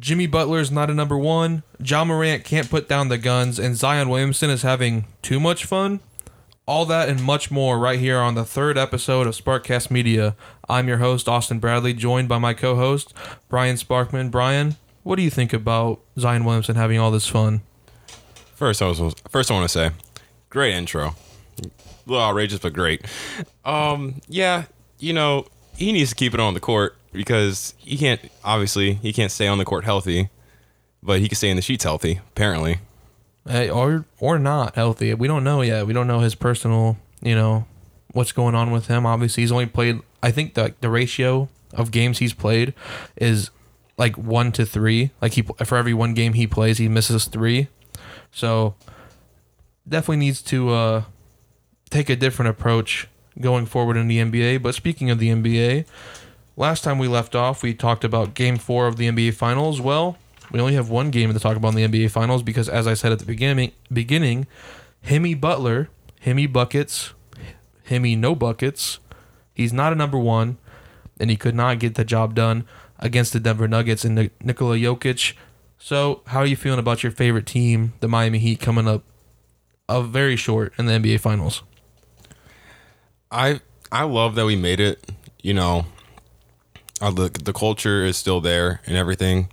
Jimmy Butler is not a number one. Ja Morant can't put down the guns, and Zion Williamson is having too much fun. All that and much more right here on the third episode of Sparkcast Media. I'm your host, Austin Bradley, joined by my co host, Brian Sparkman. Brian, what do you think about Zion Williamson having all this fun? First, I was first I want to say, great intro. A little outrageous, but great. Um, yeah, you know he needs to keep it on the court because he can't. Obviously, he can't stay on the court healthy, but he can stay in the sheets healthy. Apparently, Hey, or or not healthy. We don't know yet. We don't know his personal, you know, what's going on with him. Obviously, he's only played. I think the the ratio of games he's played is like one to three. Like he for every one game he plays, he misses three. So definitely needs to uh, take a different approach going forward in the NBA. But speaking of the NBA, last time we left off, we talked about Game Four of the NBA Finals. Well, we only have one game to talk about in the NBA Finals because, as I said at the beginning, beginning, Himmy Butler, Himmy buckets, Himmy no buckets. He's not a number one, and he could not get the job done against the Denver Nuggets and Nik- Nikola Jokic. So, how are you feeling about your favorite team, the Miami Heat, coming up uh, very short in the NBA Finals? I I love that we made it. You know, the the culture is still there and everything.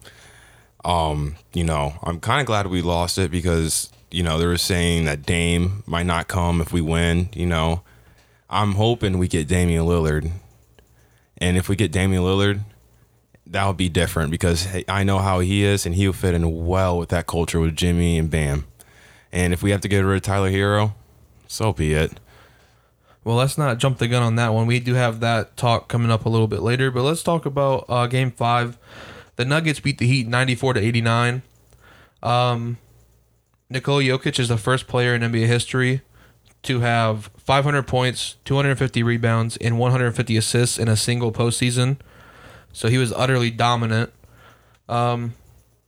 Um, you know, I'm kind of glad we lost it because you know they were saying that Dame might not come if we win. You know, I'm hoping we get Damian Lillard, and if we get Damian Lillard, that would be different because I know how he is and he'll fit in well with that culture with Jimmy and Bam. And if we have to get rid of Tyler Herro, so be it. Well, let's not jump the gun on that one. We do have that talk coming up a little bit later, but let's talk about uh, Game Five. The Nuggets beat the Heat ninety-four to eighty-nine. Um, Nikola Jokic is the first player in NBA history to have 500 points, 250 rebounds, and 150 assists in a single postseason. So he was utterly dominant. Um,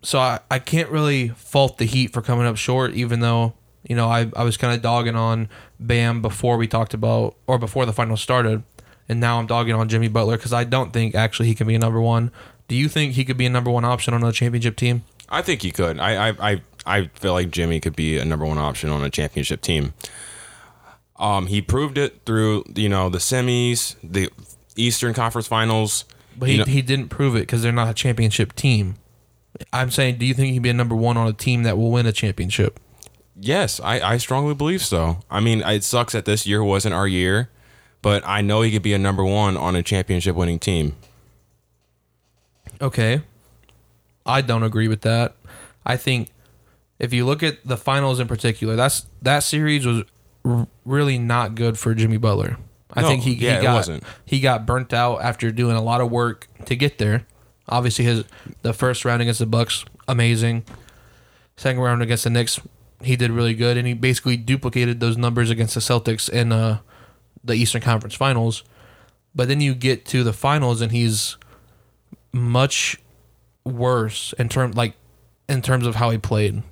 so I, I can't really fault the Heat for coming up short, even though you know I, I was kind of dogging on Bam before we talked about or before the final started, and now I'm dogging on Jimmy Butler because I don't think actually he can be a number one. Do you think he could be a number one option on a championship team? I think he could. I, I I I feel like Jimmy could be a number one option on a championship team. Um, he proved it through you know the semis, the Eastern Conference Finals. But he, know- he didn't prove it because they're not a championship team. I'm saying, do you think he'd be a number one on a team that will win a championship? Yes, I, I strongly believe so. I mean, it sucks that this year wasn't our year, but I know he could be a number one on a championship winning team. Okay. I don't agree with that. I think if you look at the finals in particular, that's that series was r- really not good for Jimmy Butler. I No, think he, yeah, he got wasn't. he got burnt out after doing a lot of work to get there. Obviously, his the first round against the Bucks amazing. Second round against the Knicks, he did really good, and he basically duplicated those numbers against the Celtics in uh, the Eastern Conference Finals. But then you get to the finals, and he's much worse in term like in terms of how he played.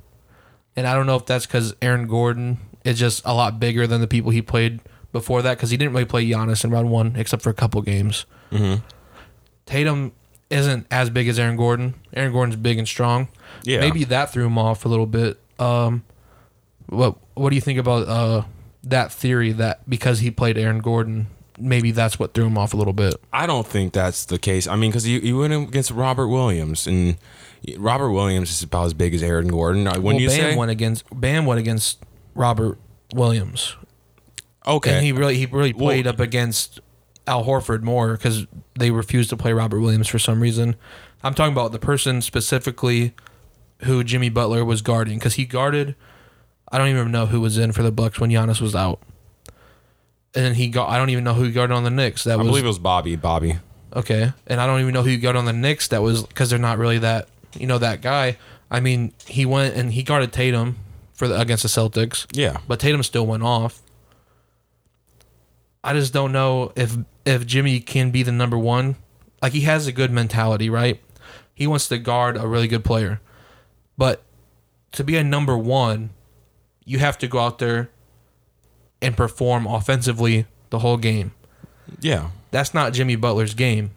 And I don't know if that's because Aaron Gordon is just a lot bigger than the people he played before that because he didn't really play Giannis in round one except for a couple games. Mm-hmm. Tatum isn't as big as Aaron Gordon. Aaron Gordon's big and strong. Yeah, Maybe that threw him off a little bit. Um, what What do you think about uh, that theory that because he played Aaron Gordon, maybe that's what threw him off a little bit? I don't think that's the case. I mean, because you, you went against Robert Williams, and Robert Williams is about as big as Aaron Gordon. When well, you Bam say went against Bam went against Robert Williams, okay, and he really he really Well- played up against Al Horford more because they refused to play Robert Williams for some reason. I'm talking about the person specifically who Jimmy Butler was guarding because he guarded. I don't even know who was in for the Bucks when Giannis was out, and then he got. I don't even know who he guarded on the Knicks. That I was believe it was Bobby. Bobby. Okay, and I don't even know who he got on the Knicks. That was because they're not really that you know that guy. I mean, he went and he guarded Tatum for the, against the Celtics, Yeah, but Tatum still went off. I just don't know if if Jimmy can be the number one. Like he has a good mentality, right? He wants to guard a really good player, but to be a number one, you have to go out there and perform offensively the whole game yeah. that's not Jimmy Butler's game.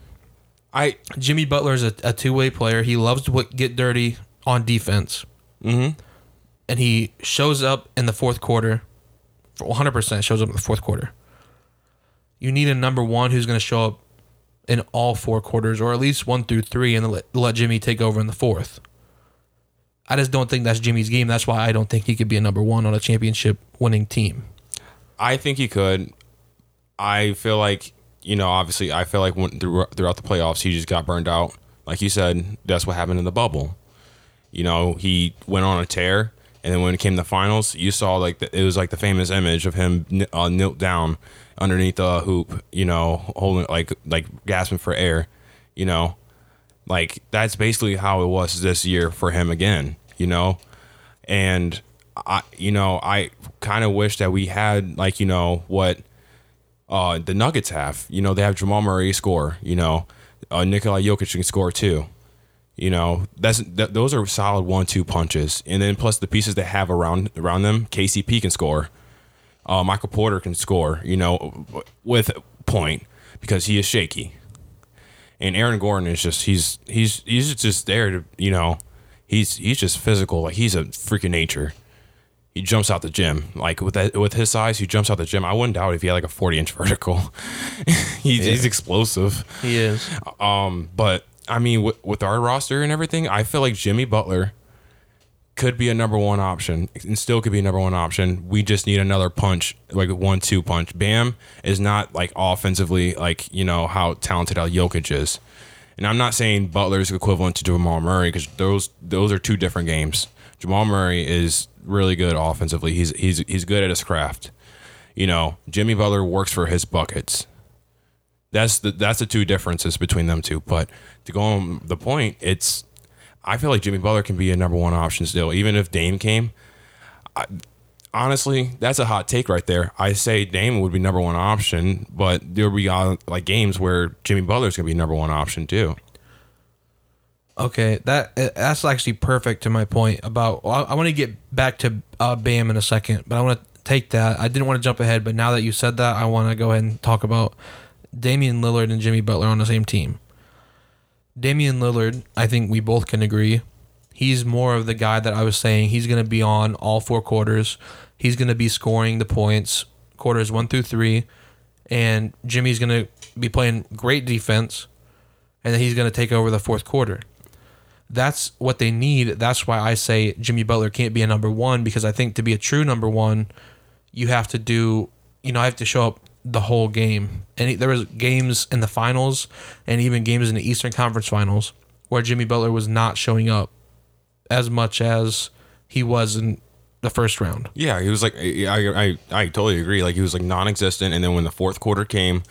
I Jimmy Butler is a, a two way player. He loves to get dirty on defense. Mhm. And he shows up in the fourth quarter. 100% shows up in the fourth quarter. You need a number one who's going to show up in all four quarters, or at least one through three, and let, let Jimmy take over in the fourth. I just don't think that's Jimmy's game. That's why I don't think he could be a number one on a championship winning team. I think he could. I feel like you know, obviously, I feel like when, through, throughout the playoffs, he just got burned out. Like you said, that's what happened in the bubble. You know, he went on a tear, and then when it came to the finals, you saw like the, it was like the famous image of him uh, knelt down underneath the hoop, you know, holding like like gasping for air. You know, like that's basically how it was this year for him again. You know, and I, you know, I kind of wish that we had like you know what uh, the Nuggets have. You know, they have Jamal Murray score. You know, uh, Nikola Jokic can score too. You know, that's that, those are solid one-two punches, and then plus the pieces they have around around them. KCP can score. Uh, Michael Porter can score. You know, with point because he is shaky. And Aaron Gordon is just he's he's he's just there to you know he's he's just physical like he's a freaking nature he jumps out the gym. Like with that, with his size, he jumps out the gym. I wouldn't doubt if he had like a forty inch vertical. he's, he's explosive. He is. Um, but I mean, with, with our roster and everything, I feel like Jimmy Butler could be a number one option and still could be a number one option. We just need another punch, like one two punch. Bam is not like offensively like you know how talented Al Jokic is. And I'm not saying Butler's equivalent to Jamal Murray because those those are two different games. Jamal Murray is really good offensively. He's he's he's good at his craft. You know, Jimmy Butler works for his buckets. That's the that's the two differences between them two. But to go on the point, it's I feel like Jimmy Butler can be a number one option still, even if Dame came. I, honestly, that's a hot take right there. I say Dame would be number one option, but there'll be like games where Jimmy Butler's gonna be number one option too. Okay, that uh, that's actually perfect to my point about. I, I want to get back to uh, Bam in a second, but I want to take that. I didn't want to jump ahead, but now that you said that, I want to go ahead and talk about Damian Lillard and Jimmy Butler on the same team. Damian Lillard, I think we both can agree, he's more of the guy that I was saying. He's going to be on all four quarters. He's going to be scoring the points quarters one through three, and Jimmy's going to be playing great defense, and he's going to take over the fourth quarter that's what they need. That's why I say Jimmy Butler can't be a number one because I think to be a true number one, you have to do, you know, I have to show up the whole game. And there was games in the finals and even games in the Eastern Conference Finals where Jimmy Butler was not showing up as much as he was in the first round. Yeah, he was like, I, I, I totally agree. Like he was like non-existent, and then when the fourth quarter came,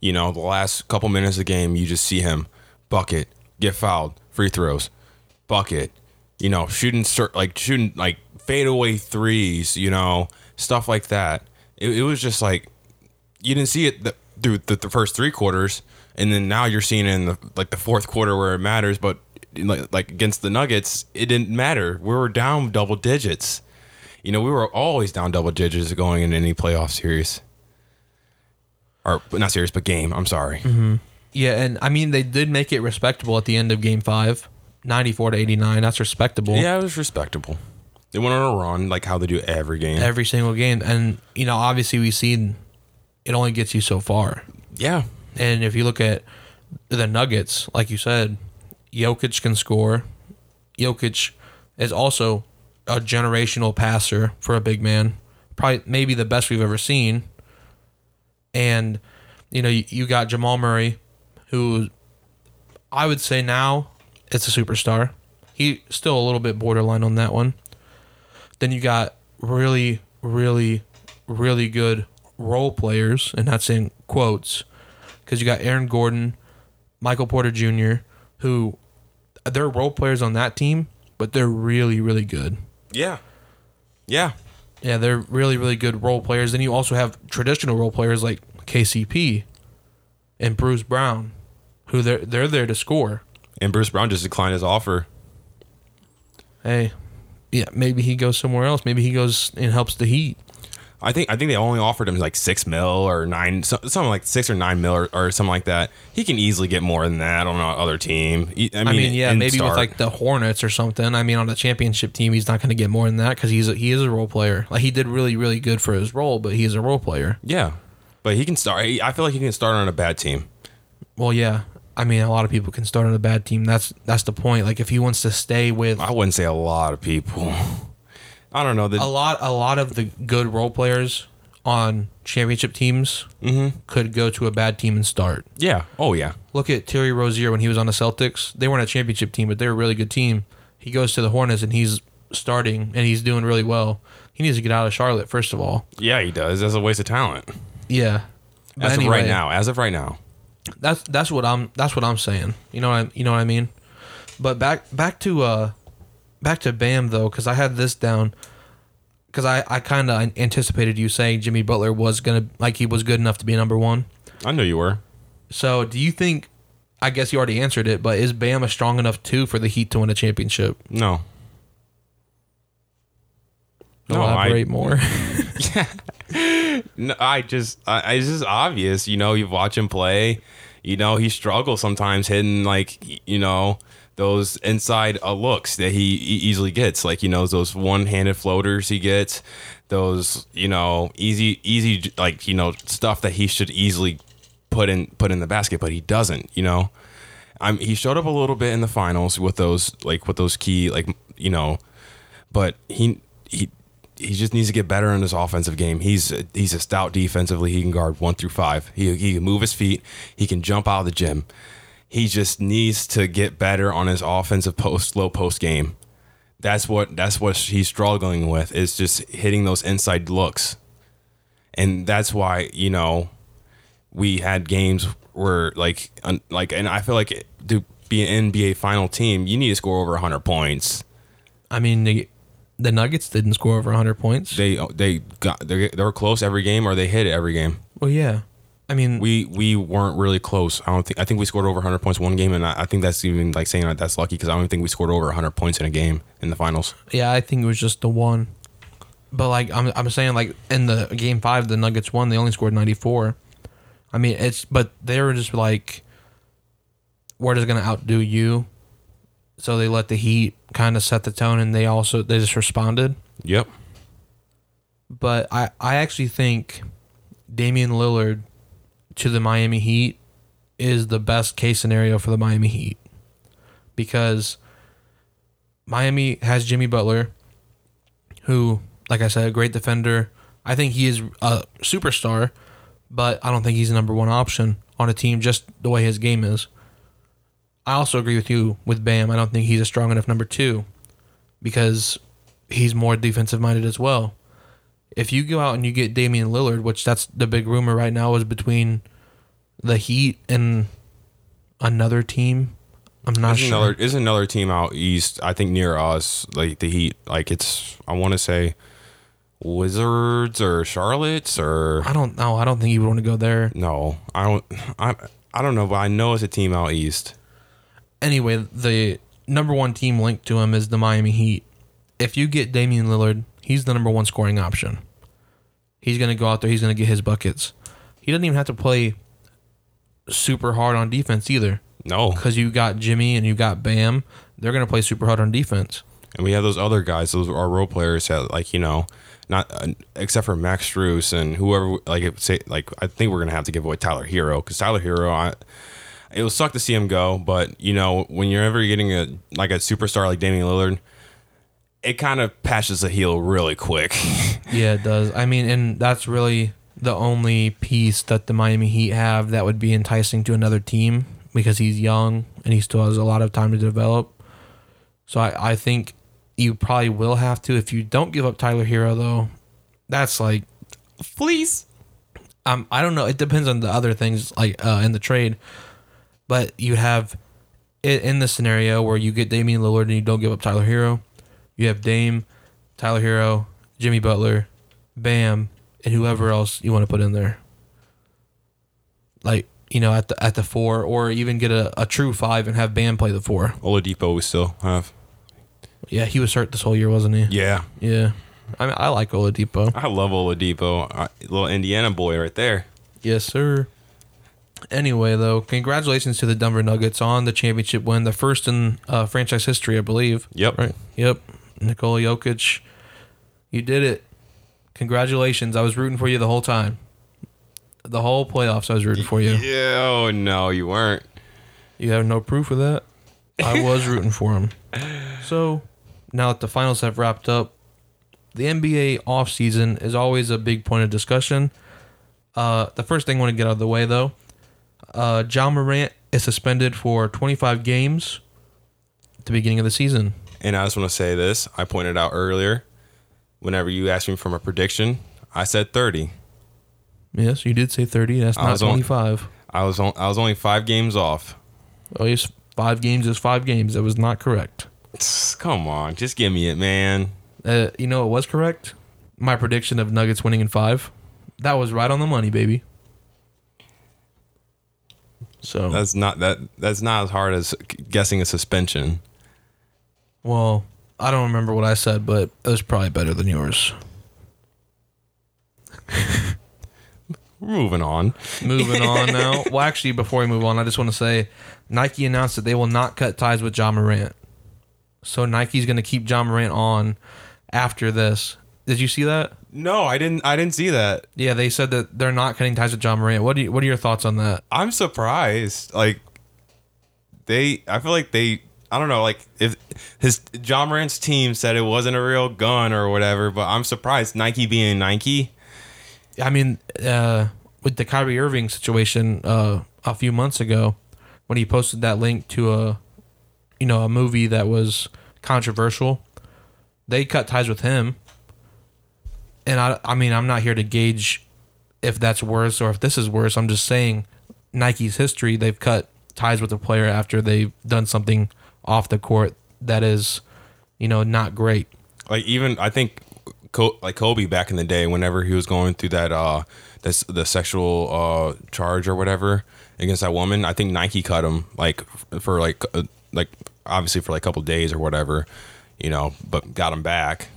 you know, the last couple minutes of the game, you just see him bucket, get fouled, free throws, bucket, you know, shooting like shooting like fadeaway threes, you know, stuff like that. It, it was just like you didn't see it the, through the, the, first three quarters, and then now you're seeing it in the like the fourth quarter where it matters. But like, like against the Nuggets, it didn't matter. We were down double digits. You know, we were always down double digits going in any playoff series, or not series, but game. I'm sorry. Mm-hmm. Yeah, and I mean they did make it respectable at the end of Game Five. 94 to 89. That's respectable. Yeah, it was respectable. They went on a run like how they do every game. Every single game. And, you know, obviously we've seen it only gets you so far. Yeah. And if you look at the Nuggets, like you said, Jokic can score. Jokic is also a generational passer for a big man. Probably maybe the best we've ever seen. And, you know, you, you got Jamal Murray, who I would say now it's a superstar. He still a little bit borderline on that one. Then you got really, really, really good role players, and that's in quotes, because you got Aaron Gordon, Michael Porter Jr., who they're role players on that team, but they're really, really good. Yeah. Yeah. Yeah, they're really, really good role players. Then you also have traditional role players like KCP and Bruce Brown, who they're they're there to score. And Bruce Brown just declined his offer. Hey, yeah, maybe he goes somewhere else. Maybe he goes and helps the Heat. I think I think they only offered him like six mil or nine, so- something like six or nine mil or, or something like that. He can easily get more than that on another team. I mean, I mean, yeah, maybe with like the Hornets or something. I mean, on the championship team, he's not going to get more than that because he's a, he is a role player. Like he did really really good for his role, but he is a role player. yeah, but he can start. I feel like he can start on a bad team. Well, yeah. I mean, a lot of people can start on a bad team. That's that's the point. Like if he wants to stay with I wouldn't say a lot of people. I don't know. The, a lot, a lot of the good role players on championship teams Mm-hmm. could go to a bad team and start. yeah. Oh yeah. Look at Terry Rozier when he was on the Celtics. They weren't a championship team, but they were a really good team. He goes to the Hornets and he's starting and he's doing really well. He needs to get out of Charlotte first of all. Yeah, he does. That's a waste of talent. Yeah. But As of right now. As of right now. That's that's what I'm that's what I'm saying. You know what I, you know what I mean? But back back to uh back to Bam though cuz I had this down cuz I I kind of anticipated you saying Jimmy Butler was going to like he was good enough to be number 1. I knew you were. So, do you think I guess you already answered it, but is Bam a strong enough two for the Heat to win a championship? No. No, I- Elaborate more. No, I just, I, it's just obvious. You know, you watch him play. You know, he struggles sometimes hitting like, you know, those inside uh, looks that he easily gets. Like, you know, those one-handed floaters he gets. Those, you know, easy, easy, like, you know, stuff that he should easily put in, put in the basket, but he doesn't. You know, I'm. He showed up a little bit in the finals with those, like, with those key, like, you know, but he he he just needs to get better in his offensive game. He's he's a stout defensively. He can guard one through five. He he can move his feet. He can jump out of the gym. He just needs to get better on his offensive post low post game. That's what that's what he's struggling with is just hitting those inside looks. And that's why, you know, we had games where like un, like and I feel like to be an NBA final team, you need to score over 100 points. I mean, the, the Nuggets didn't score over 100 points. they they got they they were close every game or they hit it every game. well, yeah. I mean, We we weren't really close. I don't think I think we scored over 100 points one game, and I, I think that's even like saying that that's lucky because I don't think we scored over 100 points in a game in the finals. yeah, I think it was just the one. But like I'm I'm saying like in the game 5 the Nuggets won, they only scored 94. I mean, it's but they were just like we're just going to outdo you. So they let the Heat kind of set the tone and they also they just responded. Yep. but I, I actually think Damian Lillard to the Miami Heat is the best case scenario for the Miami Heat because Miami has Jimmy Butler, who, like I said, a great defender. I think he is a superstar, but I don't think he's the number one option on a team just the way his game is. I also agree with you with Bam. I don't think he's a strong enough number two because he's more defensive minded as well if you go out and you get Damian Lillard, which that's the big rumor right now is between the Heat and another team. I'm not There's sure. another is another team out east. I think near us, like the Heat. Like it's I want to say Wizards or Charlotte's or I don't know. I don't think you would want to go there. no. I don't. I I don't know, but I know it's a team out east. Anyway, the number one team linked to him is the Miami Heat. If you get Damian Lillard, he's the number one scoring option. He's going to go out there. He's going to get his buckets. He doesn't even have to play super hard on defense either No, because you got Jimmy and you got Bam. They're going to play super hard on defense. And we have those other guys, those are role players that, like you know, not uh, except for Max Strus and whoever. Like say, like I think we're gonna have to give away Tyler Herro because Tyler Herro, I, it will suck to see him go. But you know, when you're ever getting a like a superstar like Damian Lillard, it kind of patches the heel really quick. Yeah, it does. I mean, and that's really the only piece that the Miami Heat have that would be enticing to another team because he's young and he still has a lot of time to develop. So I, I think you probably will have to. If you don't give up Tyler Herro, though, that's like, Please. um, I don't know. It depends on the other things like uh, in the trade, but you have it in the scenario where you get Damian Lillard and you don't give up Tyler Herro. You have Dame, Tyler Herro, Jimmy Butler, Bam, and whoever else you want to put in there. Like you know, at the at the four, or even get a, a true five and have Bam play the four. Oladipo we still have. Yeah, he was hurt this whole year, wasn't he? Yeah, Yeah. I mean, I like Oladipo. I love Oladipo, I, little Indiana boy right there. Yes, sir. Anyway, though, congratulations to the Denver Nuggets on the championship win, the first in uh, franchise history, I believe. Yep. Right. Yep. Nikola Jokic, you did it. Congratulations. I was rooting for you the whole time. The whole playoffs, I was rooting for you. Yeah. Oh no, you weren't. You have no proof of that. I was rooting for him. So now that the finals have wrapped up, the NBA offseason is always a big point of discussion. Uh, the first thing I want to get out of the way, though, uh, Ja Morant is suspended for 25 games at the beginning of the season. And I just want to say this. I pointed out earlier, whenever you asked me for my prediction, I said 30. Yes, you did say 30. That's I not was on- 25. I was on, I was only five games off. Oh, yes, five games is five games. That was not correct. Come on, just give me it, man. Uh, you know what was correct? My prediction of Nuggets winning in five. That was right on the money, baby. So, That's not that. That's not as hard as guessing a suspension. Well, I don't remember what I said, but it was probably better than yours. Moving on. Moving on now. Well, actually, before we move on, I just want to say Nike announced that they will not cut ties with Ja Morant. So Nike's going to keep Ja Morant on after this. Did you see that? No, I didn't. I didn't see that. Yeah, they said that they're not cutting ties with Ja Morant. What do you, what are your thoughts on that? I'm surprised. Like they, I feel like they. I don't know. Like if his Ja Morant's team said it wasn't a real gun or whatever, but I'm surprised Nike being Nike. I mean, uh, with the Kyrie Irving situation uh, a few months ago, when he posted that link to a, you know, a movie that was controversial, they cut ties with him. And I, I mean, I'm not here to gauge if that's worse or if this is worse. I'm just saying, Nike's history, they've cut ties with a player after they've done something off the court that is, you know, not great. Like even I think, like Kobe back in the day, whenever he was going through that uh, this the sexual uh charge or whatever against that woman, I think Nike cut him like for like uh, like obviously for like a couple days or whatever, you know, but got him back.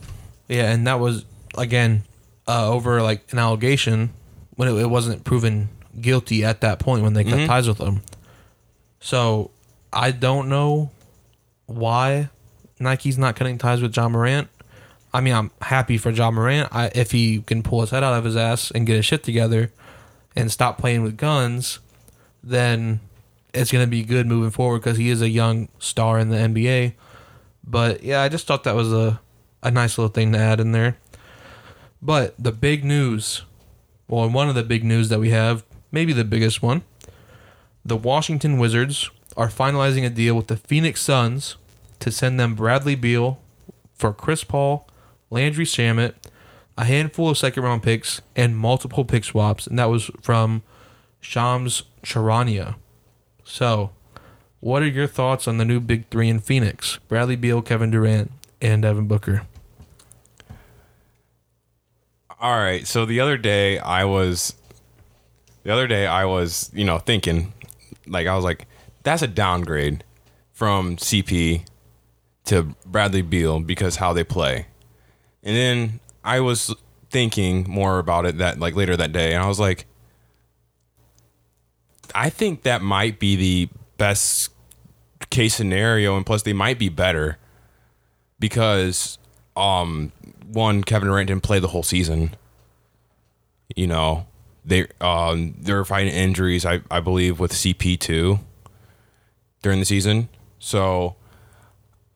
Yeah, and that was again uh, over like an allegation when it, it wasn't proven guilty at that point when they cut ties with him. So I don't know why Nike's not cutting ties with Ja Morant. I mean, I'm happy for Ja Morant. I, if he can pull his head out of his ass and get his shit together and stop playing with guns, then it's going to be good moving forward because he is a young star in the NBA. But yeah, I just thought that was a, a nice little thing to add in there. But the big news, well, one of the big news that we have, maybe the biggest one, the Washington Wizards are finalizing a deal with the Phoenix Suns to send them Bradley Beal for Chris Paul, Landry Shamet, a handful of second round picks, and multiple pick swaps. And that was from Shams Charania. So, what are your thoughts on the new big three in Phoenix? Bradley Beal, Kevin Durant, and Devin Booker. All right. So the other day I was the other day I was, you know, thinking like I was like that's a downgrade from CP to Bradley Beal because how they play. And then I was thinking more about it that like later that day and I was like I think that might be the best case scenario and plus they might be better because um one Kevin Durant didn't play the whole season. You know, they um they were fighting injuries, I I believe, with CP two during the season. So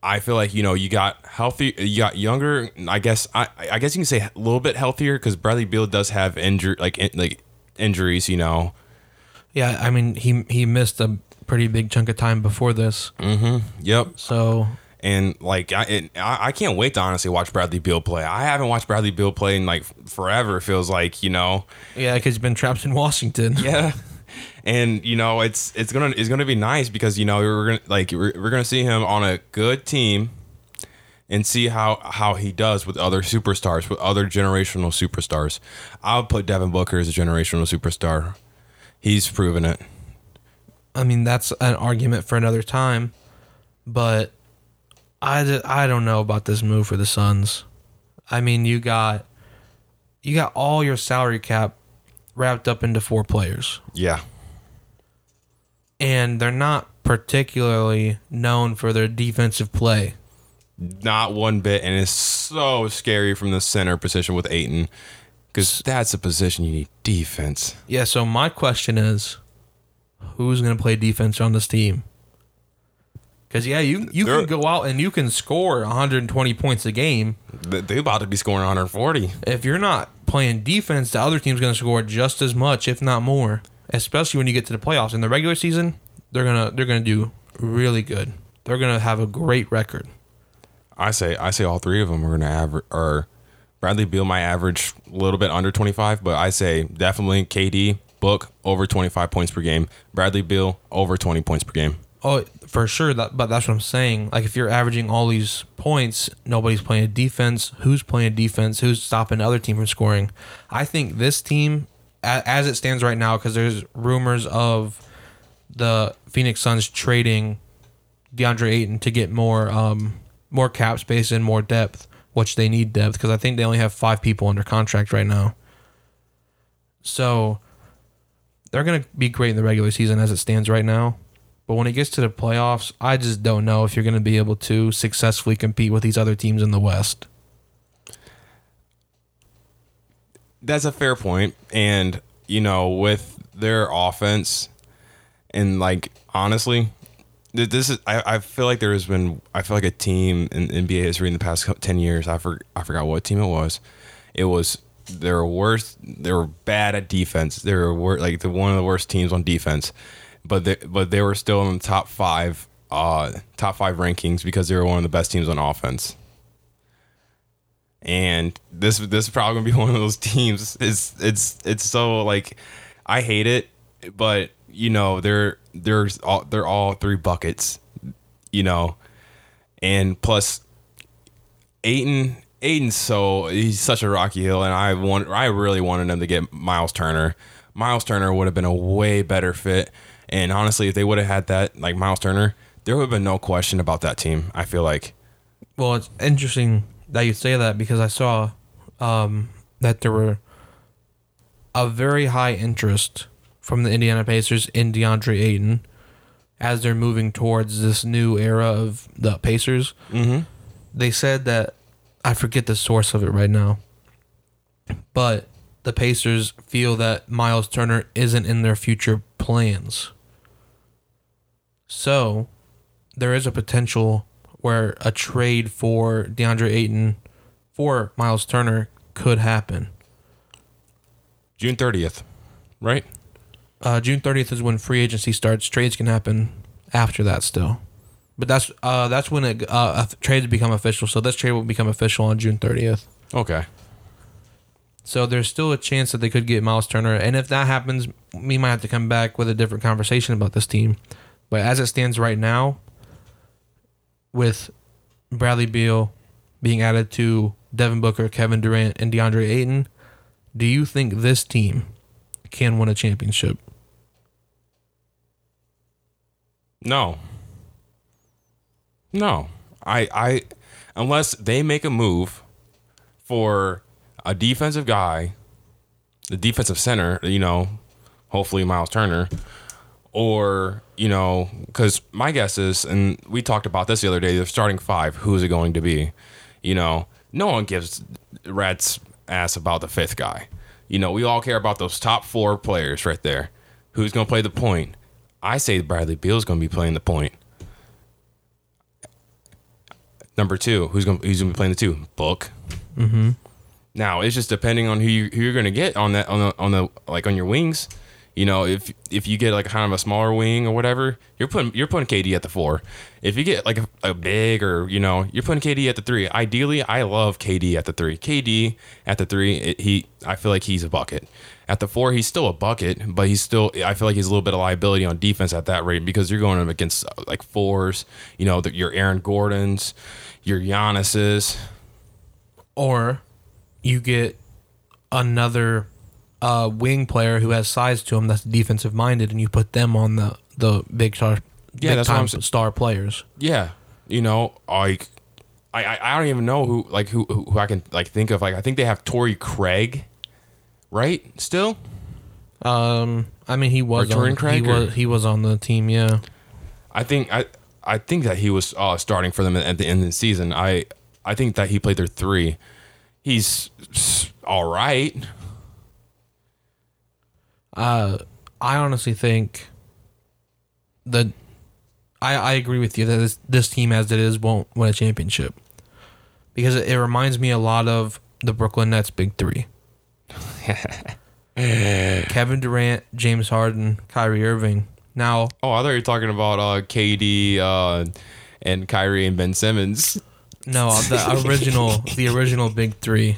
I feel like you know you got healthy, you got younger. I guess I I guess you can say a little bit healthier because Bradley Beal does have injury like in, like injuries. You know, Yeah, I mean he he missed a pretty big chunk of time before this, mm-hmm. yep. so And like I, I I can't wait to honestly watch Bradley Beal play. I haven't watched Bradley Beal play in like forever. It feels like you know. yeah, because he's been trapped in Washington. Yeah. And you know it's it's gonna it's gonna be nice because you know we're gonna like we're, we're gonna see him on a good team, and see how how he does with other superstars with other generational superstars. I'll put Devin Booker as a generational superstar. He's proven it. I mean that's an argument for another time, but i i don't know about this move for the Suns. I mean, you got you got all your salary cap wrapped up into four players, Yeah. And they're not particularly known for their defensive play. Not one bit, and it's so scary from the center position with Ayton, because that's a position you need defense. Yeah, so my question is, who's going to play defense on this team? Because yeah, you you They're- can go out and you can score 120 points a game. They they about to be scoring 140. If you're not playing defense, the other team's going to score just as much, if not more. Especially when you get to the playoffs. In the regular season, they're gonna they're gonna do really good. They're gonna have a great record. I say I say all three of them are going to average. Or Bradley Beal might average a little bit under 25, but I say definitely KD Book over 25 points per game. Bradley Beal over 20 points per game. Oh, for sure. That, but that's what I'm saying. Like, if you're averaging all these points, nobody's playing defense. Who's playing defense? Who's stopping the other team from scoring? I think this team, as it stands right now, because there's rumors of the Phoenix Suns trading DeAndre Ayton to get more, um, more cap space and more depth, which they need depth because I think they only have five people under contract right now. So they're gonna be great in the regular season as it stands right now. But when it gets to the playoffs, I just don't know if you're going to be able to successfully compete with these other teams in the West. That's a fair point. And, you know, with their offense, and like, honestly, this is, I, I feel like there has been, I feel like a team in NBA history in the past 10 years, I, for, I forgot what team it was. It was, they were worse, they were bad at defense. They were wor- like the one of the worst teams on defense. But they, but they were still in the top five, uh, top five rankings because they were one of the best teams on offense and this this is probably gonna be one of those teams. It's it's it's so like I hate it, but you know they're they're all they're all three buckets, you know, and plus Ayton Ayton's so he's such a rocky hill, and I want I really wanted them to get Miles Turner. Miles Turner would have been a way better fit, and honestly, if they would have had that like Miles Turner, there would have been no question about that team. I feel like. Well, it's interesting that you say that because I saw um, that there were a very high interest from the Indiana Pacers in DeAndre Ayton as they're moving towards this new era of the Pacers. Mm-hmm. They said that I forget the source of it right now, but the Pacers feel that Miles Turner isn't in their future plans. So, there is a potential where a trade for DeAndre Ayton for Miles Turner could happen. June thirtieth, right? Uh, June 30th is when free agency starts. Trades can happen after that still. But that's uh, that's when it, uh, trades become official. So this trade will become official on June 30th. Okay. So there's still a chance that they could get Miles Turner, and if that happens, we might have to come back with a different conversation about this team. But as it stands right now, with Bradley Beal being added to Devin Booker, Kevin Durant, and DeAndre Ayton, do you think this team can win a championship? No. No. I I unless they make a move for a defensive guy, the defensive center, you know, hopefully Miles Turner, or, you know, because my guess is, and we talked about this the other day, the starting five, who is it going to be? You know, no one gives rat's ass about the fifth guy. You know, we all care about those top four players right there. Who's going to play the point? I say Bradley Beal's going to be playing the point. Number two, who's going who's going to be playing the two? Book. Mm-hmm. Now it's just depending on who you who you're going to get on that on the on the like on your wings. You know, if if you get like kind of a smaller wing or whatever, you're putting you're putting KD at the four. If you get like a, a big or you know, you're putting KD at the three. Ideally, I love KD at the three. KD at the three, it, he I feel like he's a bucket. At the four, he's still a bucket, but he's still I feel like he's a little bit of liability on defense at that rate because you're going up against uh, like fours. You know, the, your Aaron Gordons, your Giannis's. Or you get another uh, wing player who has size to him that's defensive minded, and you put them on the the big star, Yeah, big that's what time I'm star players. Yeah, you know, like I, I I don't even know who like who who I can like think of. Like I think they have Torrey Craig, right? Still, Um, I mean, he was Or on, Craig, he or- was he was on the team. Yeah. I think I I think that he was uh, starting for them at the end of the season. I I think that he played their three. He's all right. Uh, I honestly think that I I agree with you that this this team as it is won't win a championship because it, it reminds me a lot of the Brooklyn Nets big three. Kevin Durant, James Harden, Kyrie Irving. Now, Oh, I thought you were talking about uh, KD uh, and Kyrie and Ben Simmons. no, the original, the original big three,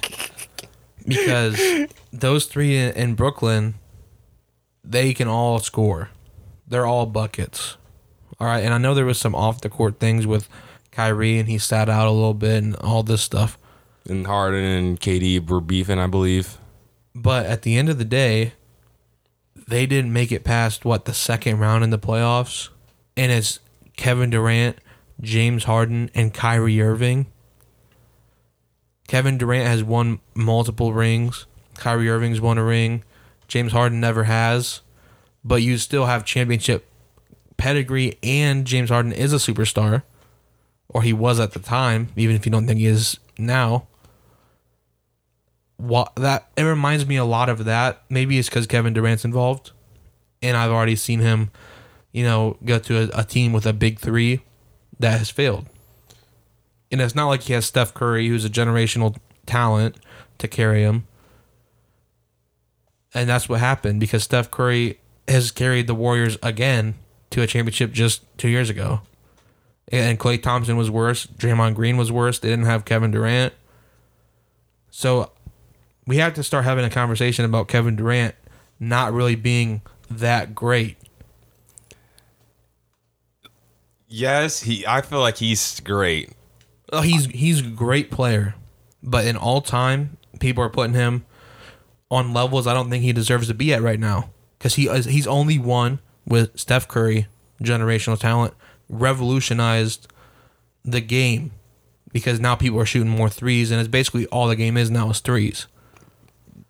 because those three in, in Brooklyn, they can all score. They're all buckets. All right, and I know there was some off the court things with Kyrie, and he sat out a little bit and all this stuff. And Harden and KD were beefing, I believe. But at the end of the day, they didn't make it past what the second round in the playoffs, and it's Kevin Durant, James Harden, and Kyrie Irving. Kevin Durant has won multiple rings. Kyrie Irving's won a ring. James Harden never has, but you still have championship pedigree, and James Harden is a superstar, or he was at the time, even if you don't think he is now what that it reminds me a lot of that. Maybe it's because Kevin Durant's involved, and I've already seen him, you know, go to a, a team with a big three that has failed. And it's not like he has Steph Curry, who's a generational talent, to carry him. And that's what happened because Steph Curry has carried the Warriors again to a championship just two years ago. And Klay Thompson was worse. Draymond Green was worse. They didn't have Kevin Durant. So we have to start having a conversation about Kevin Durant not really being that great. Yes, he. I feel like he's great. Oh, he's he's a great player, but in all time, people are putting him on levels I don't think he deserves to be at right now because he is, he's only one with Steph Curry, generational talent, revolutionized the game because now people are shooting more threes and it's basically all the game is now is threes.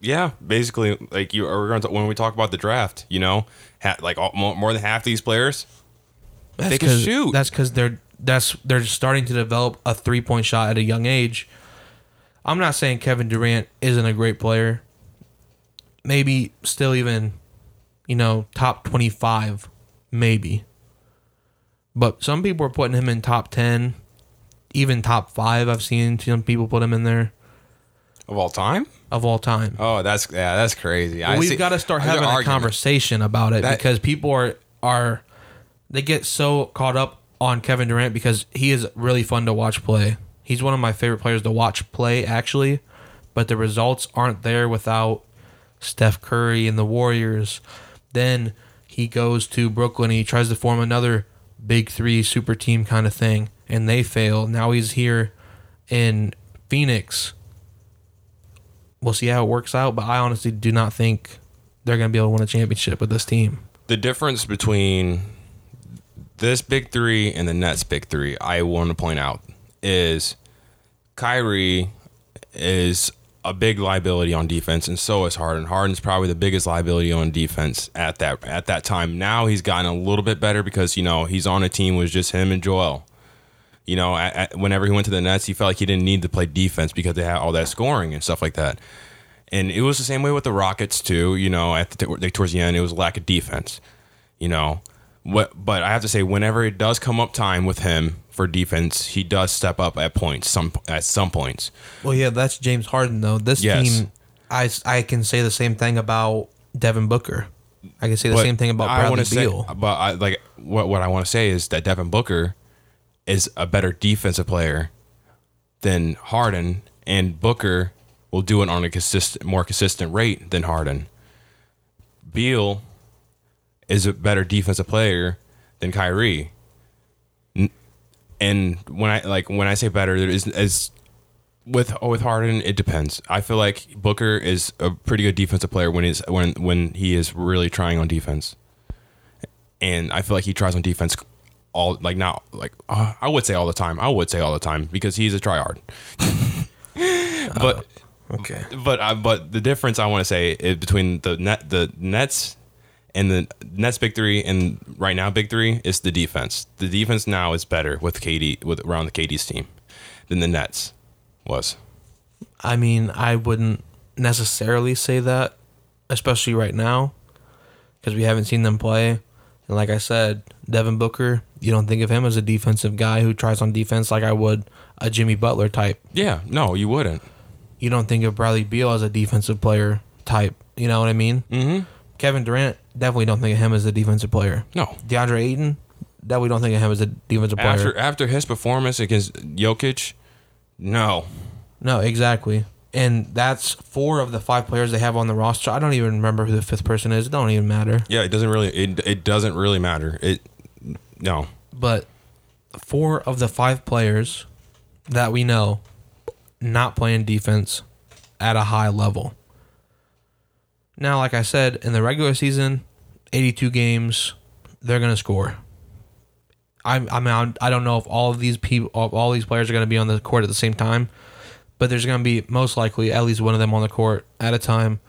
Yeah, basically, like you are going to when we talk about the draft, you know, ha, like all, more, more than half these players, That's They can shoot. That's because they're that's they're starting to develop a three point shot at a young age. I'm not saying Kevin Durant isn't a great player. Maybe still even, you know, top twenty five, maybe. But some people are putting him in top ten, even top five. I've seen some people put him in there of all time. of all time. Oh, that's yeah, that's crazy. I we've got to start having a argument. conversation about it That- because people are are they get so caught up on Kevin Durant because he is really fun to watch play. He's one of my favorite players to watch play actually, but the results aren't there without Steph Curry and the Warriors. Then he goes to Brooklyn he tries to form another big 3 super team kind of thing and they fail. Now he's here in Phoenix we'll see how it works out. But I honestly do not think they're going to be able to win a championship with this team. The difference between this big three and the Nets big three, I want to point out, is Kyrie is a big liability on defense, and so is Harden. Harden's probably the biggest liability on defense at that at that time. Now he's gotten a little bit better because you know he's on a team with just him and Joel. You know, at, at- whenever he went to the Nets, he felt like he didn't need to play defense because they had all that scoring and stuff like that. And it was the same way with the Rockets too. You know, at the towards the end, it was lack of defense. You know, what? But I have to say, whenever it does come up time with him for defense, he does step up at points. Some at some points. Well, yeah, that's James Harden though. This Yes. team, I I can say the same thing about Devin Booker. I can say the But same thing about I Bradley wanna say- but I like what what I want to say is that Devin Booker is a better defensive player than Harden, and Booker will do it on a consistent, more consistent rate than Harden. Beal is a better defensive player than Kyrie. And when I like when I say better, there is as with with Harden, it depends. I feel like Booker is a pretty good defensive player when he's when when he is really trying on defense, and I feel like he tries on defense all like not like uh, I would say all the time. I would say all the time because he's a tryhard. but Okay. but uh, but the difference I want to say is between the net the Nets and the Nets big three and right now big three is the defense. The defense now is better with KD with around the KD's team than the Nets was. I mean, I wouldn't necessarily say that, especially right now, because we haven't seen them play. And like I said, Devin Booker, you don't think of him as a defensive guy who tries on defense like I would a Jimmy Butler type. Yeah, no, you wouldn't. You don't think of Bradley Beal as a defensive player type. You know what I mean? Mm-hmm. Kevin Durant, definitely don't think of him as a defensive player. No. DeAndre Ayton, definitely don't think of him as a defensive player. After after his performance against Jokic, no. No, exactly. And that's four of the five players they have on the roster. I don't even remember who the fifth person is. It don't even matter. Yeah, it doesn't really it, it doesn't really matter. It no. But four of the five players that we know not playing defense at a high level. Now, like I said, in the regular season, 82 games, they're going to score. I, I mean, I'm- I don't know if all of these people, all these players are going to be on the court at the same time, but there's going to be most likely at least one of them on the court at a time.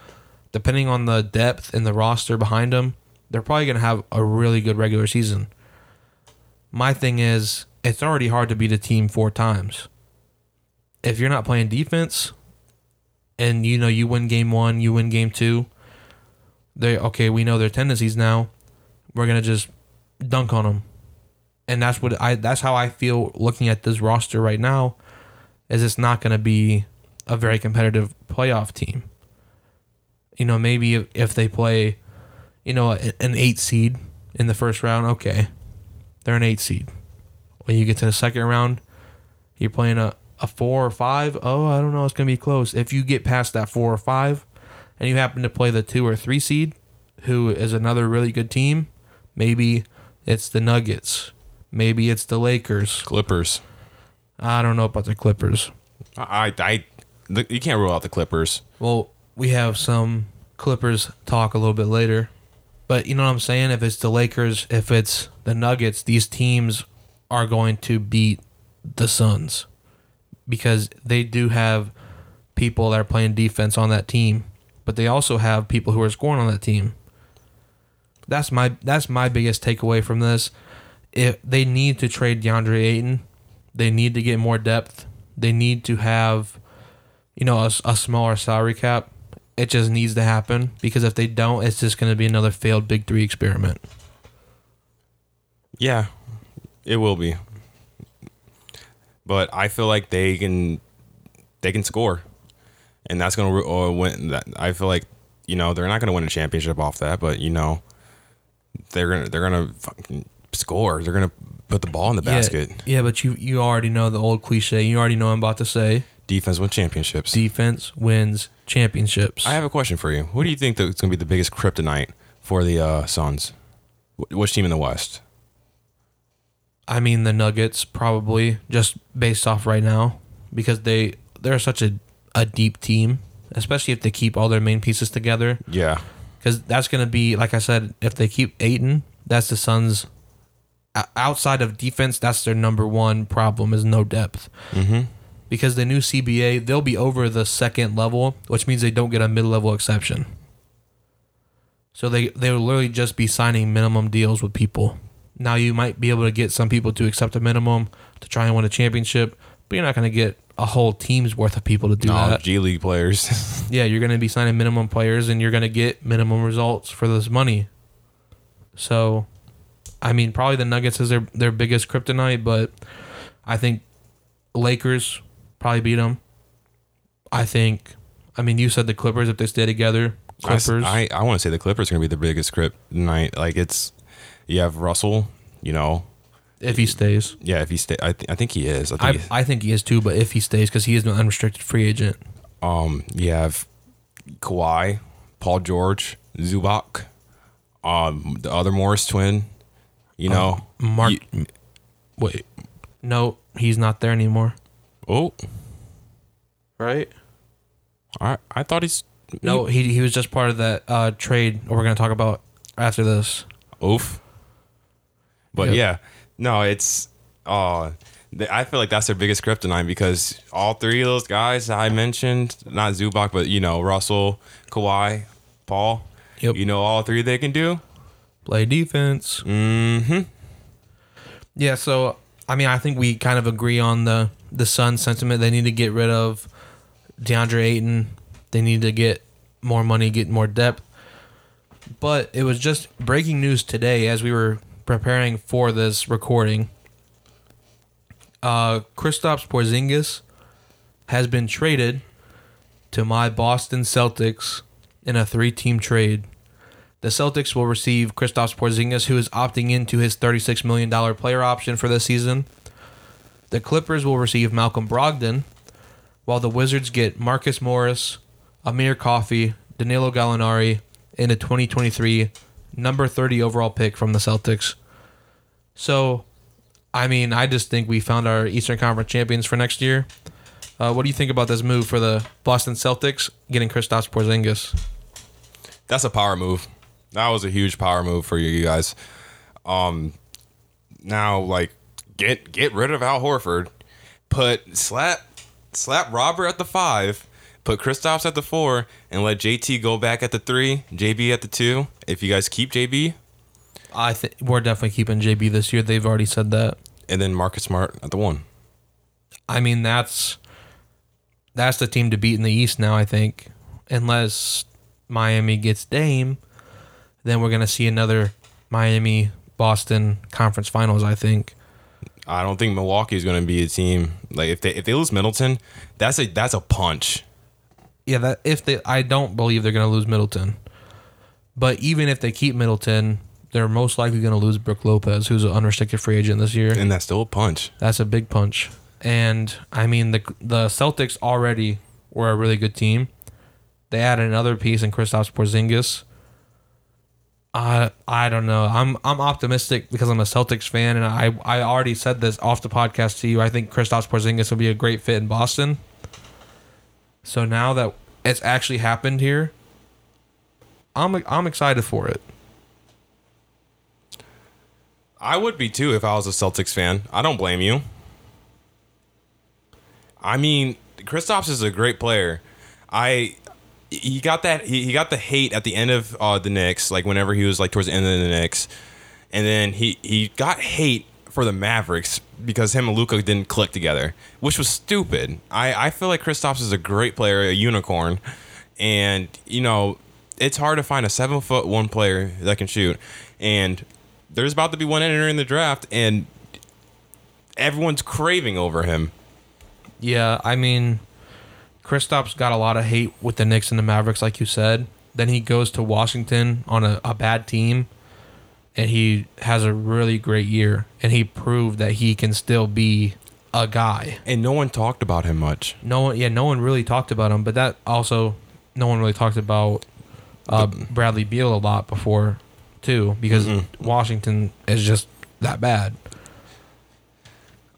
Depending on the depth and the roster behind them, they're probably going to have a really good regular season. My thing is, it's already hard to beat a team four times. If you're not playing defense, and you know you win game one, you win game two, they okay. We know their tendencies now. We're gonna just dunk on them, and that's what I. That's how I feel looking at this roster right now. Is it's not gonna be a very competitive playoff team. You know, maybe if, if they play, you know, an eight seed in the first round, okay, they're an eight seed. When you get to the second round, you're playing a, a four or five. Oh, I don't know. It's going to be close. If you get past that four or five and you happen to play the two or three seed, who is another really good team, maybe it's the Nuggets. Maybe it's the Lakers. Clippers. I don't know about the Clippers. I I the, you can't rule out the Clippers. Well, we have some Clippers talk a little bit later. But you know what I'm saying? If it's the Lakers, if it's the Nuggets, these teams are going to beat the Suns because they do have people that are playing defense on that team, but they also have people who are scoring on that team. That's my that's my biggest takeaway from this. If they need to trade DeAndre Ayton, they need to get more depth. They need to have you know, a, a smaller salary cap. It just needs to happen because if they don't, it's just going to be another failed Big Three experiment. Yeah, it will be. But I feel like they can they can score, and that's gonna uh, win. That I feel like you know they're not gonna win a championship off that, but you know they're gonna they're gonna fucking score. They're gonna put the ball in the basket. Yeah, yeah, but you you already know the old cliche. You already know what I'm about to say. Defense wins championships. Defense wins championships. I have a question for you. What do you think that's gonna be the biggest kryptonite for the uh, Suns? Which team in the West? I mean the Nuggets probably just based off right now because they they're such a a deep team, especially if they keep all their main pieces together. Yeah, because that's going to be like I said. If they keep Ayton, that's the Suns. Outside of defense, that's their number one problem is no depth. Mm-hmm. Because the new CBA, they'll be over the second level, which means they don't get a mid level exception. So they they will literally just be signing minimum deals with people. Now you might be able to get some people to accept a minimum to try and win a championship, but you're not going to get a whole team's worth of people to do no that. G League players. Yeah, you're going to be signing minimum players and you're going to get minimum results for this money. So, I mean, probably the Nuggets is their, their biggest kryptonite, but I think Lakers probably beat them. I think, I mean, you said the Clippers if they stay together. I Clippers. I, I, want to say the Clippers are going to be the biggest kryptonite. Like it's, you have Russell, you know, if he stays. yeah. If he stay, I, th- I think he is. I I, think. I think he is too, but if he stays, because he is an unrestricted free agent. um, you have Kawhi, Paul George, Zubac, um, the other Morris twin. You know, Mark. You- wait. No, he's not there anymore. oh, Right? I I thought he's No, he, he was just part of that uh, trade we're going to talk about after this. oof. But Yep. yeah, No, it's uh I feel like that's their biggest kryptonite because all three of those guys I mentioned, not Zubac, but you know, Russell, Kawhi, Paul. Yep. You know all three they can do? Play defense. Mm-hmm. Yeah, so I mean, I think we kind of agree on the the Sun sentiment. They need to get rid of DeAndre Ayton. They need to get more money, get more depth. But it was just breaking news today as we were preparing for this recording. Uh, Kristaps Porzingis has been traded to my Boston Celtics in a three-team trade. The Celtics will receive Kristaps Porzingis, who is opting into his $36 million player option for this season. The Clippers will receive Malcolm Brogdon, while the Wizards get Marcus Morris, Amir Coffey, Danilo Gallinari, and a 2023 number 30 overall pick from the Celtics. So, I mean, I just think we found our Eastern Conference champions for next year. Uh, what do you think about this move for the Boston Celtics getting Kristaps Porzingis? That's a power move. That was a huge power move for you guys. Um, now like get get rid of Al Horford, put slap slap Robert at the five, put Kristaps at the four, and let JT go back at the three, JB at the two. If you guys keep JB, I think we're definitely keeping JB this year. They've already said that. and then Marcus Smart at the one. I mean, that's that's the team to beat in the East now. I think, unless Miami gets Dame, then we're gonna see another Miami Boston conference finals. I think. I don't think Milwaukee is going to be a team like if they if they lose Middleton, that's a that's a punch. Yeah, that if they, I don't believe they're gonna lose Middleton, but even if they keep Middleton, they're most likely gonna lose Brook Lopez, who's an unrestricted free agent this year. And that's still a punch. That's a big punch. And I mean the the Celtics already were a really good team. They added another piece in Kristaps Porzingis. I I don't know. I'm I'm optimistic because I'm a Celtics fan, and I I already said this off the podcast to you. I think Kristaps Porzingis will be a great fit in Boston. So now that it's actually happened here, I'm I'm excited for it. I would be too if I was a Celtics fan. I don't blame you. I mean, Kristaps is a great player. I he got that he, got the hate at the end of uh, the Knicks, like whenever he was like towards the end of the Knicks, and then he he got hate for the Mavericks because him and Luka didn't click together, which was stupid. I I feel like Kristaps is a great player, a unicorn, and you know it's hard to find a seven foot one player that can shoot, and there's about to be one entering the draft, and everyone's craving over him. Yeah, I mean, Kristaps got a lot of hate with the Knicks and the Mavericks, like you said. Then he goes to Washington on a, a bad team, and he has a really great year. And he proved that he can still be a guy. And no one talked about him much. No one, yeah, no one really talked about him. But that also, no one really talked about uh, Bradley Beal a lot before, too, because Washington is just that bad.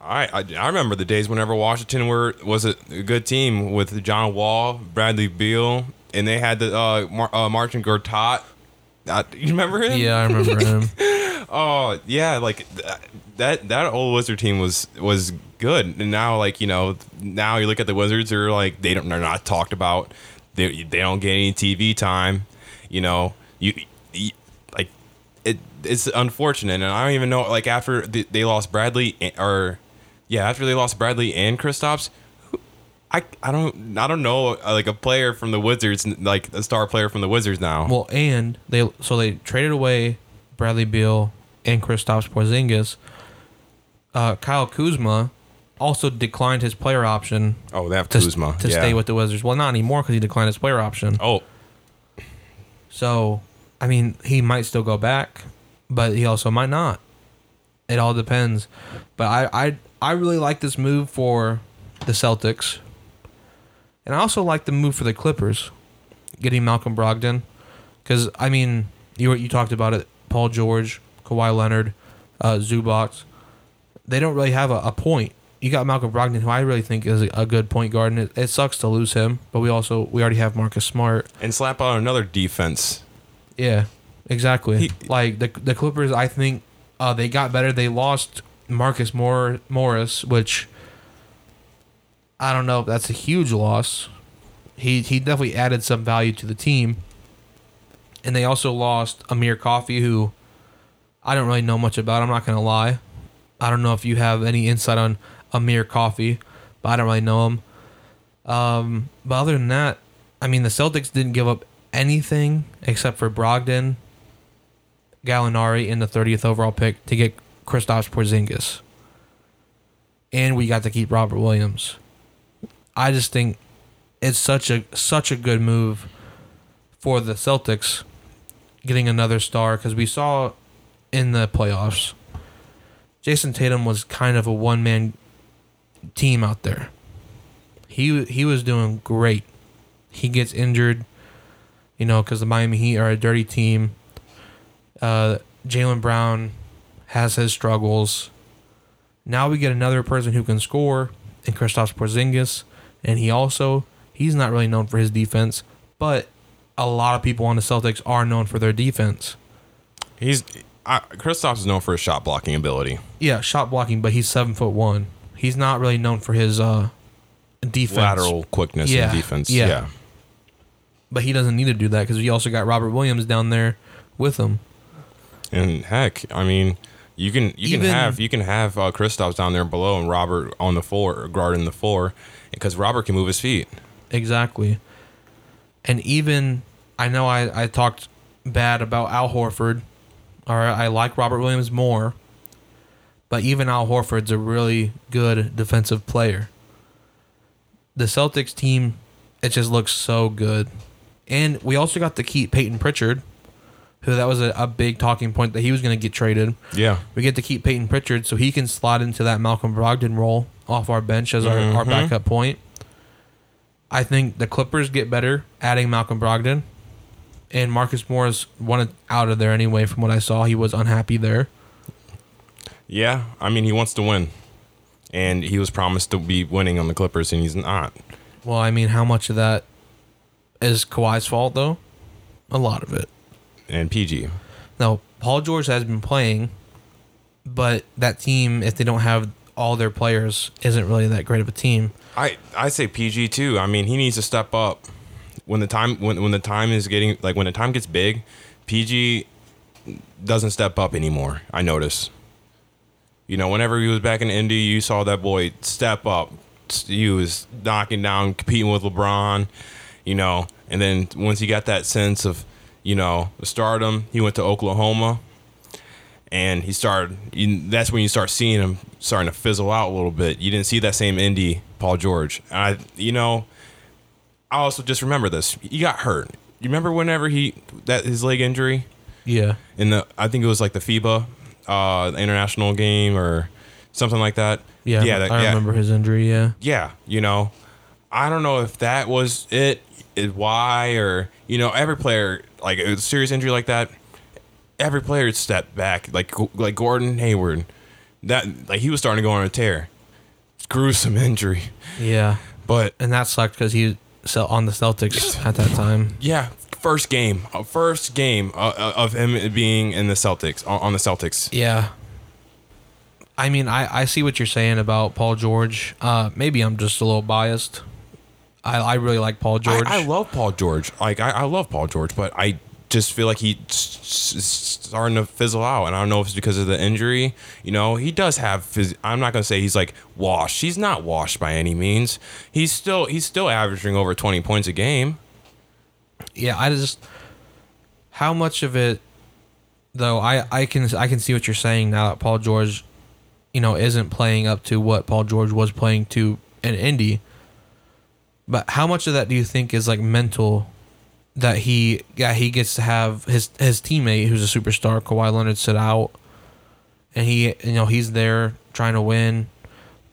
I, I I remember the days whenever Washington were was a, a good team with John Wall, Bradley Beal, and they had the uh, Mar- uh Marcin Gortat. Uh, you remember him? Yeah, I remember him. Oh yeah, like th- that that old Wizard team was was good, and now like you know now you look at the Wizards, they're like they don't they're not talked about. They they don't get any TV time. You know you, you like it. It's unfortunate, and I don't even know like after they, they lost Bradley or yeah after they lost Bradley and Kristaps. I, I don't I don't know uh, like a player from the Wizards like a star player from the Wizards now. Well, and they so they traded away Bradley Beal and Kristaps Porzingis. Uh, Kyle Kuzma also declined his player option oh, they have to, Kuzma to yeah. stay with the Wizards. Well, not anymore because he declined his player option. Oh, So, I mean, he might still go back, but he also might not. It all depends. But I, I, I really like this move for the Celtics, and I also like the move for the Clippers, getting Malcolm Brogdon, because I mean, you you talked about it. Paul George, Kawhi Leonard, uh, Zubac, they don't really have a, a point. You got Malcolm Brogdon, who I really think is a, a good point guard, and it, it sucks to lose him. But we also we already have Marcus Smart. and slap on another defense. Yeah, exactly. He- like the the Clippers, I think uh, they got better. They lost Marcus Mor- Morris, which I don't know if that's a huge loss. He he definitely added some value to the team. And they also lost Amir Coffey, who I don't really know much about. I'm not gonna lie. I don't know if you have any insight on Amir Coffey, but I don't really know him. Um, but other than that, I mean, the Celtics didn't give up anything except for Brogdon, Gallinari, and the 30th overall pick to get Kristaps Porzingis. And we got to keep Robert Williams. I just think it's such a such a good move for the Celtics getting another star because we saw in the playoffs Jayson Tatum was kind of a one man team out there. He he was doing great. He gets injured, you know, because the Miami Heat are a dirty team. Uh, Jaylen Brown has his struggles. Now we get another person who can score in Kristaps Porzingis, and he also he's not really known for his defense, but a lot of people on the Celtics are known for their defense. He's I, Kristaps is known for his shot blocking ability, Yeah, shot blocking, but he's seven foot one. He's not really known for his uh defense. lateral quickness, Yeah, and defense. yeah. Yeah. but he doesn't need to do that because we also got Robert Williams down there with him. and heck, I mean, you can you Even- can have you can have uh, Kristaps down there below and Robert on the floor, guarding the floor, because Robert can move his feet. Exactly. And even I know I, I talked bad about Al Horford, or I like Robert Williams more, but even Al Horford's a really good defensive player. The Celtics team, it just looks so good. And we also got to keep Peyton Pritchard, who that was a, a big talking point that he was going to get traded. Yeah, We get to keep Peyton Pritchard so he can slot into that Malcolm Brogdon role off our bench as our, our Mhm. backup point. I think the Clippers get better adding Malcolm Brogdon. And Marcus Morris wanted out of there anyway, from what I saw. He was unhappy there. yeah. I mean, he wants to win, and he was promised to be winning on the Clippers, and he's not. Well, I mean, how much of that is Kawhi's fault, though? A lot of it. And PG, Now, Paul George has been playing, but that team, if they don't have all their players, isn't really that great of a team. I I say PG too. I mean, he needs to step up when the time when when the time is getting like when the time gets big. PG doesn't step up anymore. I notice. You know, whenever he was back in Indy, you saw that boy step up. He was knocking down, competing with LeBron. You know, and then once he got that sense of, you know, stardom, he went to Oklahoma, and he started. You, that's when you start seeing him starting to fizzle out a little bit. You didn't see that same Indy Paul George. I, you know, I also just remember this. He got hurt. You remember whenever he that his leg injury Yeah. in the I think it was like the FIBA uh international game or something like that. Yeah. yeah, that, I yeah, remember his injury. Yeah. yeah. You know, I don't know if that was it. why or you know every player like a serious injury like that, every player stepped back like like Gordon Hayward, that like he was starting to go on a tear. It's gruesome injury, Yeah. but And that sucked because he was on the Celtics at that time. Yeah, first game, uh, first game uh, uh, of him being in the Celtics on, on the Celtics. Yeah. I mean, I, I see what you're saying about Paul George. Uh, maybe I'm just a little biased. I, I really like Paul George. I, I love Paul George. Like I, I love Paul George, but I just feel like he's starting to fizzle out, and I don't know if it's because of the injury. You know, he does have. Phys- I'm not gonna say he's like washed. He's not washed by any means. He's still he's still averaging over 20 points a game. yeah, I just how much of it though I, I can I can see what you're saying now that Paul George, you know, isn't playing up to what Paul George was playing to in Indy. But how much of that do you think is like mental that he yeah, he gets to have his his teammate who's a superstar, Kawhi Leonard sit out and he you know, he's there trying to win.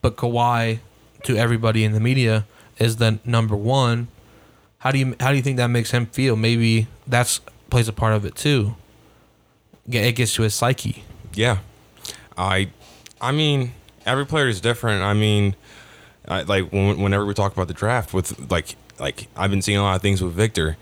But Kawhi to everybody in the media is the number one how do you how do you think that makes him feel? Maybe that's plays a part of it too. It gets to his psyche. Yeah, I, I mean, every player is different. I mean, I, like when, whenever we talk about the draft, with like like I've been seeing a lot of things with Victor.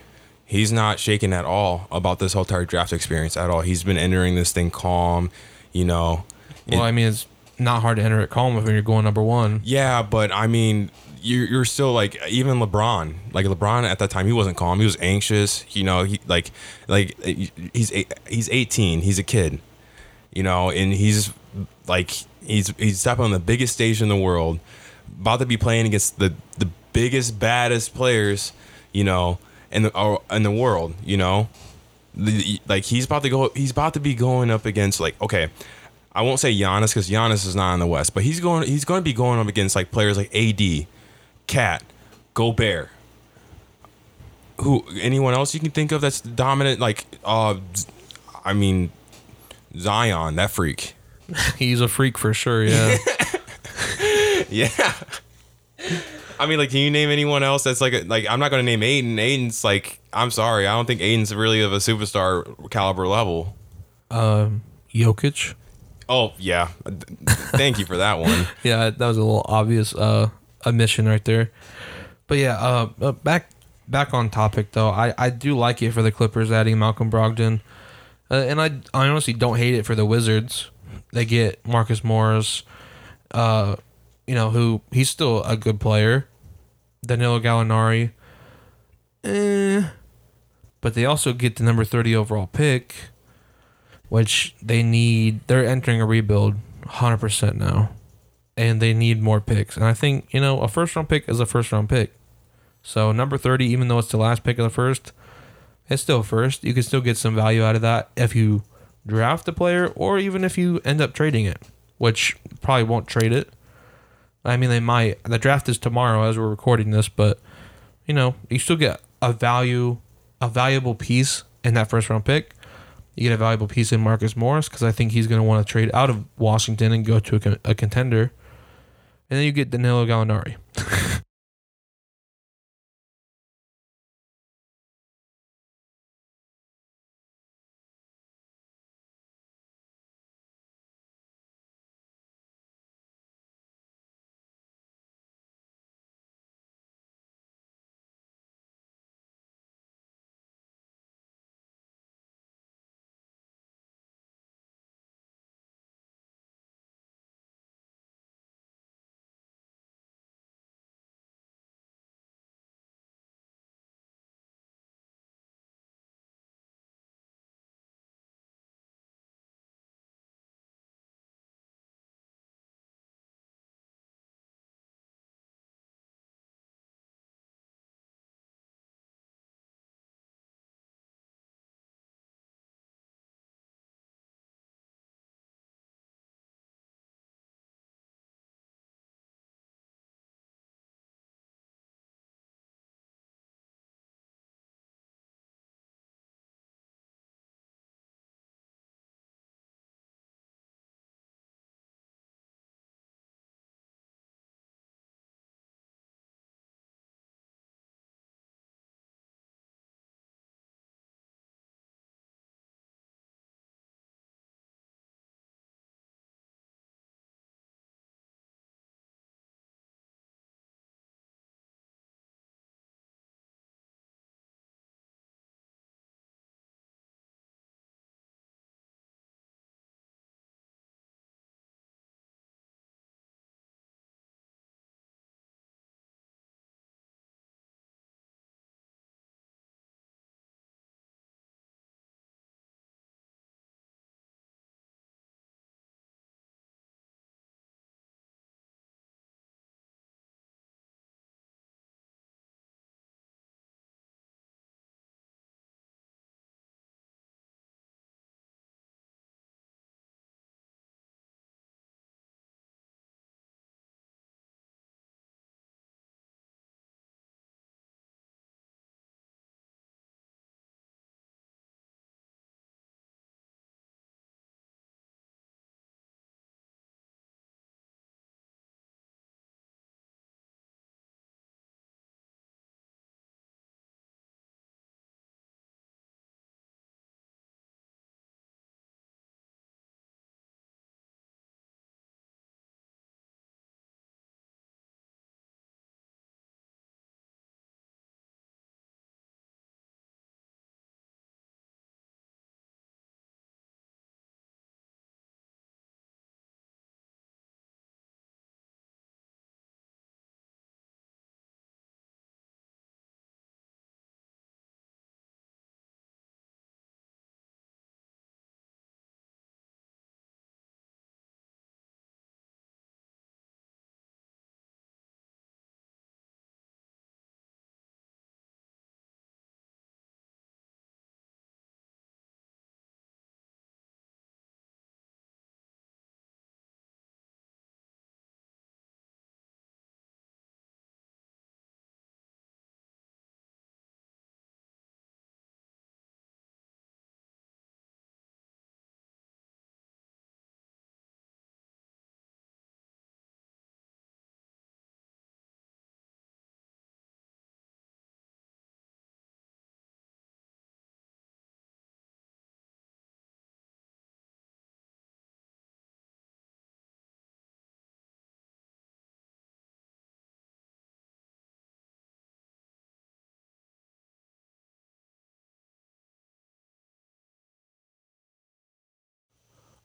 He's not shaken at all about this whole entire draft experience at all. He's been entering this thing calm, you know. Well, I mean, it's not hard to enter it calm when you're going number one. Yeah, but I mean, you're, you're still like even LeBron. Like LeBron at that time, he wasn't calm. He was anxious. You know, he like like he's he's 18. He's a kid. You know, and he's like he's he's stepping on the biggest stage in the world, about to be playing against the the biggest baddest players. You know, in the or, in the world. You know, the, like he's about to go. He's about to be going up against like okay. I won't say Giannis because Giannis is not in the West, but he's going. He's going to be going up against like players like AD, KAT, Gobert. Who? Anyone else you can think of that's dominant? Like, uh, I mean, Zion, that freak. He's a freak for sure. Yeah. Yeah. I mean, like, can you name anyone else that's like, a, like, I'm not going to name Ayton. Ayton's like, I'm sorry, I don't think Ayton's really of a superstar caliber level. um, Jokic. Oh yeah, thank you for that one. Yeah, that was a little obvious uh omission right there. But yeah, uh, uh back back on topic though. I I do like it for the Clippers adding Malcolm Brogdon. Uh, and I I honestly don't hate it for the Wizards. They get Marcus Morris uh you know who he's still a good player. Danilo Gallinari. Eh, but they also get the number 30 overall pick which they need they're entering a rebuild 100% now. And they need more picks. And i think you know a first round pick is a first round pick. So number 30 even though it's the last pick of the first it's still first. You can still get some value out of that if you draft the player or even if you end up trading it which probably won't trade it i mean they might the draft is tomorrow as we're recording this but you know you still get a value a valuable piece in that first round pick you get a valuable piece in Marcus Morris because I think he's going to want to trade out of Washington and go to a, a contender. And then you get Danilo Gallinari.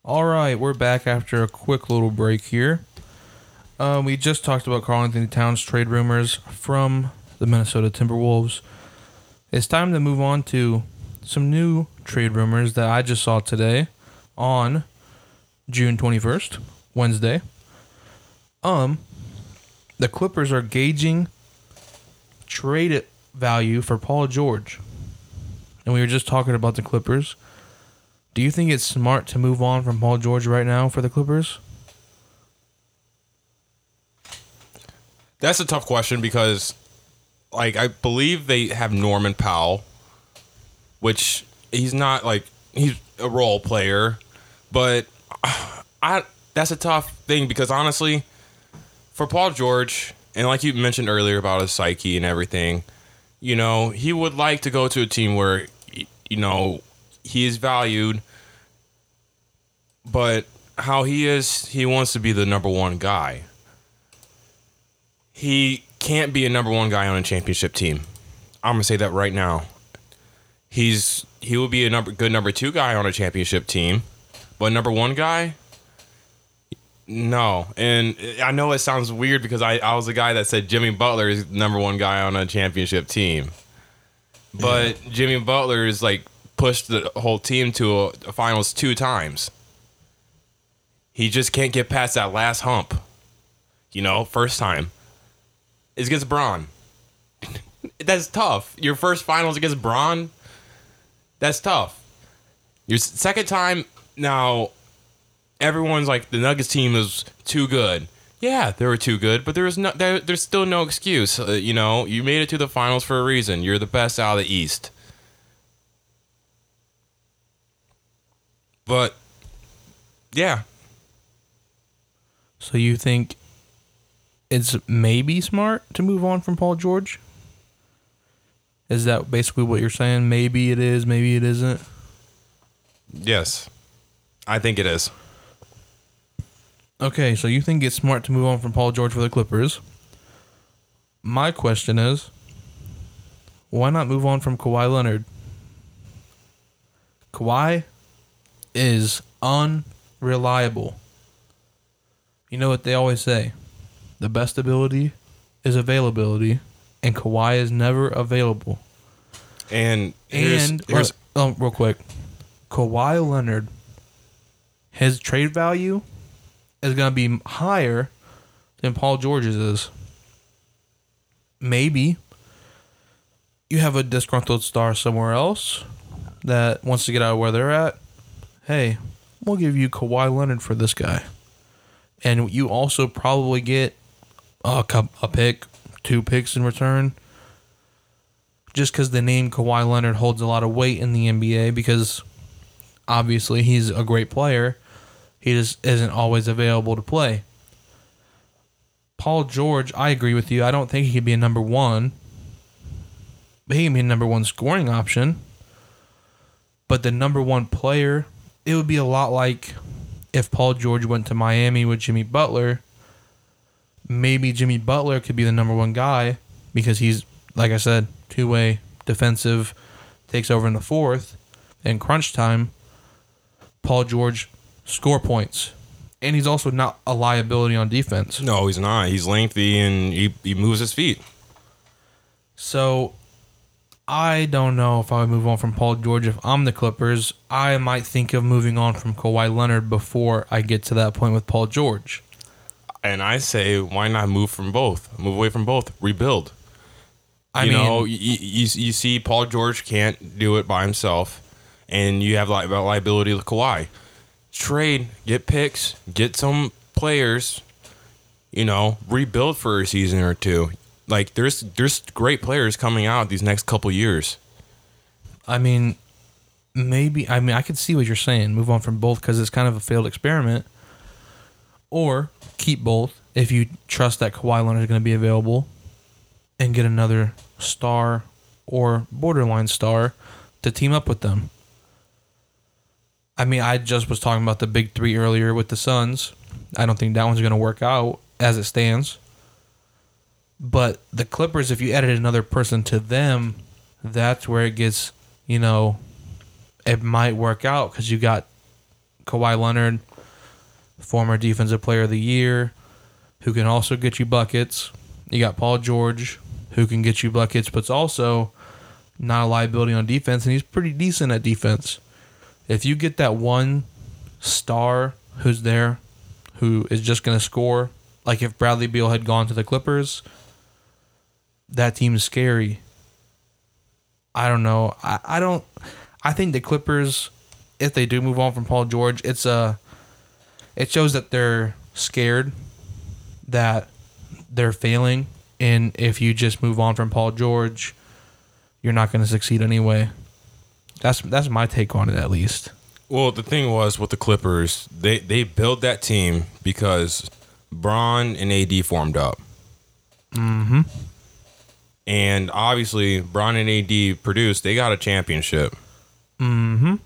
All right, we're back after a quick little break here. Uh, we just talked about Karl-Anthony Towns trade rumors from the Minnesota Timberwolves. It's time to move on to some new trade rumors that I just saw today on June 21st, Wednesday. Um, the Clippers are gauging trade value for Paul George. And we were just talking about the Clippers. Do you think it's smart to move on from Paul George right now for the Clippers? That's a tough question because, like, I believe they have Norman Powell, which he's not like he's a role player, but I that's a tough thing because honestly, for Paul George, and like you mentioned earlier about his psyche and everything, you know, he would like to go to a team where, you know, he is valued, but how he is, he wants to be the number one guy. He can't be a number one guy on a championship team. I'm gonna say that right now. He's he will be a number good number two guy on a championship team, but number one guy, no. And I know it sounds weird because I, I was the guy that said Jimmy Butler is number one guy on a championship team. But yeah. Jimmy Butler is like pushed the whole team to a, a finals two times. He just can't get past that last hump. You know, first time. It's against Bron. that's tough. Your first finals against Bron, that's tough. Your second time, now everyone's like the Nuggets team is too good. Yeah, they were too good, but there was no there, there's still no excuse. Uh, you know, you made it to the finals for a reason. You're the best out of the East. But yeah. So you think it's maybe smart to move on from Paul George? Is that basically what you're saying? Maybe it is, maybe it isn't. Yes. I think it is. Okay, so you think it's smart to move on from Paul George for the Clippers. My question is why not move on from Kawhi Leonard? Kawhi is unreliable. You know what they always say the best ability is availability, and Kawhi is never available. And here's, and here's, oh, real quick, Kawhi Leonard, his trade value is going to be higher than Paul George's is. Maybe you have a disgruntled star somewhere else that wants to get out of where they're at. Hey, we'll give you Kawhi Leonard for this guy. And you also probably get a, a pick, two picks in return. Just because the name Kawhi Leonard holds a lot of weight in the NBA because obviously he's a great player he just isn't always available to play. Paul George, I agree with you. I don't think he could be a number one. But he can be a number one scoring option. But the number one player, it would be a lot like if Paul George went to Miami with Jimmy Butler. Maybe Jimmy Butler could be the number one guy because he's, like I said, two way defensive, takes over in the fourth. In crunch time, Paul George score points. And he's also not a liability on defense. No, he's not. He's lengthy and he, he moves his feet. So I don't know if I would move on from Paul George if I'm the Clippers. I might think of moving on from Kawhi Leonard before I get to that point with Paul George. And I say, why not move from both? Move away from both. Rebuild. I you mean, know, you, you, you see Paul George can't do it by himself, and you have li- liability with Kawhi trade, get picks, get some players, you know, rebuild for a season or two. Like there's there's great players coming out these next couple years. I mean, maybe I mean I could see what you're saying. Move on from both because it's kind of a failed experiment, or keep both if you trust that Kawhi Leonard is going to be available, and get another star or borderline star to team up with them. I mean, I just was talking about the big three earlier with the Suns. I don't think that one's going to work out as it stands. But the Clippers, if you added another person to them, that's where it gets, you know, it might work out because you got Kawhi Leonard, former defensive player of the year, who can also get you buckets. You got Paul George, who can get you buckets, but's also not a liability on defense, and he's pretty decent at defense. If you get that one star who's there, who is just going to score, like if Bradley Beal had gone to the Clippers, that team's scary. I don't know. I, I don't. I think the Clippers, if they do move on from Paul George, it's a. It shows that they're scared, that they're failing, and if you just move on from Paul George, you're not going to succeed anyway. That's that's my take on it, at least. Well, the thing was with the Clippers, they they built that team because Bron and AD formed up. Mm-hmm. And obviously, Bron and AD produced. They got a championship. Mm-hmm.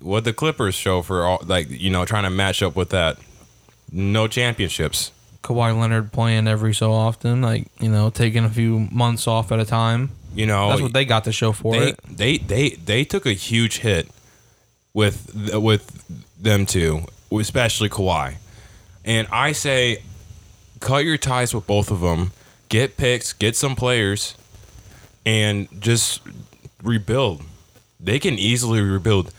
What the Clippers show for all like you know trying to match up with that? No championships. Kawhi Leonard playing every so often, like you know, taking a few months off at a time. You know That's what they got to show for they, it. they they they took a huge hit with with them two, especially Kawhi. And I say, cut your ties with both of them. Get picks, get some players, and just rebuild. They can easily rebuild.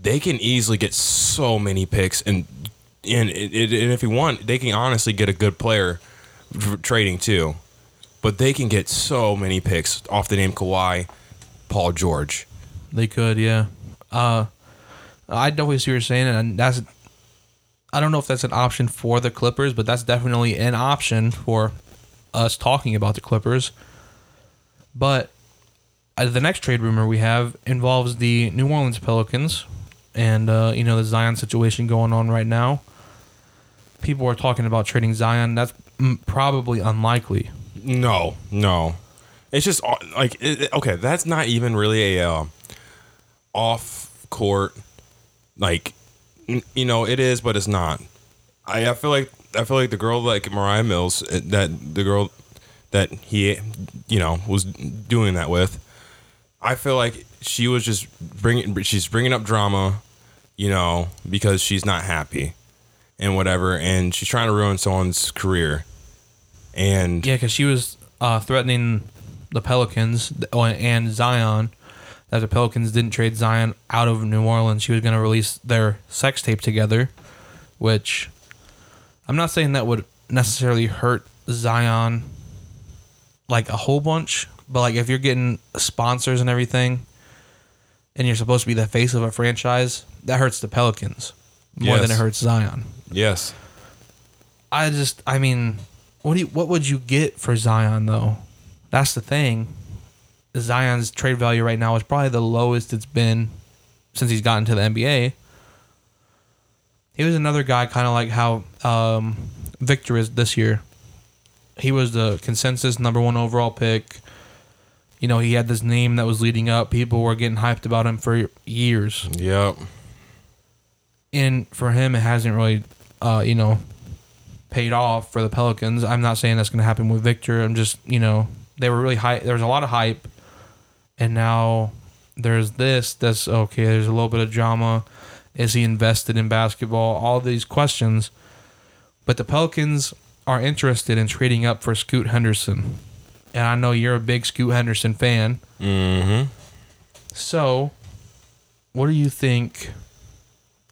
They can easily get so many picks, and and, and if you want, they can honestly get a good player trading too. But they can get so many picks off the name Kawhi, Paul George. They could, yeah. Uh, I see what you're saying, and that's. I don't know if that's an option for the Clippers, but that's definitely an option for us talking about the Clippers. But uh, the next trade rumor we have involves the New Orleans Pelicans, and uh, you know the Zion situation going on right now. People are talking about trading Zion. That's probably unlikely. No, no. It's just uh, like it, okay, that's not even really a uh, off court like you know it is, but it's not. I, I feel like I feel like the girl like Moriah Mills uh, that the girl that he you know was doing that with. I feel like she was just bringing she's bringing up drama, you know, because she's not happy and whatever, and she's trying to ruin someone's career. And Yeah, because she was uh, threatening the Pelicans oh, and Zion that the Pelicans didn't trade Zion out of New Orleans. She was going to release their sex tape together, which I'm not saying that would necessarily hurt Zion like a whole bunch, but like if you're getting sponsors and everything and you're supposed to be the face of a franchise, that hurts the Pelicans more than it hurts Zion. yes, I just, I mean, what do you, what would you get for Zion though? That's the thing. Zion's trade value right now is probably the lowest it's been since he's gotten to the NBA. He was another guy, kind of like how um, Victor is this year. He was the consensus number one overall pick. You know, he had this name that was leading up. People were getting hyped about him for years yep. and for him, it hasn't really, uh, you know, paid off for the Pelicans. I'm not saying that's going to happen with Victor. I'm just, you know, they were really high. There was a lot of hype, and now there's this. That's okay. There's a little bit of drama. Is he invested in basketball? All these questions, but the Pelicans are interested in trading up for Scoot Henderson, and I know you're a big Scoot Henderson fan. Mm-hmm. So, what do you think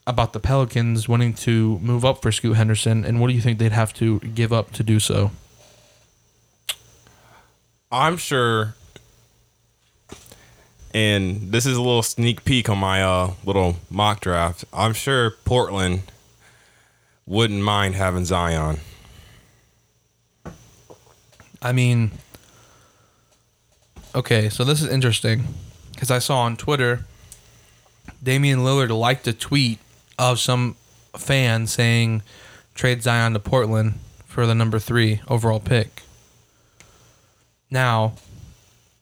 about the Pelicans wanting to move up for Scoot Henderson, and what do you think they'd have to give up to do so? I'm sure. And this is a little sneak peek on my uh, little mock draft. I'm sure Portland wouldn't mind having Zion. I mean, okay, so this is interesting because I saw on Twitter Damian Lillard liked a tweet of some fan saying trade Zion to Portland for the number three overall pick. Now,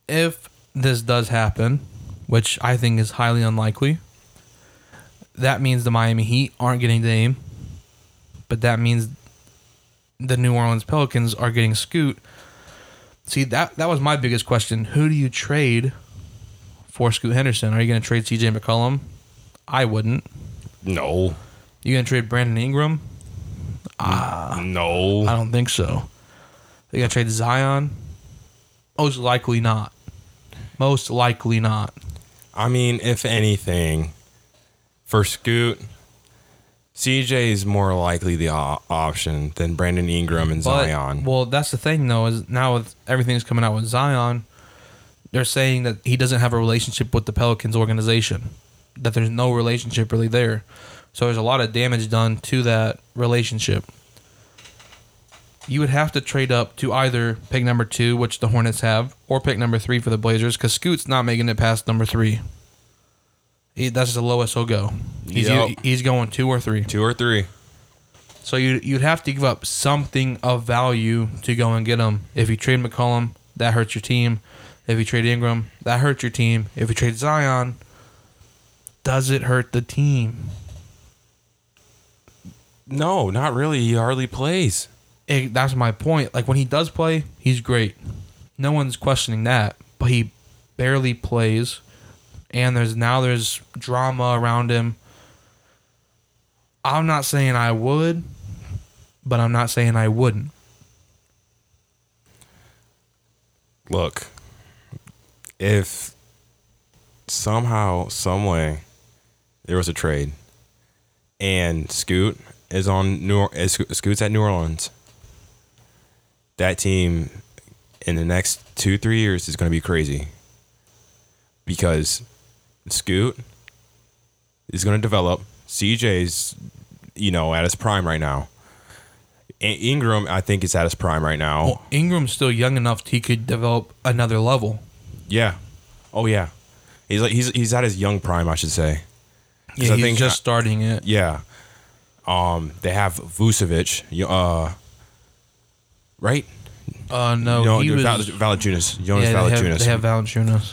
if this does happen, which I think is highly unlikely, that means the Miami Heat aren't getting Dame, but that means the New Orleans Pelicans are getting Scoot. See that that was my biggest question. Who do you trade for Scoot Henderson? Are you going to trade CJ McCollum? I wouldn't. No. You gonna trade Brandon Ingram? Ah. no. I don't think so. They gonna trade Zion? Most likely not. Most likely not. I mean, if anything, for Scoot, CJ is more likely the o- option than Brandon Ingram and But, Zion. Well, that's the thing though. Is now with everything's coming out with Zion, they're saying that he doesn't have a relationship with the Pelicans organization. That there's no relationship really there. So there's a lot of damage done to that relationship. You would have to trade up to either pick number two, which the Hornets have, or pick number three for the Blazers, because Scoot's not making it past number three. He, that's the lowest he'll go. He's, Yep. he's going two or three. Two or three. So you you'd have to give up something of value to go and get him. If you trade McCollum, that hurts your team. If you trade Ingram, that hurts your team. If you trade Zion, does it hurt the team? No, not really. He hardly plays. It, that's my point. Like when he does play, he's great. No one's questioning that. But he barely plays, and there's now there's drama around him. I'm not saying I would, but I'm not saying I wouldn't. Look, if somehow, some way, there was a trade, and Scoot is on New Scoot's at New Orleans, that team in the next two three years is going to be crazy because Scoot is going to develop. CJ's, you know, at his prime right now. In- Ingram, I think, is at his prime right now. Well, Ingram's still young enough he could develop another level. Yeah. Oh yeah. He's like he's he's at his young prime, I should say. Yeah, I he's think- just starting it. Yeah. Um, they have Vucevic. Uh, right? Uh, no, no, he was. Val-. Jonas yeah, they have, they have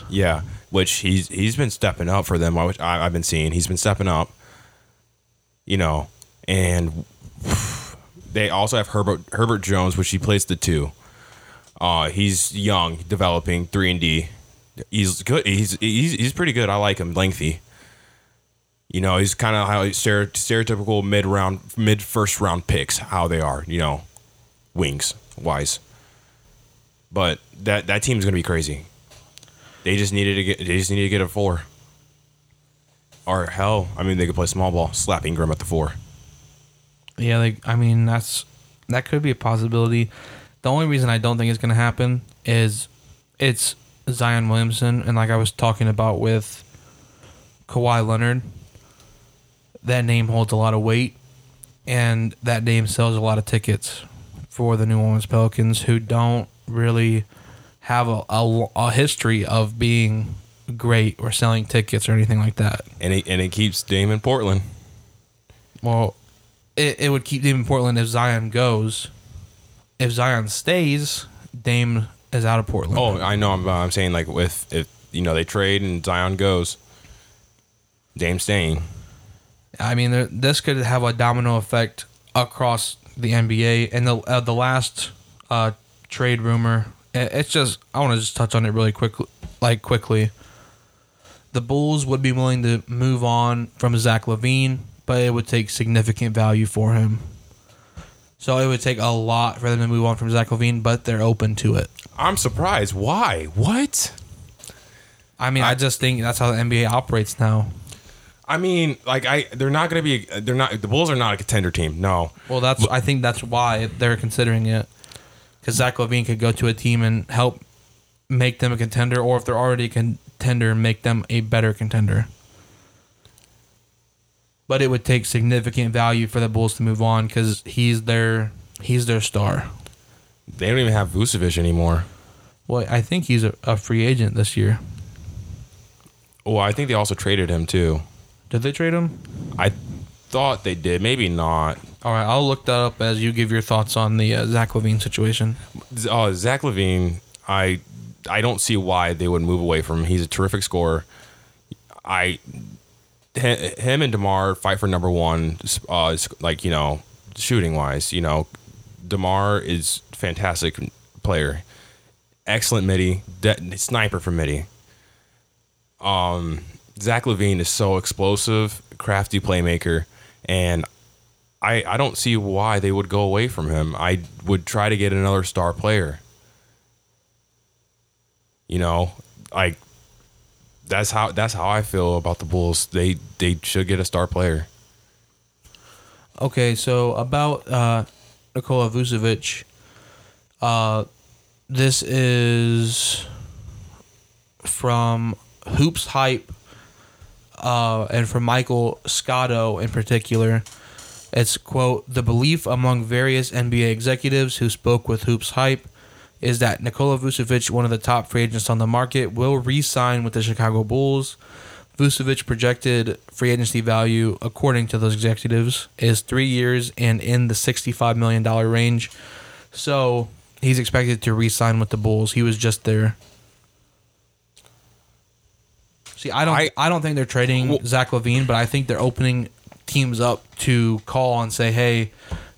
yeah, which he's he's been stepping up for them. Which I, I've been seeing. He's been stepping up. You know, and they also have Herbert Herbert Jones, which he plays the two. Uh, he's young, developing three and D. He's good. He's he's he's pretty good. I like him. Lengthy. You know, he's kind of how stereotypical mid round, mid first round picks. How they are. You know, wings wise. But that that team's gonna be crazy. They just needed to get. They just needed to get a four. Or hell, I mean, they could play small ball, slap Ingram at the four. Yeah, like I mean that's that could be a possibility. The only reason I don't think it's gonna happen is it's Zion Williamson, and like I was talking about with Kawhi Leonard, that name holds a lot of weight, and that name sells a lot of tickets for the New Orleans Pelicans, who don't really have a, a, a history of being great or selling tickets or anything like that. And it, and it keeps Dame in Portland. Well, it, it would keep Dame in Portland if Zion goes. If Zion stays, Dame is out of Portland. Oh, I know. I'm, I'm saying like with if you know they trade and Zion goes, Dame staying. I mean, this could have a domino effect across the NBA. And the uh, the last uh, trade rumor, it's just I want to just touch on it really quickly, like quickly. The Bulls would be willing to move on from Zach LaVine, but it would take significant value for him. So it would take a lot for them to move on from Zach LaVine, but they're open to it. I'm surprised. Why? What? I mean, I, just think that's how the NBA operates now. I mean, like I, they're not gonna be. They're not. The Bulls are not a contender team. No. Well, that's I think that's why they're considering it because Zach LaVine could go to a team and help make them a contender, or if they're already a contender, make them a better contender. But it would take significant value for the Bulls to move on because he's their he's their star. They don't even have Vucevic anymore. Well, I think he's a, a free agent this year. Well, I think they also traded him too. Did they trade him? I thought they did. Maybe not. All right, I'll look that up as you give your thoughts on the uh, Zach LaVine situation. Uh, Zach LaVine, I I don't see why they would move away from him. He's a terrific scorer. I him and Demar fight for number one. Uh, like you know, shooting wise, you know, Demar is fantastic player, excellent midi, de- sniper for midi. Um, Zach LaVine is so explosive, crafty playmaker, and I I don't see why they would go away from him. I would try to get another star player. You know, like that's how that's how I feel about the Bulls. They they should get a star player. Okay, so about uh, Nikola Vucevic, uh, this is from Hoops Hype uh, and from Michael Scotto in particular. It's quote the belief among various NBA executives who spoke with Hoops Hype is that Nikola Vucevic, one of the top free agents on the market, will re-sign with the Chicago Bulls. Vucevic projected free agency value, according to those executives, is three years and in the $65 million range. So he's expected to re sign with the Bulls. He was just there. See, I don't I, I- don't think they're trading Well- Zach LaVine, but I think they're opening teams up to call and say, hey,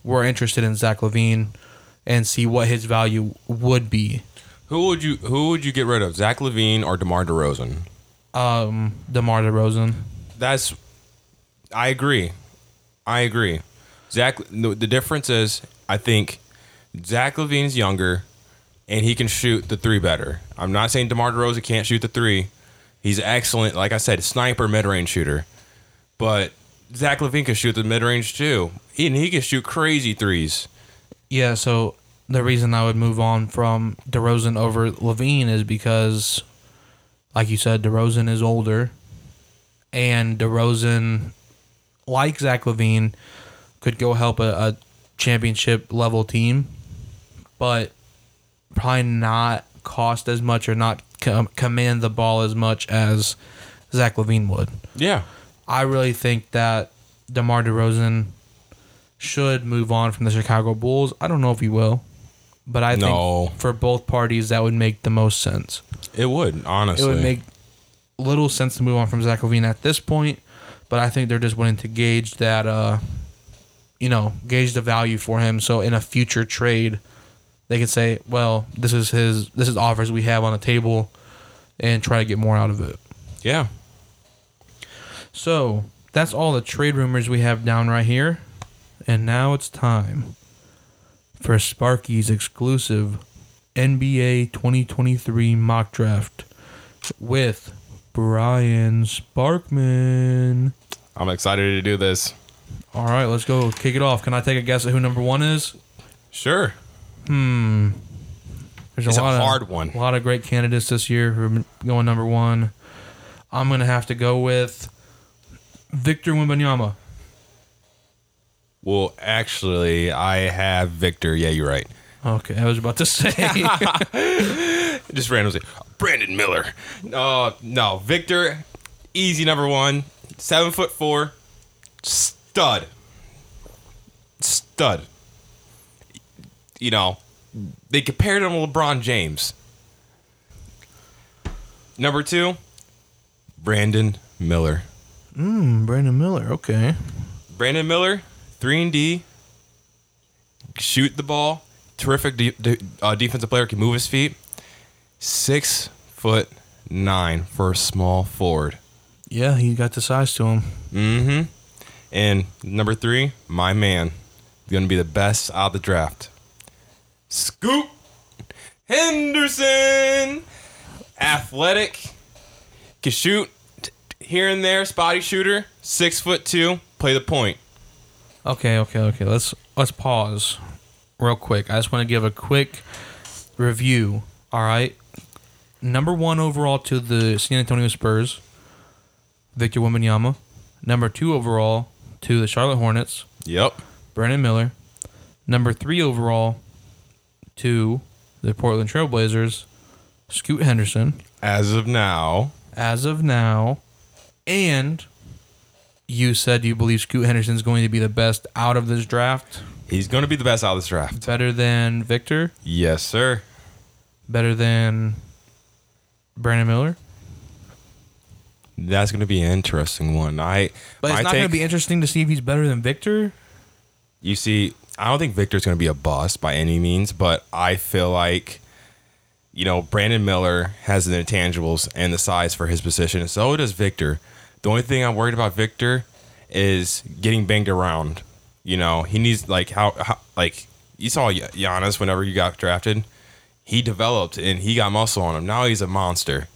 we're interested in Zach LaVine and see what his value would be. Who would you who would you get rid of? Zach LaVine or DeMar DeRozan? Um, DeMar DeRozan. That's I agree. I agree. Zach the, the difference is I think Zach LaVine's younger and he can shoot the three better. I'm not saying DeMar DeRozan can't shoot the three. He's excellent, like I said, sniper mid range shooter. But Zach LaVine can shoot the mid range too. And he can shoot crazy threes. Yeah, so the reason I would move on from DeRozan over LaVine is because, like you said, DeRozan is older, and DeRozan, like Zach LaVine, could go help a, a championship level team, but probably not cost as much or not com- command the ball as much as Zach LaVine would. Yeah. I really think that DeMar DeRozan should move on from the Chicago Bulls. I don't know if he will, but I No. think for both parties that would make the most sense. It would, honestly. It would make little sense to move on from Zach LaVine at this point, but I think they're just wanting to gauge that, uh, you know, gauge the value for him. So in a future trade, they could say, well, this is his, this is offers we have on the table, and try to get more out of it. Yeah. So that's all the trade rumors we have down right here. And now it's time for Sparky's exclusive NBA 2023 mock draft with Brian Sparkman. I'm excited to do this. All right, let's go kick it off. Can I take a guess at who number one is? Sure. Hmm. There's It's a lot of- hard one. A lot of great candidates this year who are going number one. I'm gonna have to go with Victor Wembanyama. Well, actually, I have Victor. Yeah, you're right. Okay, I was about to say. Just randomly. Brandon Miller. No, no. Victor, easy number one. Seven foot four. Stud. Stud. You know, they compared him to LeBron James. Number two, Brandon Miller. Hmm, Brandon Miller. Okay. Brandon Miller, three and D. Shoot the ball. Terrific de- de- uh, defensive player. Can move his feet. Six foot nine for a small forward. Yeah, he got the size to him. Mm-hmm. And number three, my man, going to be the best out of the draft. Scoot Henderson, athletic, can shoot here and there, spotty shooter, six foot two, play the point. Okay, okay, okay. Let's let's pause real quick. I just want to give a quick review. All right. Number one overall to the San Antonio Spurs, Victor Wembanyama. Number two overall to the Charlotte Hornets, Yep. Brandon Miller. Number three overall to the Portland Trailblazers, Scoot Henderson. As of now, as of now. And you said you believe Scoot Henderson is going to be the best out of this draft. he's going to be the best out of this draft. Better than Victor. Yes, sir. Better than Brandon Miller. That's going to be an interesting one. I, But it's not going to be interesting to see if he's better than Victor. You see, I don't think Victor's going to be a bust by any means, but I feel like, you know, Brandon Miller has the intangibles and the size for his position, and so does Victor. The only thing I'm worried about Victor is getting banged around. You know, he needs like how, how like you saw Gi- Giannis whenever he got drafted, he developed and he got muscle on him. Now he's a monster.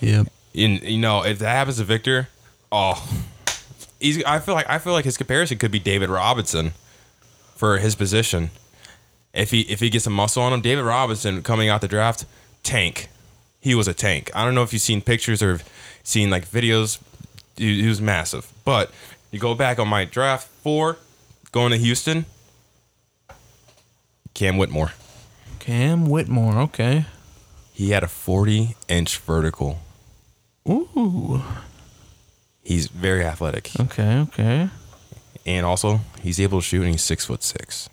Yep. And you know, if that happens to Victor, oh, he's. I feel like I feel like his comparison could be David Robinson for his position. If he if he gets some muscle on him, David Robinson coming out the draft, tank. He was a tank. I don't know if you've seen pictures or seen like videos. He, he was massive. But you go back on my draft four, going to Houston. Cam Whitmore. Cam Whitmore. Okay. He had a 40 inch vertical. Ooh. He's very athletic. Okay. Okay. And also he's able to shoot and he's six foot six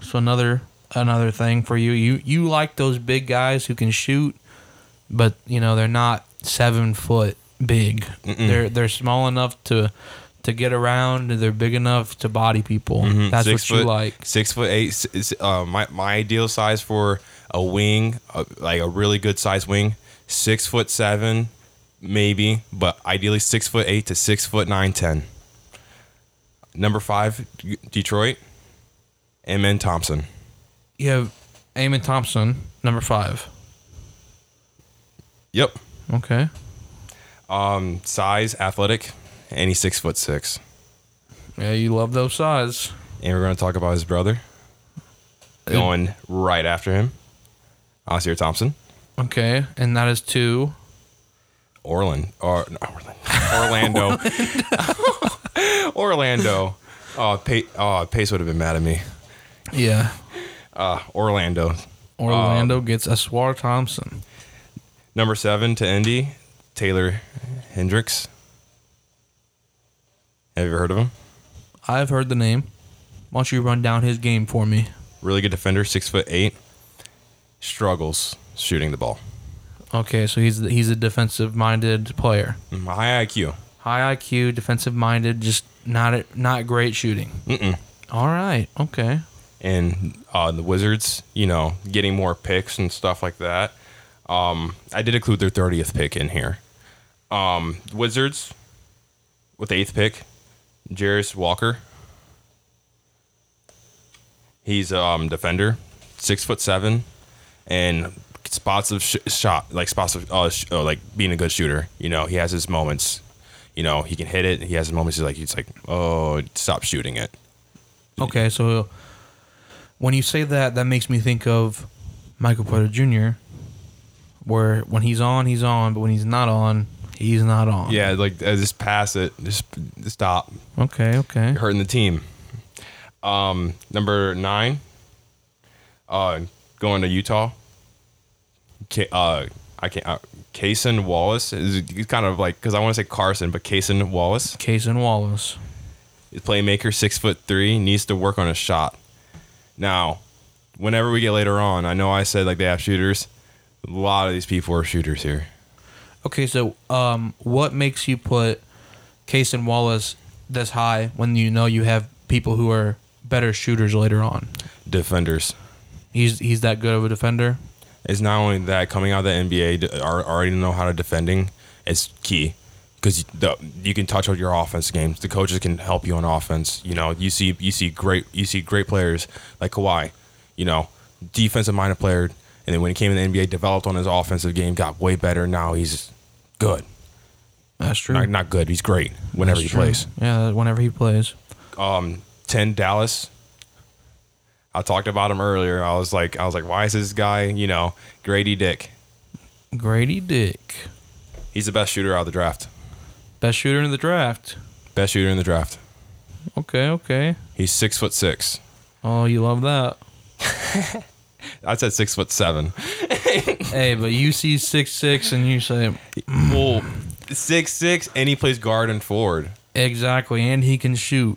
So another another thing for you. You you like those big guys who can shoot, but you know they're not seven foot big. They're they're small enough to to get around. They're big enough to body people. That's Mm-hmm. Six what you foot- like. six foot eight is, uh, my, my ideal size for a wing uh, like a really good size wing six foot seven maybe but ideally six foot eight to six foot nine ten number five detroit Amen thompson You have Amen Thompson, number five. yep Okay. um size athletic and he's six foot six Yeah, you love those size. and we're going to talk about his brother going right after him Ausar Thompson Okay, and that is two. Orland or no, Orlando. Orlando. Orlando. Oh, Pace, oh, Pace would have been mad at me. Yeah. Uh, Orlando. Orlando Um, gets Ausar Thompson. Number seven to Indy, Taylor Hendricks. Have you ever heard of him? I've heard the name. Why don't you run down his game for me? Really good defender, six foot eight. Struggles shooting the ball. Okay, so he's he's a defensive minded player. Mm, High IQ. High IQ, defensive minded, just not not great shooting. Mm-mm. All right. Okay. and uh, the Wizards, you know, getting more picks and stuff like that. Um, I did include their 30th pick in here. Um, Wizards with the eighth pick, Jarace Walker. He's um defender, six foot seven, and spots of sh- shot like spots of uh, sh- uh, like being a good shooter. You know, he has his moments. You know, he can hit it. He has moments. He's like he's like, oh, stop shooting it. Okay. So when you say that, that makes me think of Michael Porter Jr. Where when he's on, he's on, but when he's not on, he's not on. Yeah, like uh, just pass it. Just stop. Okay. Okay. You're hurting the team. Um, number nine. Uh, going to Utah. Uh, I can't. Uh, Cason Wallace is he's kind of like because I want to say Carson, but Cason Wallace, Case Wallace. is playmaker, six foot three, needs to work on a shot. Now, whenever we get later on, I know I said like they have shooters. A lot of these people are shooters here. Okay, so um, what makes you put Cason Wallace this high when you know you have people who are better shooters later on? Defenders. He's he's that good of a defender. It's not only that coming out of the NBA, d- ar- already know how to defending is key because you can touch on your offense games. The coaches can help you on offense. You know, you see you see great you see great players like Kawhi. You know, defensive minded player, and then when he came in the NBA, developed on his offensive game, got way better. Now he's good. That's true. Not, not good. He's great whenever That's he true. plays. Yeah, whenever he plays. Um, ten Dallas. I talked about him earlier. I was like, I was like, why is this guy? You know, Grady Dick. Grady Dick, He's the best shooter out of the draft. best shooter in the draft. Best shooter in the draft. Okay, okay. He's six foot six. Oh, you love that. I said six foot seven. hey, but you see six six and you say Well, six six, and he plays guard and forward. exactly, and he can shoot.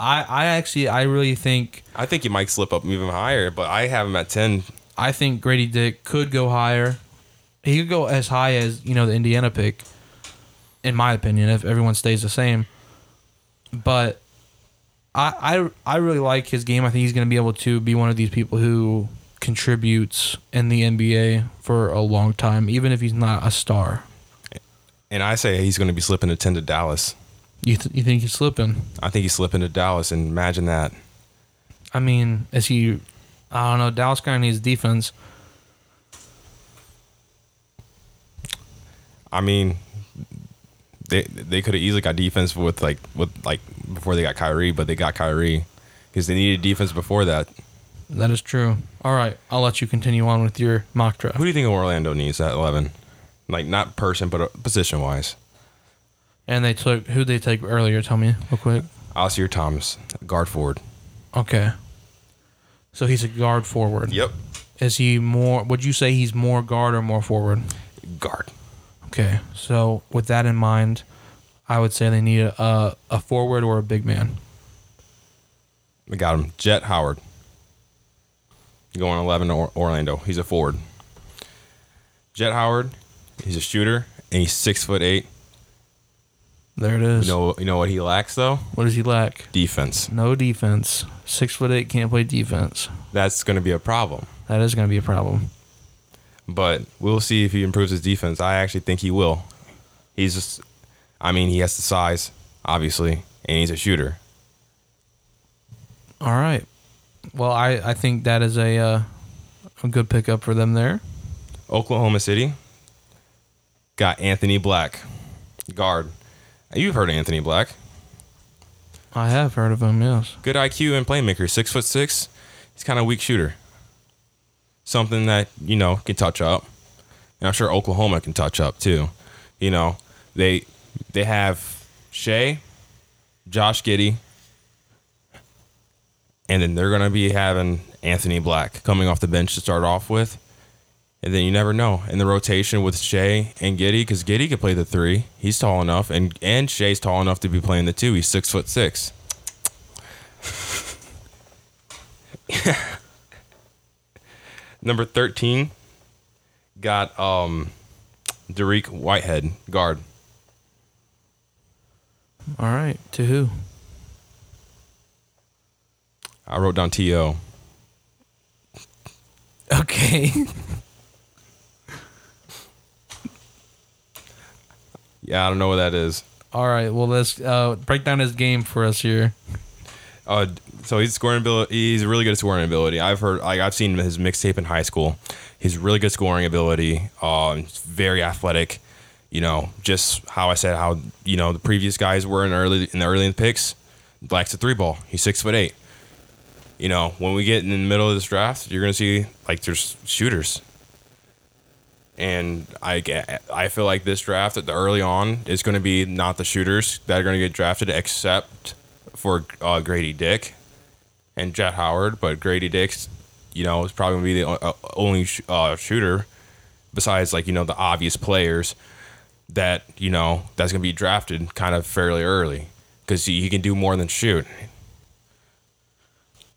I I actually I really think I think he might slip up even higher, but I have him at ten. I think Grady Dick could go higher. He could go as high as you know the Indiana pick, in my opinion, if everyone stays the same. But I I I really like his game. I think he's going to be able to be one of these people who contributes in the NBA for a long time, even if he's not a star. And I say he's going to be slipping to ten to Dallas. You th- you think he's slipping? I think he's slipping to Dallas, and imagine that. I mean, is he? I don't know. Dallas kind of needs defense. I mean, they they could have easily got defense with like with like before they got Kyrie, but they got Kyrie because they needed defense before that. That is true. All right, I'll let you continue on with your mock draft. Who do you think Orlando needs at eleven? Like not person, but uh, position wise. And they took who they take earlier. Tell me real quick. Ausar Thomas, guard forward. Okay. So he's a guard forward. Yep, Is he more? Would you say he's more guard or more forward? guard. Okay. So with that in mind, I would say they need a a, forward or a big man. We got him. Jett Howard. Going 11 to Or- Orlando. He's a forward. Jett Howard, he's a shooter, and he's six foot eight. There it is. You know, you know what he lacks though? What does he lack? Defense. No defense. Six foot eight can't play defense. That's going to be a problem. That is going to be a problem. But we'll see if he improves his defense. I actually think he will. He's just, I mean, he has the size, obviously, and he's a shooter. All right. Well, I, I think that is a uh, a good pickup for them there. Oklahoma City got Anthony Black, guard. You've heard of Anthony Black. I have heard of him. Yes. good IQ and playmaker. Six foot six. He's kind of weak shooter. Something that you know can touch up, and I'm sure Oklahoma can touch up too. You know, they they have Shai, Josh Giddey, and then they're gonna be having Anthony Black coming off the bench to start off with. And then you never know in the rotation with Shai and Giddey because Giddey could play the three. He's tall enough, and and Shai's tall enough to be playing the two. He's six foot six. Number 13 got um Dariq Whitehead, guard. All right. To who? I wrote down T.O. Okay. Yeah, I don't know what that is. All right. Well, let's uh, break down his game for us here. Uh, so he's scoring ability. He's a really good at scoring ability. I've heard, like, I've seen his mixtape in high school. He's really good scoring ability. Um, very athletic. You know, just how I said how you know the previous guys were in early in the early in the picks. Black's a three ball. He's six foot eight. You know, when we get in the middle of this draft, you're gonna see like there's shooters. And I I feel like this draft at the early on is going to be not the shooters that are going to get drafted, except for uh, Grady Dick and Jett Howard. But Grady Dick's, you know, is probably going to be the only uh, shooter besides like you know the obvious players that you know that's going to be drafted kind of fairly early because he, he can do more than shoot.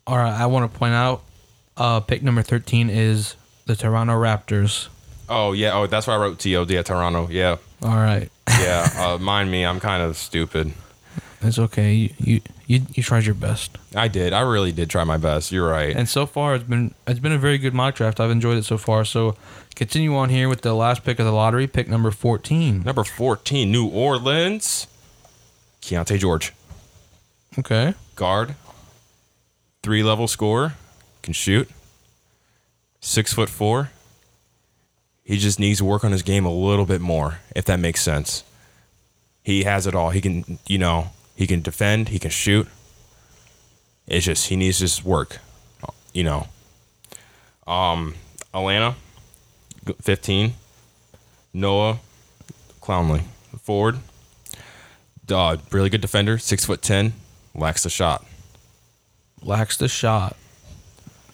All right. I want to point out uh, pick number 13 is the Toronto Raptors. Oh yeah, oh that's why I wrote TOD at Toronto. Yeah, All right. yeah. uh, mind me, I'm kind of stupid. It's okay. You, you you you tried your best. I did. I really did try my best. You're right. And so far, it's been it's been a very good mock draft. I've enjoyed it so far. So, continue on here with the last pick of the lottery, pick number fourteen. Number 14, New Orleans. Keyonte George. Okay. Guard. Three level scorer. Can shoot. Six foot four. He just needs to work on his game a little bit more, if that makes sense. He has it all. He can, you know, he can defend, he can shoot. It's just he needs to work, you know. Um, Atlanta, 15. Noah Clowney, forward. Uh, really good defender, six foot ten, lacks the shot. Lacks the shot.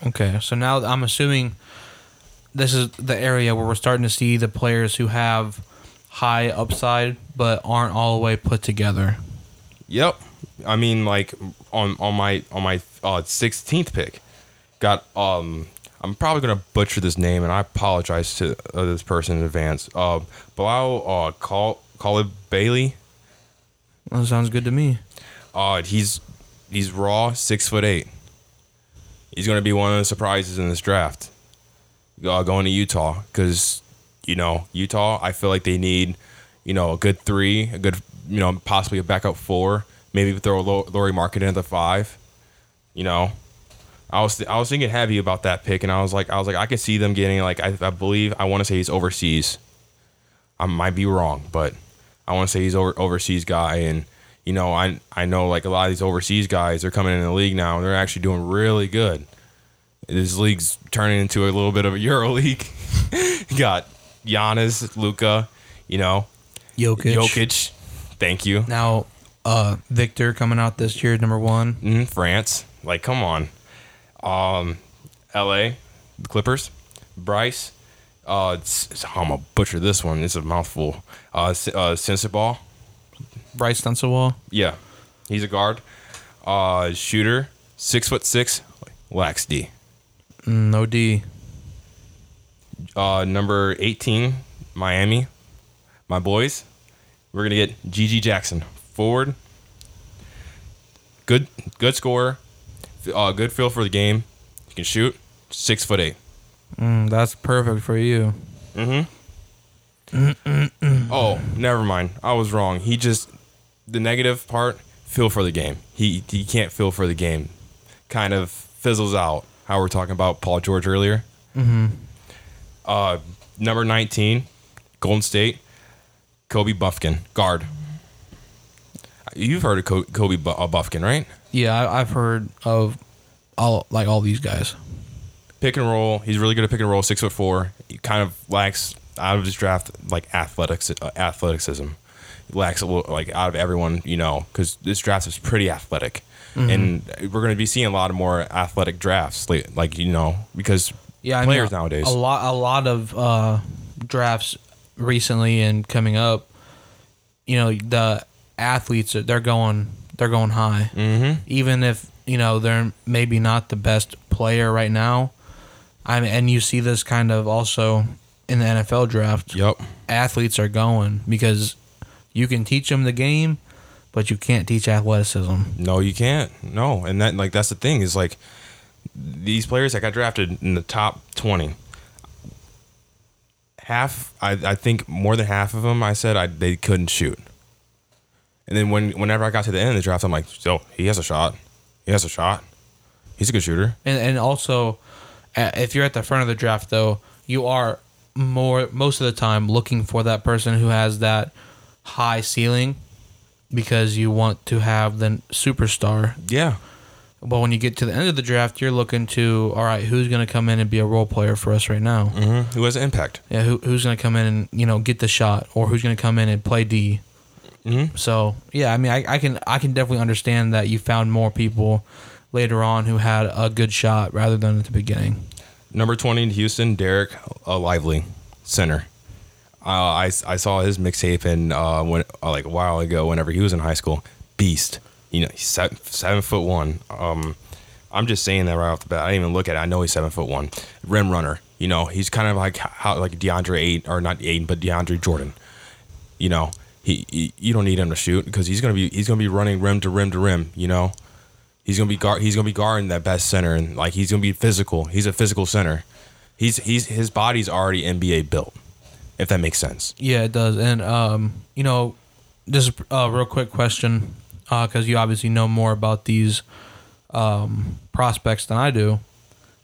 Okay. So now I'm assuming this is the area where we're starting to see the players who have high upside but aren't all the way put together. Yep. I mean, like on on my on my uh, 16th pick, got um. I'm probably gonna butcher this name, and I apologize to uh, this person in advance. Uh, Bilal uh, call call it Bailey. That sounds good to me. Uh, he's he's raw, six foot eight. He's gonna be one of the surprises in this draft. Uh, going to Utah because you know Utah, I feel like they need you know a good three, a good you know, possibly a backup four. Maybe throw Lauri Markkanen at the five. You know, I was I was thinking heavy about that pick, and I was like I was like I could see them getting like I, I believe I want to say he's overseas. I might be wrong, but I want to say he's over overseas guy, and you know I I know like a lot of these overseas guys are coming in the league now, and they're actually doing really good. This league's turning into a little bit of a Euro league. got Giannis, Luka, you know, Jokic. Jokic. Thank you. Now, uh, Victor coming out this year, number one. Mm, France. Like, come on. Um, L.A. The Clippers. Brice. Uh, it's, it's, I'm gonna butcher this one. It's a mouthful. Uh, uh Sensabaugh. Brice Sensabaugh. Yeah, he's a guard. Uh, shooter. Six foot six. Lax D. Mm, no D. Uh, number 18, Miami. My boys. We're gonna get GG Jackson forward. Good, good scorer. Uh, good feel for the game. You can shoot. Six foot eight. Mm, that's perfect for you. Mm-hmm. Oh, never mind. I was wrong. He just the negative part. Feel for the game. He he can't feel for the game. Kind of fizzles out. How we're talking about Paul George earlier. Mm-hmm. Uh, number nineteen, Golden State. Kobe Bufkin, guard. You've heard of Kobe uh, Bufkin, right? Yeah, I've heard of all like all these guys. Pick and roll. He's really good at pick and roll. Six foot four. He kind of lacks out of his draft like athletics, uh, athleticism. He lacks a little, like out of everyone, you know, because this draft is pretty athletic, mm-hmm. and we're going to be seeing a lot of more athletic drafts, like, you know, because yeah, players I mean, nowadays. A lot, a lot of uh, drafts recently and coming up. You know, the athletes they're going they're going high, mm-hmm. even if you know they're maybe not the best player right now. I mean, and you see this kind of also in the NFL draft. Yep, athletes are going because you can teach them the game, but you can't teach athleticism. No, you can't. No, and that like that's the thing is like these players that got drafted in the top twenty. Half, I, I think more than half of them, I said I, they couldn't shoot. And then when whenever I got to the end of the draft, I'm like, so he has a shot. He has a shot. He's a good shooter. And and also, if you're at the front of the draft, though, you are more most of the time looking for that person who has that high ceiling because you want to have the superstar. Yeah. But when you get to the end of the draft, you're looking to all right, who's going to come in and be a role player for us right now? Mm-hmm. Who has impact? Yeah, who, who's going to come in and you know get the shot, or who's going to come in and play D? Mm-hmm. So yeah, I mean, I, I can I can definitely understand that you found more people later on who had a good shot rather than at the beginning. Number twenty in Houston, Dereck Lively, center. Uh, I, I saw his mixtape and uh, when uh, like a while ago, whenever he was in high school, beast. You know, he's seven, seven foot one. Um, I'm just saying that right off the bat. I didn't even look at it. I know he's seven foot one. Rim runner. You know, he's kind of like how like DeAndre eight or not eight, but DeAndre Jordan. You know, he, he, you don't need him to shoot because he's gonna be he's gonna be running rim to rim to rim. You know, he's gonna be guard he's gonna be guarding that best center and like he's gonna be physical. He's a physical center. He's he's his body's already NBA built. If that makes sense. Yeah, it does. And um, you know, just a real quick question because uh, you obviously know more about these um, prospects than I do.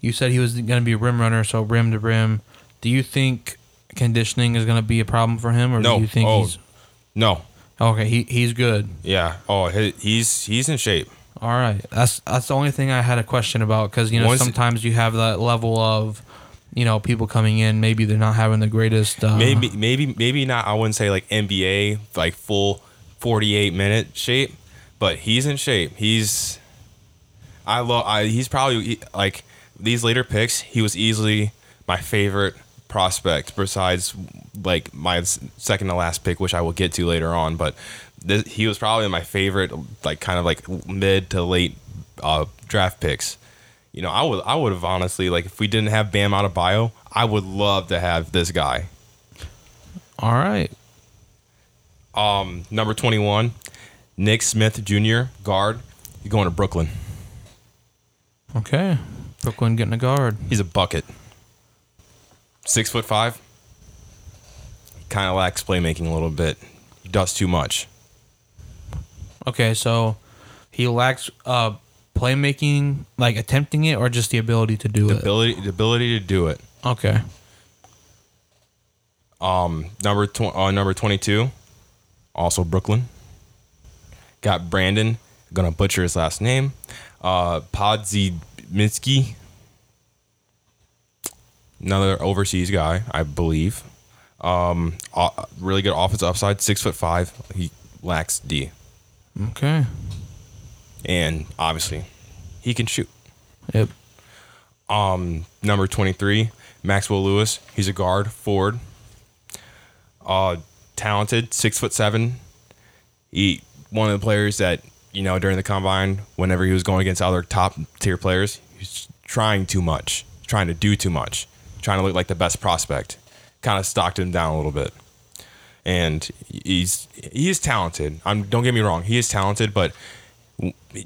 You said he was going to be a rim runner, so rim to rim. Do you think conditioning is going to be a problem for him, or no. do you think oh, he's no. Okay, he he's good. Yeah. Oh, he, he's he's in shape. All right. That's that's the only thing I had a question about because you know Once sometimes you have that level of you know people coming in maybe they're not having the greatest. Uh, maybe maybe maybe not. I wouldn't say like NBA like full forty eight minute shape, but he's in shape. He's I love. I he's probably like these later picks. He was easily my favorite prospect besides like my second to last pick, which I will get to later on. But this, he was probably my favorite, like kind of like mid to late uh, draft picks. You know, I would I would have honestly like if we didn't have Bam Adebayo, I would love to have this guy. All right. Um, number twenty one, Nick Smith Jr. guard. He's going to Brooklyn. Okay, Brooklyn getting a guard. He's a bucket six foot five. Kind of lacks playmaking a little bit. He does too much. Okay, so he lacks uh playmaking, like attempting it, or just the ability to do The it. ability, the ability to do it. okay. Um, number tw- uh, number twenty two, also Brooklyn. Got Brandin. Gonna butcher his last name. Uh, Podziemski. Another overseas guy, I believe. Um, uh, really good offensive upside. Six foot five. He lacks D, Okay. And obviously, he can shoot. Yep. Um, number 23, Maxwell Lewis. He's a guard, forward. Uh, talented, six foot seven. He one of the players that you know during the combine, whenever he was going against other top tier players, he's trying too much, trying to do too much, trying to look like the best prospect. Kind of stocked him down a little bit. And he's he is talented. I'm don't get me wrong, he is talented, but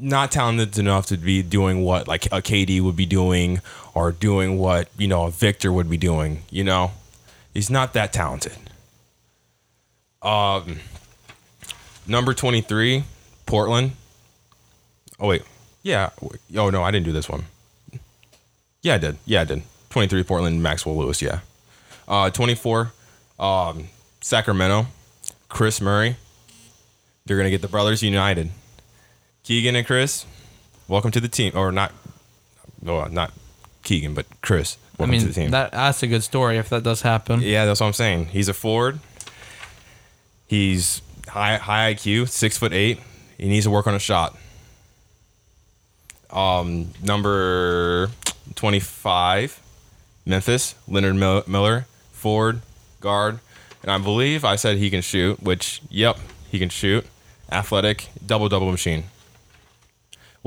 not talented enough to be doing what like a KD would be doing or doing what you know a Victor would be doing. You know, he's not that talented. Um, number twenty three, Portland. Oh wait, yeah. Oh no, I didn't do this one. Yeah, I did. Yeah, I did. Twenty three, Portland, Maxwell Lewis. Yeah. Uh, twenty four, um, Sacramento, Kris Murray. They're gonna get the brothers united. Keegan and Chris, welcome to the team. Or not, no, not Keegan, but Chris. I Welcome to mean, the team. that that's a good story if that does happen. yeah, that's what I'm saying. He's a forward. He's high high IQ, six foot eight. He needs to work on a shot. Um, number twenty five, Memphis, Leonard Miller, forward, guard, and I believe I said he can shoot. Which, yep, he can shoot. Athletic, double double machine.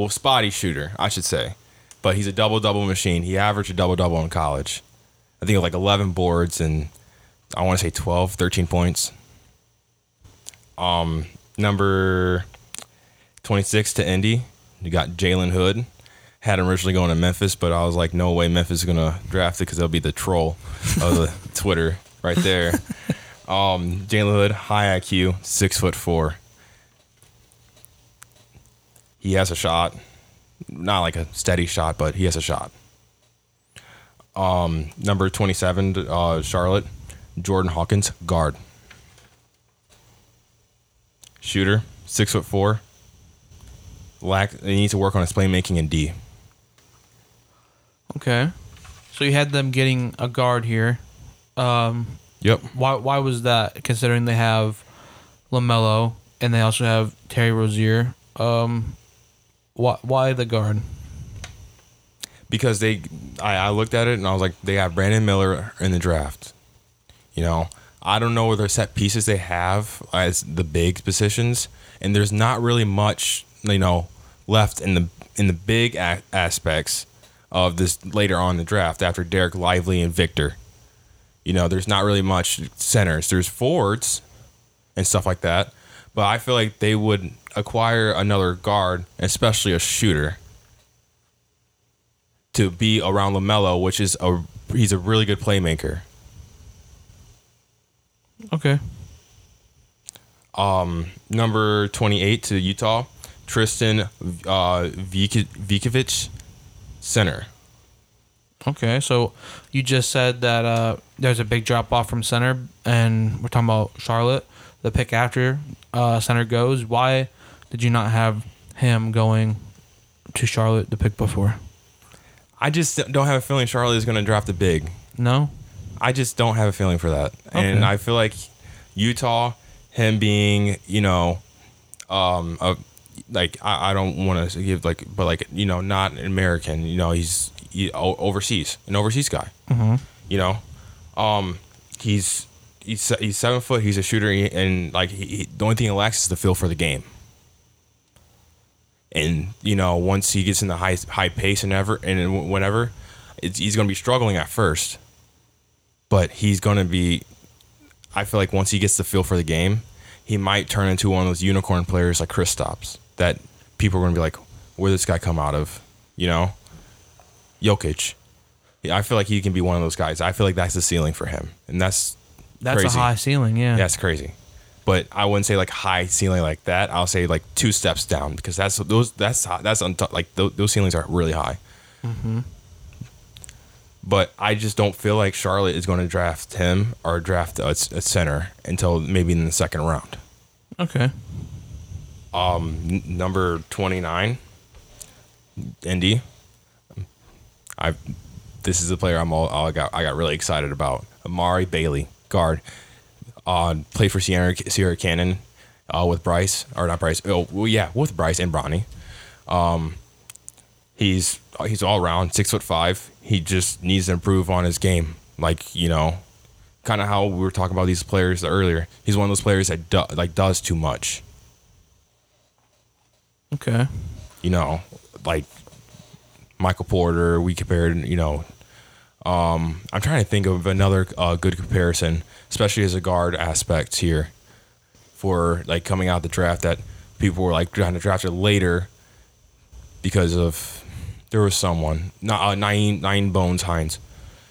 Well, spotty shooter, I should say, but he's a double double machine. He averaged a double double in college. I think it was like 11 boards and I want to say 12, 13 points. Um, number 26 to Indy, you got Jalen Hood. Had him originally going to Memphis, but I was like, no way Memphis is going to draft it because they'll be the troll of the Twitter right there. Um, Jalen Hood, high IQ, six foot four. He has a shot, not like a steady shot, but he has a shot. Um, number 27, uh, Charlotte, Jordan Hawkins, guard. Shooter, six foot four. Lack, he needs to work on his playmaking in D. Okay. So you had them getting a guard here. Um, Yep. why why was that? Considering they have Lamelo and they also have Terry Rozier. Um, why why the guard? because they I, I looked at it and I was like, they have Brandon Miller in the draft. You know, I don't know whether set pieces they have as the big positions, and there's not really much you know left in the in the big a- aspects of this later on the draft after Dereck Lively and Victor. You know, there's not really much centers. There's forwards and stuff like that, but I feel like they would acquire another guard, especially a shooter to be around Lamelo, which is a he's a really good playmaker. Okay. Um, Number twenty eight to Utah, Tristan uh, Vik- Vikovic, center. Okay. So you just said that uh, there's a big drop off from center, and we're talking about Charlotte. The pick after uh, center goes. Why did you not have him going to Charlotte the pick before? I just don't have a feeling Charlotte is going to draft a big. No. I just don't have a feeling for that, and I feel like Utah, him being you know, um, a, like I, I don't want to give like, but like you know, not an American. You know, he's he, o- overseas, an overseas guy. You know, um, he's he's he's seven foot. He's a shooter, and like he, he- the only thing he lacks is the feel for the game. And you know, once he gets in the high high pace and ever and it's, he's going to be struggling at first, but he's going to be. I feel like once he gets the feel for the game, he might turn into one of those unicorn players like Kristaps that people are going to be like, "Where did this guy come out of?" You know, Jokic. I feel like he can be one of those guys. I feel like that's the ceiling for him, and that's That's crazy. a high ceiling. Yeah. That's crazy. but I wouldn't say like high ceiling like that. I'll say like two steps down because that's those that's high- that's on like those, those ceilings are really high. Mm-hmm. But I just don't feel like Charlotte is going to draft him or draft a, a center until maybe in the second round. Okay. Um, n- number 29 Indy I this is the player I'm all, I got I got really excited about Amari Bailey guard uh played for Sierra Sierra Canyon uh with Bryce or not Bryce oh well, yeah with Bryce and Bronny. Um he's he's all around six foot five. He just needs to improve on his game. Like you know kind of how we were talking about these players earlier. He's one of those players that do, like does too much. Okay. you know, like Michael Porter, we compared, you know, um, I'm trying to think of another uh, good comparison, especially as a guard aspect here for like coming out the draft that people were like trying to draft it later because of there was someone, not uh, nine nine Bones Hines,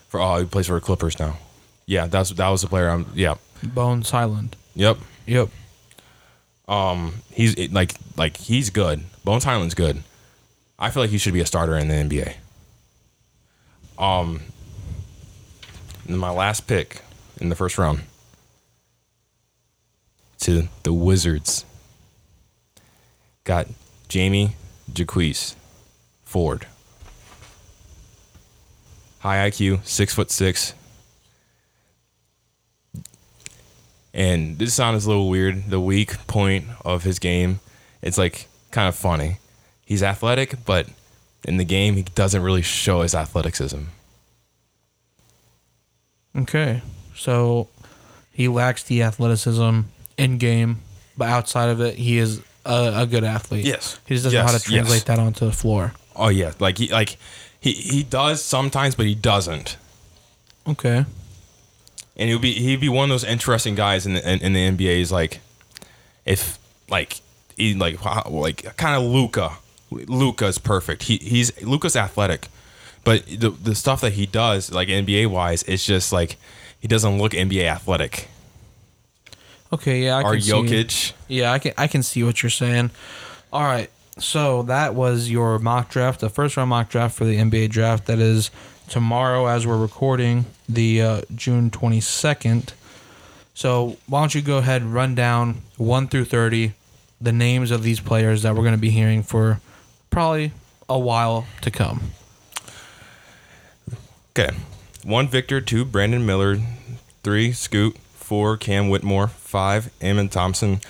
for uh, he plays for the Clippers now. Yeah, that's that was the player. I'm. Yeah. Bones Hyland. Yep. Yep. Um, He's it- like like he's good. Bones Hyland's good. I feel like he should be a starter in the NBA. Um, my last pick in the first round to the Wizards got Jamie Jaquez Ford. High IQ, six foot six. And this sounds a little weird. The weak point of his game, it's like kind of funny. He's athletic, but in the game, he doesn't really show his athleticism. Okay. So he lacks the athleticism in game, but outside of it, he is a, a good athlete. Yes. He just doesn't know how to Yes, translate that onto the floor. Oh yeah, like he like he he does sometimes, but he doesn't. Okay. And he'd be he'd be one of those interesting guys in the in, in the NBA. Is like if like he like wow, like kind of Luka. Luka's perfect. He he's Luka's athletic, but the the stuff that he does like NBA wise, it's just like he doesn't look NBA athletic. Okay. Yeah. I Or can see- Jokic. Yeah, I can I can see what you're saying. All right. So that was your mock draft, the first round mock draft for the NBA draft. That is tomorrow as we're recording, the uh, June 22nd. So why don't you go ahead and run down 1 through 30 the names of these players that we're going to be hearing for probably a while to come. Okay. One Victor, two Brandon Miller, three Scoot, four Cam Whitmore, five Amen Thompson,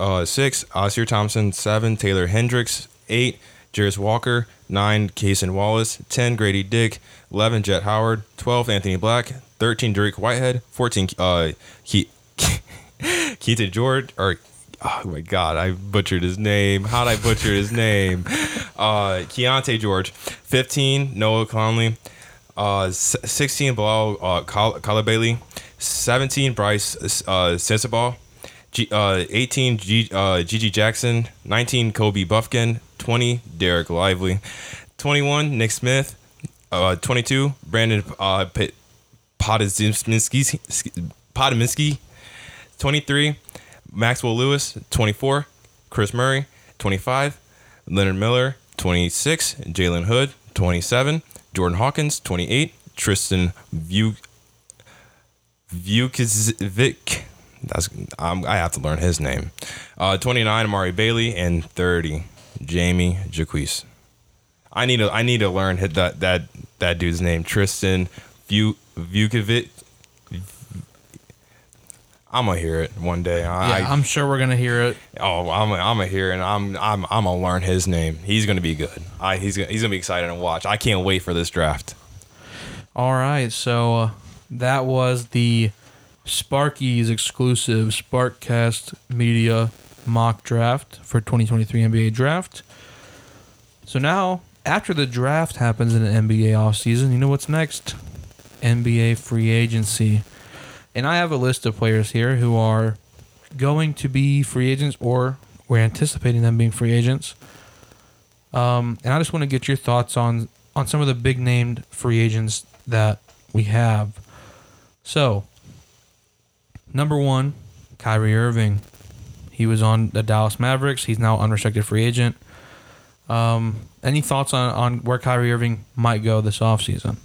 uh, six Ausar Thompson, seven Taylor Hendricks, eight Jarace Walker, nine Cason Wallace, ten Grady Dick, eleven Jett Howard, twelve Anthony Black, thirteen Dariq Whitehead, fourteen uh Ke- Keita George or oh my god, I butchered his name. How'd I butcher his name? Uh Keyonte George. Fifteen Noah Clowney. Uh, 16 Bilal uh, Kal- Bailey, 17 Brice uh, Sensabaugh, G- uh, 18 G- uh, GG Jackson, 19 Kobe Buffkin, 20 Dereck Lively, 21 Nick Smith, uh, 22 Brandin uh, P- Podziemski, 23 Maxwell Lewis, 24 Kris Murray, 25 Leonard Miller, 26 Jalen Hood, 27 Jordan Hawkins, 28 Tristan Vuk Vukovic. That's um, I have to learn his name. Uh, 29 Amari Bailey and 30 Jamie Jaquez. I need to I need to learn that that that dude's name Tristan Vuk Vukovic. I'm gonna hear it one day. I, Yeah, I'm sure we're going to hear it. Oh, I'm I'm a here and I'm I'm I'm gonna learn his name. He's gonna be good. I he's gonna, he's gonna be excited to watch. I can't wait for this draft. All right, so uh, that was the Sparky's exclusive Sparkcast Media mock draft for 2023 NBA draft. So now, after the draft happens in the NBA offseason, you know what's next? NBA free agency. And I have a list of players here who are going to be free agents or we're anticipating them being free agents. Um, and I just want to get your thoughts on on some of the big named free agents that we have. So, number one, Kyrie Irving. He was on the Dallas Mavericks. He's now unrestricted free agent. Um, any thoughts on, on where Kyrie Irving might go this offseason?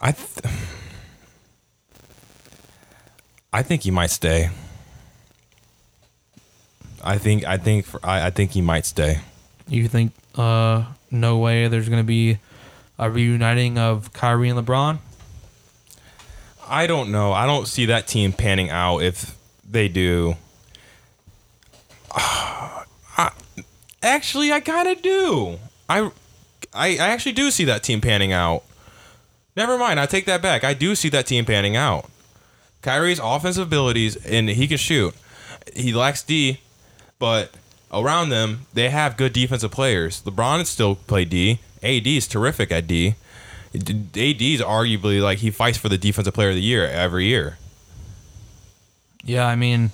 I th- I think he might stay. I think I think for, I, I think he might stay. You think uh, no way there's going to be a reuniting of Kyrie and LeBron? I don't know. I don't see that team panning out if they do. I, actually, I kind of do. I, I I actually do see that team panning out. Never mind. I take that back. I do see that team panning out. Kyrie's offensive abilities and he can shoot. He lacks D, but around them they have good defensive players. LeBron still play D. AD is terrific at D. AD is arguably like he fights for the defensive player of the year every year. Yeah, I mean,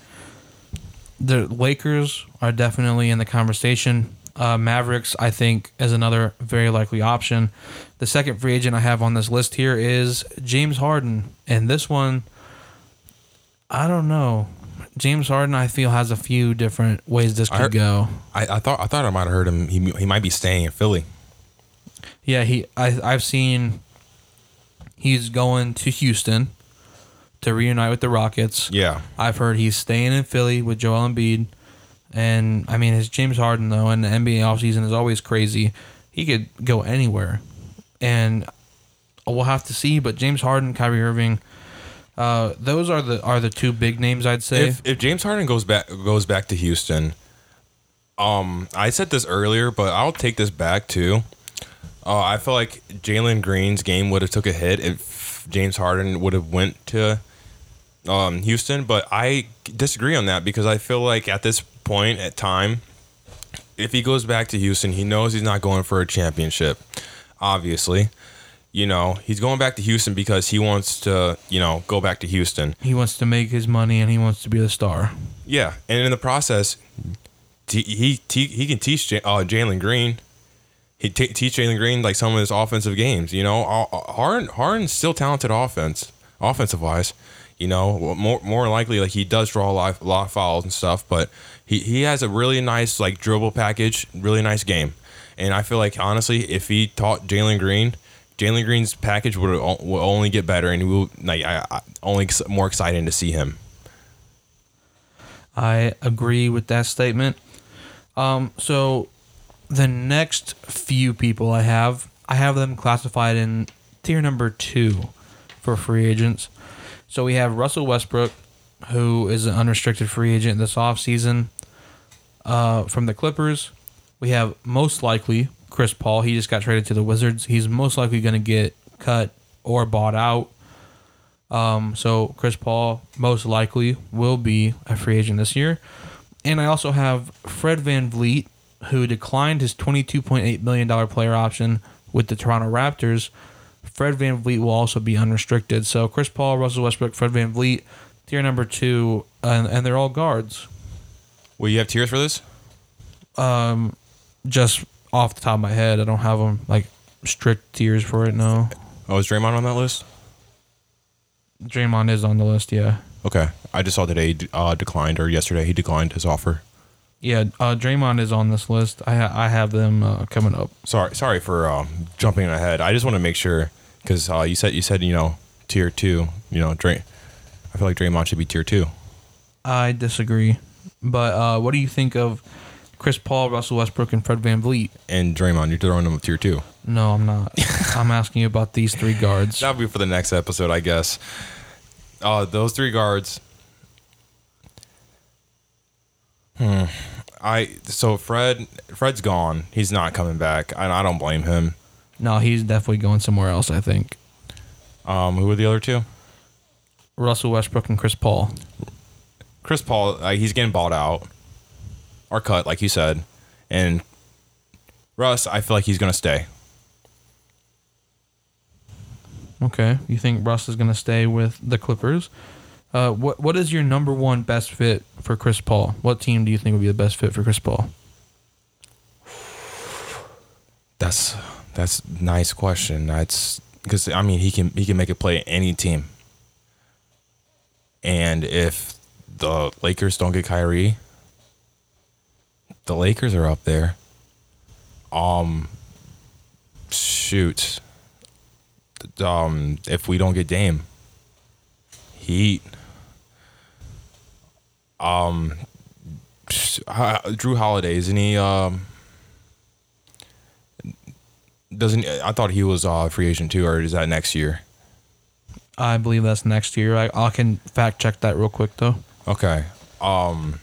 the Lakers are definitely in the conversation. Uh, Mavericks, I think, is another very likely option. The second free agent I have on this list here is James Harden, and this one, I don't know. James Harden, I feel, has a few different ways this could heard- go. I, I thought I thought I might have heard him. He he might be staying in Philly. Yeah, he. I, I've seen he's going to Houston to reunite with the Rockets. Yeah, I've heard he's staying in Philly with Joel Embiid. And I mean, it's James Harden though, and the NBA offseason is always crazy. He could go anywhere, and we'll have to see. But James Harden, Kyrie Irving, uh, those are the are the two big names I'd say. if if James Harden goes back goes back to Houston, um, I said this earlier, but I'll take this back too. Uh, I feel like Jalen Green's game would have took a hit if James Harden would have went to um, Houston, but I disagree on that because I feel like at this point at time, if he goes back to Houston, he knows he's not going for a championship. Obviously, you know he's going back to Houston because he wants to, you know, go back to Houston. he wants to make his money and he wants to be the star. Yeah, and in the process, he he, he can teach J- uh, Jalen Green. He t- teach Jalen Green like some of his offensive games. You know, Uh, uh, Harden Harden's still talented offense, offensive wise. You know, more more likely like he does draw a lot, a lot of fouls and stuff, but he, he has a really nice like dribble package, really nice game. And I feel like honestly, if he taught Jalen Green, Jalen Green's package would will only get better, and he will like I, I, only more exciting to see him. I agree with that statement. Um, so the next few people I have, I have them classified in tier number two for free agents. So we have Russell Westbrook, who is an unrestricted free agent this offseason uh, from the Clippers. We have most likely Chris Paul. He just got traded to the Wizards. He's most likely going to get cut or bought out. Um, so Chris Paul most likely will be a free agent this year. And I also have Fred VanVleet, who declined his $22.8 million player option with the Toronto Raptors. Fred VanVleet will also be unrestricted. So Chris Paul, Russell Westbrook, Fred VanVleet, tier number two, and, and they're all guards. Will you have tears for this? Um, just off the top of my head, I don't have them like strict tiers for it. No, Oh, is Draymond on that list? Draymond is on the list. Yeah, Okay, I just saw today he uh, declined, or yesterday he declined his offer. yeah. Uh, Draymond is on this list. I ha- I have them uh, coming up. Sorry, sorry for um, jumping ahead. I just want to make sure because uh, you said you said you know tier two. You know, Dray. I feel like Draymond should be tier two. I disagree. But uh, what do you think of Chris Paul, Russell Westbrook, and Fred VanVleet? And Draymond, you're throwing him tier two. No, I'm not. I'm asking you about these three guards. That'll be for the next episode, I guess. Uh, those three guards. Hmm. I so Fred Fred's gone. He's not coming back, and I don't blame him. No, he's definitely going somewhere else. I think Um, who are the other two? Russell Westbrook and Chris Paul. Chris Paul, uh, he's getting bought out or cut, like you said, and Russ, I feel like he's gonna stay. Okay, you think Russ is going to stay with the Clippers? Uh, what what is your number one best fit for Chris Paul? What team do you think would be the best fit for Chris Paul? That's that's nice question. That's because I mean he can he can make it play any team, and if the Lakers don't get Kyrie, the Lakers are up there. Um, shoot. Um, if we don't get Dame, Heat. Um, Jrue Holiday isn't he? Um, doesn't I thought he was a uh, free agent too, or is that next year? I believe that's next year. I, I can fact check that real quick though. Okay. Um,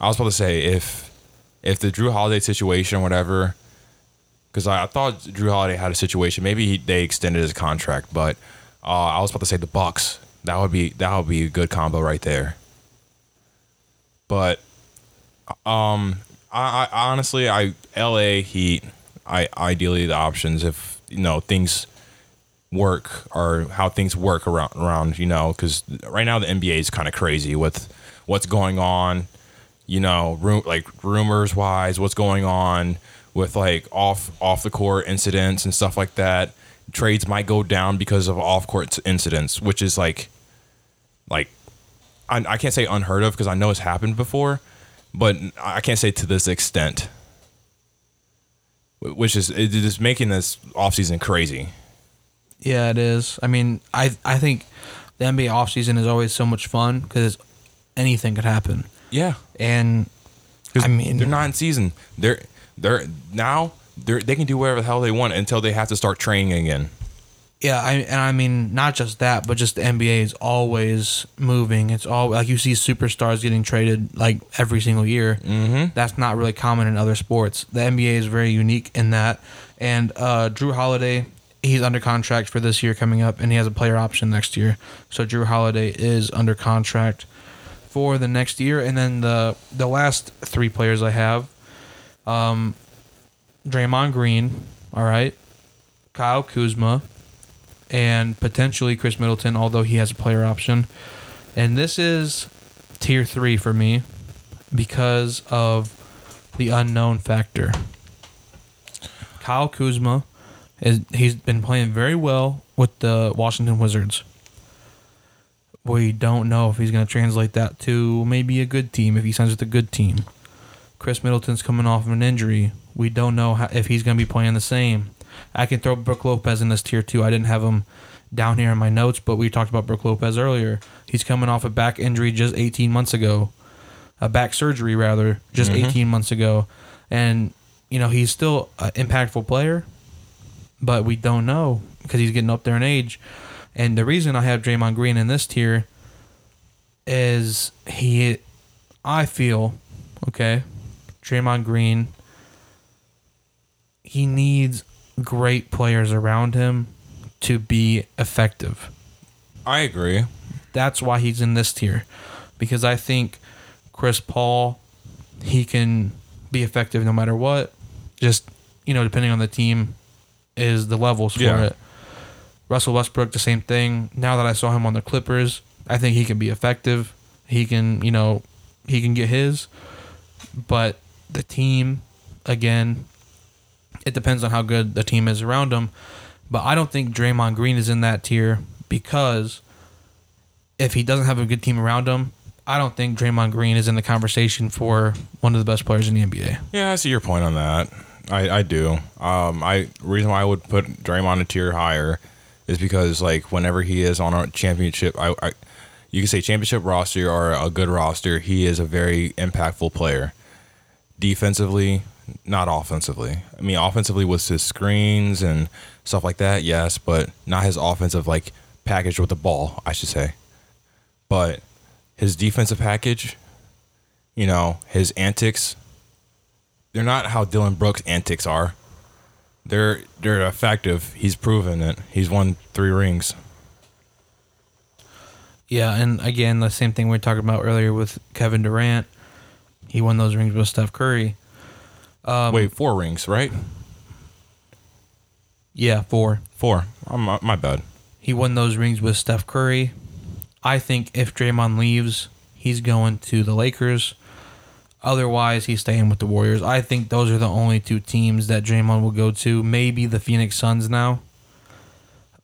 I was about to say if if the Jrue Holiday situation, whatever, because I, I, thought Jrue Holiday had a situation. Maybe he, they extended his contract, but uh, I was about to say the Bucks. That would be that would be a good combo right there. But um, I, I honestly, I L.A. Heat. I ideally the options if you know things work or how things work around around you know because right now the NBA is kind of crazy with what's going on, you know, room like rumors wise, what's going on with like off off the court incidents and stuff like that. Trades might go down because of off court incidents, which is like like I, I can't say unheard of because I know it's happened before, but I can't say to this extent. Which is it is making this offseason crazy. Yeah, it is. I mean, I I think the NBA offseason is always so much fun because anything could happen. Yeah, and I mean, they're not in season. They're they're now they they can do whatever the hell they want until they have to start training again. Yeah, I and I mean not just that, but just the NBA is always moving. It's all like you see superstars getting traded like every single year. Mm-hmm. That's not really common in other sports. The NBA is very unique in that. And uh, Jrue Holiday, he's under contract for this year coming up, and he has a player option next year. So Jrue Holiday is under contract for the next year. And then the the last three players I have, um, Draymond Green, all right, Kyle Kuzma and potentially Khris Middleton, although he has a player option. And this is tier three for me because of the unknown factor. Kyle Kuzma is he's been playing very well with the Washington Wizards. We don't know if he's going to translate that to maybe a good team if he signs with a good team. Khris Middleton's coming off of an injury. We don't know how, if he's going to be playing the same. I can throw Brook Lopez in this tier too. I didn't have him down here in my notes, but we talked about Brook Lopez earlier. He's coming off a back injury just 18 months ago, a back surgery rather, just mm-hmm. 18 months ago, and you know he's still an impactful player, but we don't know because he's getting up there in age. And the reason I have Draymond Green in this tier is he, I feel, okay, Draymond Green. He needs great players around him to be effective. I agree. That's why he's in this tier. Because I think Chris Paul, he can be effective no matter what. Just, you know, depending on the team, is the levels for yeah. it. Russell Westbrook, the same thing. Now that I saw him on the Clippers, I think he can be effective. He can, you know, he can get his. But the team, again, it depends on how good the team is around him. But I don't think Draymond Green is in that tier because if he doesn't have a good team around him, I don't think Draymond Green is in the conversation for one of the best players in the NBA. Yeah, I see your point on that. I, I do. Um, I reason why I would put Draymond a tier higher is because like whenever he is on a championship, I, I you can say championship roster or a good roster, he is a very impactful player. Defensively, not offensively. I mean, offensively with his screens and stuff like that, yes, but not his offensive like package with the ball, I should say. But his defensive package, you know, his antics, they're not how Dillon Brooks' antics are. They're they're effective. He's proven it. He's won three rings. Yeah, and again, the same thing we were talking about earlier with Kevin Durant. He won those rings with Steph Curry. Um, Wait, four rings, right? Yeah, four. Four. Oh, my, my bad. He won those rings with Steph Curry. I think if Draymond leaves, he's going to the Lakers. Otherwise, he's staying with the Warriors. I think those are the only two teams that Draymond will go to. Maybe the Phoenix Suns now.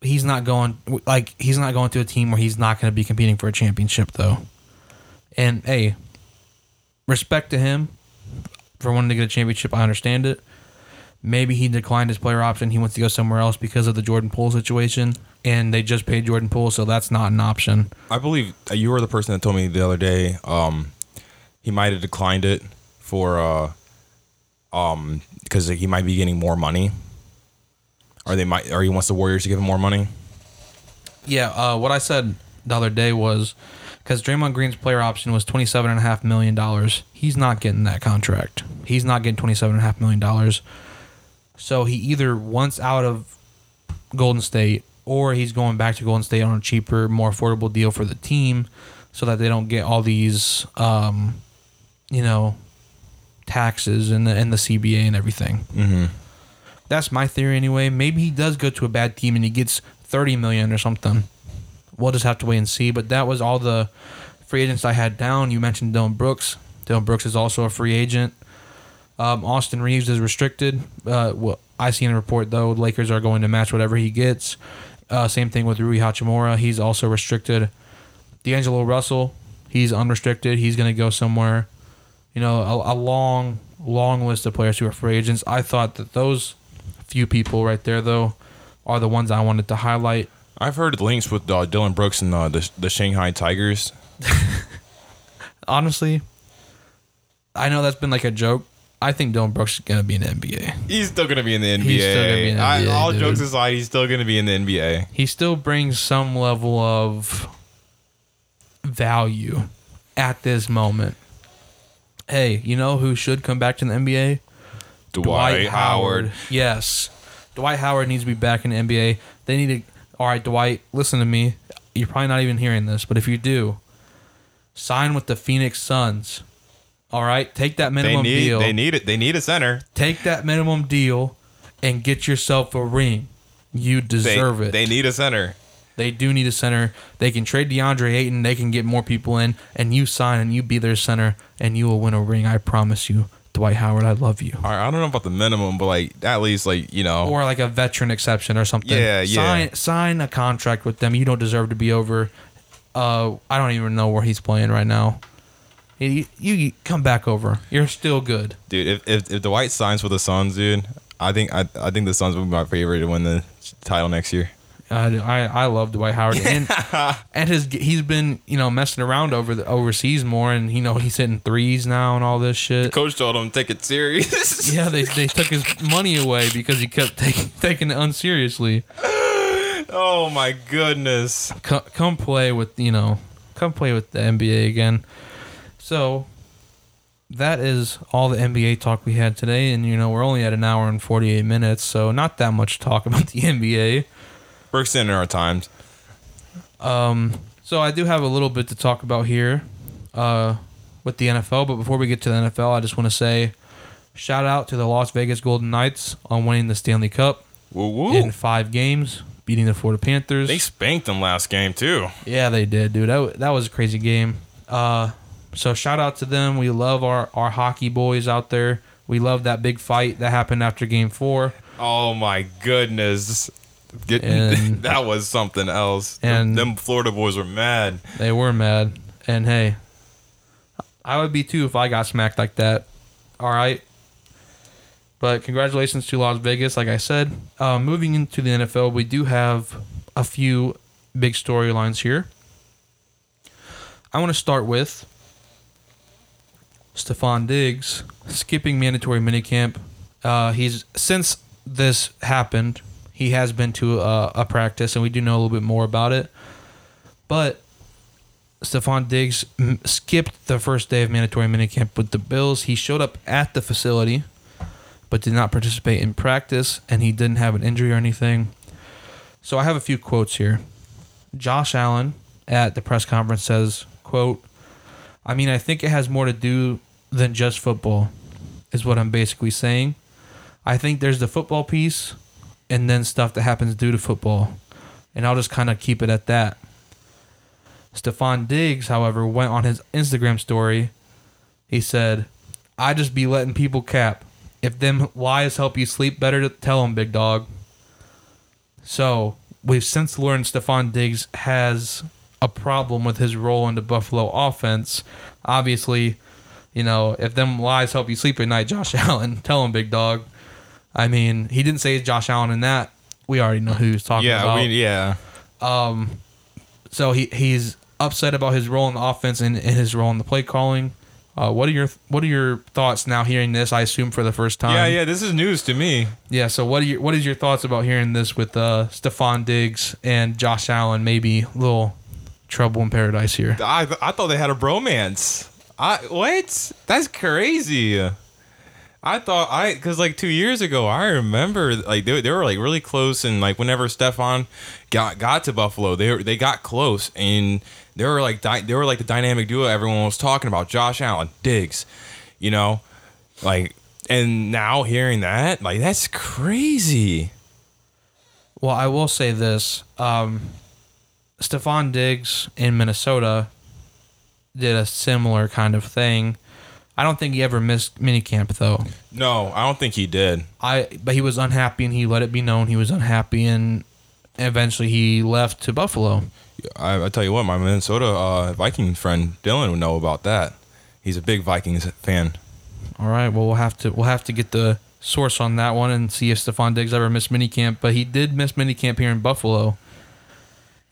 He's not going like he's not going to a team where he's not going to be competing for a championship though. And hey, respect to him for wanting to get a championship. I understand it. Maybe he declined his player option. He wants to go somewhere else because of the Jordan Poole situation, and they just paid Jordan Poole, so that's not an option. I believe uh, you were the person that told me the other day. Um, he might have declined it for uh, um, because he might be getting more money, or they might, or he wants the Warriors to give him more money. Yeah, uh, what I said the other day was because Draymond Green's player option was twenty seven and a half million dollars. He's not getting that contract. He's not getting twenty seven and a half million dollars. So he either wants out of Golden State or he's going back to Golden State on a cheaper, more affordable deal for the team, so that they don't get all these, um, you know, taxes and the and the CBA and everything. Mm-hmm. That's my theory anyway. Maybe he does go to a bad team and he gets thirty million or something. We'll just have to wait and see. But that was all the free agents I had down. You mentioned Dillon Brooks. Dillon Brooks is also a free agent. Um, Austin Reaves is restricted. Uh, well, I seen a report though. Lakers are going to match whatever he gets. Uh, same thing with Rui Hachimura. He's also restricted. D'Angelo Russell, he's unrestricted. He's going to go somewhere. You know, a, a long, long list of players who are free agents. I thought that those few people right there, though, are the ones I wanted to highlight. I've heard links with uh, Dillon Brooks and uh, the the Shanghai Tigers. Honestly, I know that's been like a joke. I think Dillon Brooks is going to be in the NBA. He's still gonna be in the NBA. He's still gonna be in the I- all dude. jokes aside, he's still gonna be in the NBA. He still brings some level of value at this moment. Hey, you know who should come back to the NBA? Dwight, Howard. Yes. Dwight Howard needs to be back in the NBA. They need to. All right, Dwight, listen to me. You're probably not even hearing this, but if you do, sign with the Phoenix Suns. All right, take that They minimum need deal. they need it. They need a center. take that minimum deal and get yourself a ring. You They, deserve it. They need a center. They do need a center. They can trade DeAndre Ayton. They can get more people in, and you sign and you be their center, and you will win a ring. I promise you, Dwight Howard. I love you. All right, I don't know about the minimum, but like at least like you know. Or like a veteran exception or something. Yeah, yeah. Sign sign a contract with them. You don't deserve to be over. Uh, I don't even know where he's playing right now. You, you come back over. You're still good. dude, if, if if Dwight signs for the Suns, dude, I think I I think the Suns will be my favorite to win the title next year. I, I, I love Dwight Howard and and his he's been you know messing around over the overseas more and you know he's hitting threes now and all this shit. Coach told him take it serious. Yeah, they, they took his money away because he kept taking taking it unseriously. oh my goodness. Come, come play with you know, come play with the NBA again. So that is all the NBA talk we had today, and you know we're only at an hour and forty eight minutes, so not that much talk about the NBA. Brooks in our times. Um, so I do have a little bit to talk about here, uh, with the NFL. But before we get to the NFL, I just want to say, shout out to the Las Vegas Golden Knights on winning the Stanley Cup Woo woo. in five games, beating the Florida Panthers. They spanked them last game too. Yeah, they did, dude. That, that was a crazy game. Uh, so shout out to them. We love our, our hockey boys out there. We love that big fight that happened after game four. Oh my goodness. Get, And- that was something else. and- them Florida boys were mad. They were mad. And hey, I would be too if I got smacked like that. All right. But congratulations to Las Vegas. Like I said, uh, moving into the NFL, we do have a few big storylines here. I want to start with Stefon Diggs skipping mandatory minicamp. Uh, he's since this happened, he has been to a, a practice, and we do know a little bit more about it. But Stefon Diggs m- skipped the first day of mandatory minicamp with the Bills. He showed up at the facility, but did not participate in practice, and he didn't have an injury or anything. So I have a few quotes here. Josh Allen at the press conference says, "quote I mean, I think it has more to do than just football, is what I'm basically saying. I think there's the football piece, and then stuff that happens due to football, and I'll just kind of keep it at that." Stefon Diggs, however, went on his Instagram story. He said, I just be letting people cap. If them lies help you sleep better, to tell them, big dog. So, we've since learned Stefon Diggs has a problem with his role in the Buffalo offense. Obviously, you know, if them lies help you sleep at night, Josh Allen, tell him, big dog. I mean, he didn't say Josh Allen in that. We already know who he's talking Yeah, about. I mean, yeah. so he he's upset about his role in the offense and, and his role in the play calling. Uh, what are your What are your thoughts now hearing this? I assume for the first time. Yeah, yeah, this is news to me. Yeah, So what are your What is your thoughts about hearing this with uh, Stefon Diggs and Josh Allen? Maybe a little trouble in paradise here. I I thought they had a bromance. I what? That's crazy. I thought I because like two years ago, I remember like they, they were like really close, and like whenever Stefon got got to Buffalo, they they got close, and they were like di- they were like the dynamic duo everyone was talking about. Josh Allen, Diggs, you know, like and now hearing that, like that's crazy. Well, I will say this: um, Stefon Diggs in Minnesota did a similar kind of thing. I don't think he ever missed minicamp though. No, I don't think he did. I but he was unhappy and he let it be known he was unhappy and eventually he left to Buffalo. I, I tell you what, my Minnesota uh, Viking friend Dylan would know about that. He's a big Vikings fan. All right, well we'll have to we'll have to get the source on that one and see if Stefon Diggs ever missed minicamp, but he did miss minicamp here in Buffalo.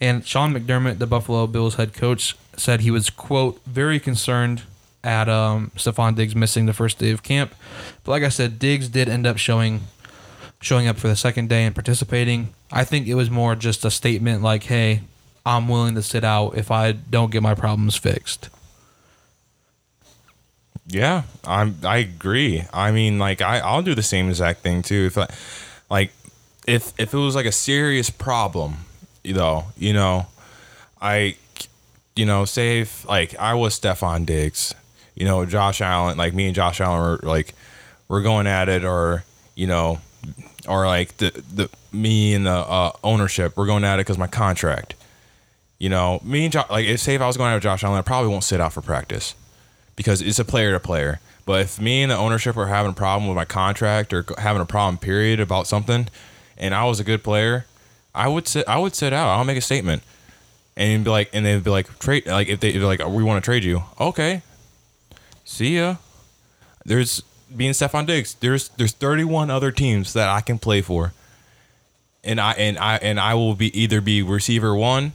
And Sean McDermott, the Buffalo Bills head coach, said he was quote very concerned at um, Stefon Diggs missing the first day of camp. But like I said, Diggs did end up showing showing up for the second day and participating. I think it was more just a statement like, "Hey, I'm willing to sit out if I don't get my problems fixed." Yeah, I'm. I agree. I mean, like I, I'll do the same exact thing too. If I, like, if if it was like a serious problem, you know, you know, I, you know, say if like I was Stefon Diggs, you know, Josh Allen, like me and Josh Allen were like, we're going at it, or you know, or like the the me and the uh, ownership, we're going at it because my contract. You know, me and Josh, like, if say if I was going out with Josh Allen, I probably won't sit out for practice because it's a player to player. But if me and the ownership are having a problem with my contract or having a problem, period, about something, and I was a good player, I would sit. I would sit out. I'll make a statement, and be like, and they'd be like, trade. Like if they like, we want to trade you. Okay, see ya. There's being Stefon Diggs. There's there's 31 other teams that I can play for, and I and I and I will be either be receiver one,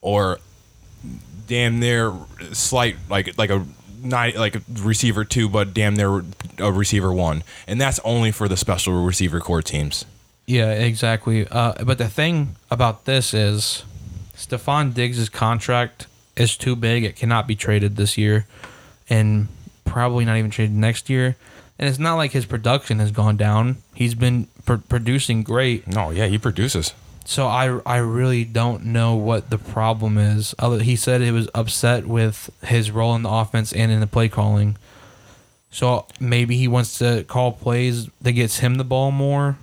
or damn near slight like like a not like a receiver two, but damn near a receiver one, and that's only for the special receiver core teams. Yeah, exactly. Uh, but the thing about this is, Stefon Diggs' contract is too big. It cannot be traded this year, and probably not even traded next year. And it's not like his production has gone down. He's been pr- producing great. No, yeah, he produces. So I I really don't know what the problem is. Other he said he was upset with his role in the offense and in the play calling. So maybe he wants to call plays that gets him the ball more,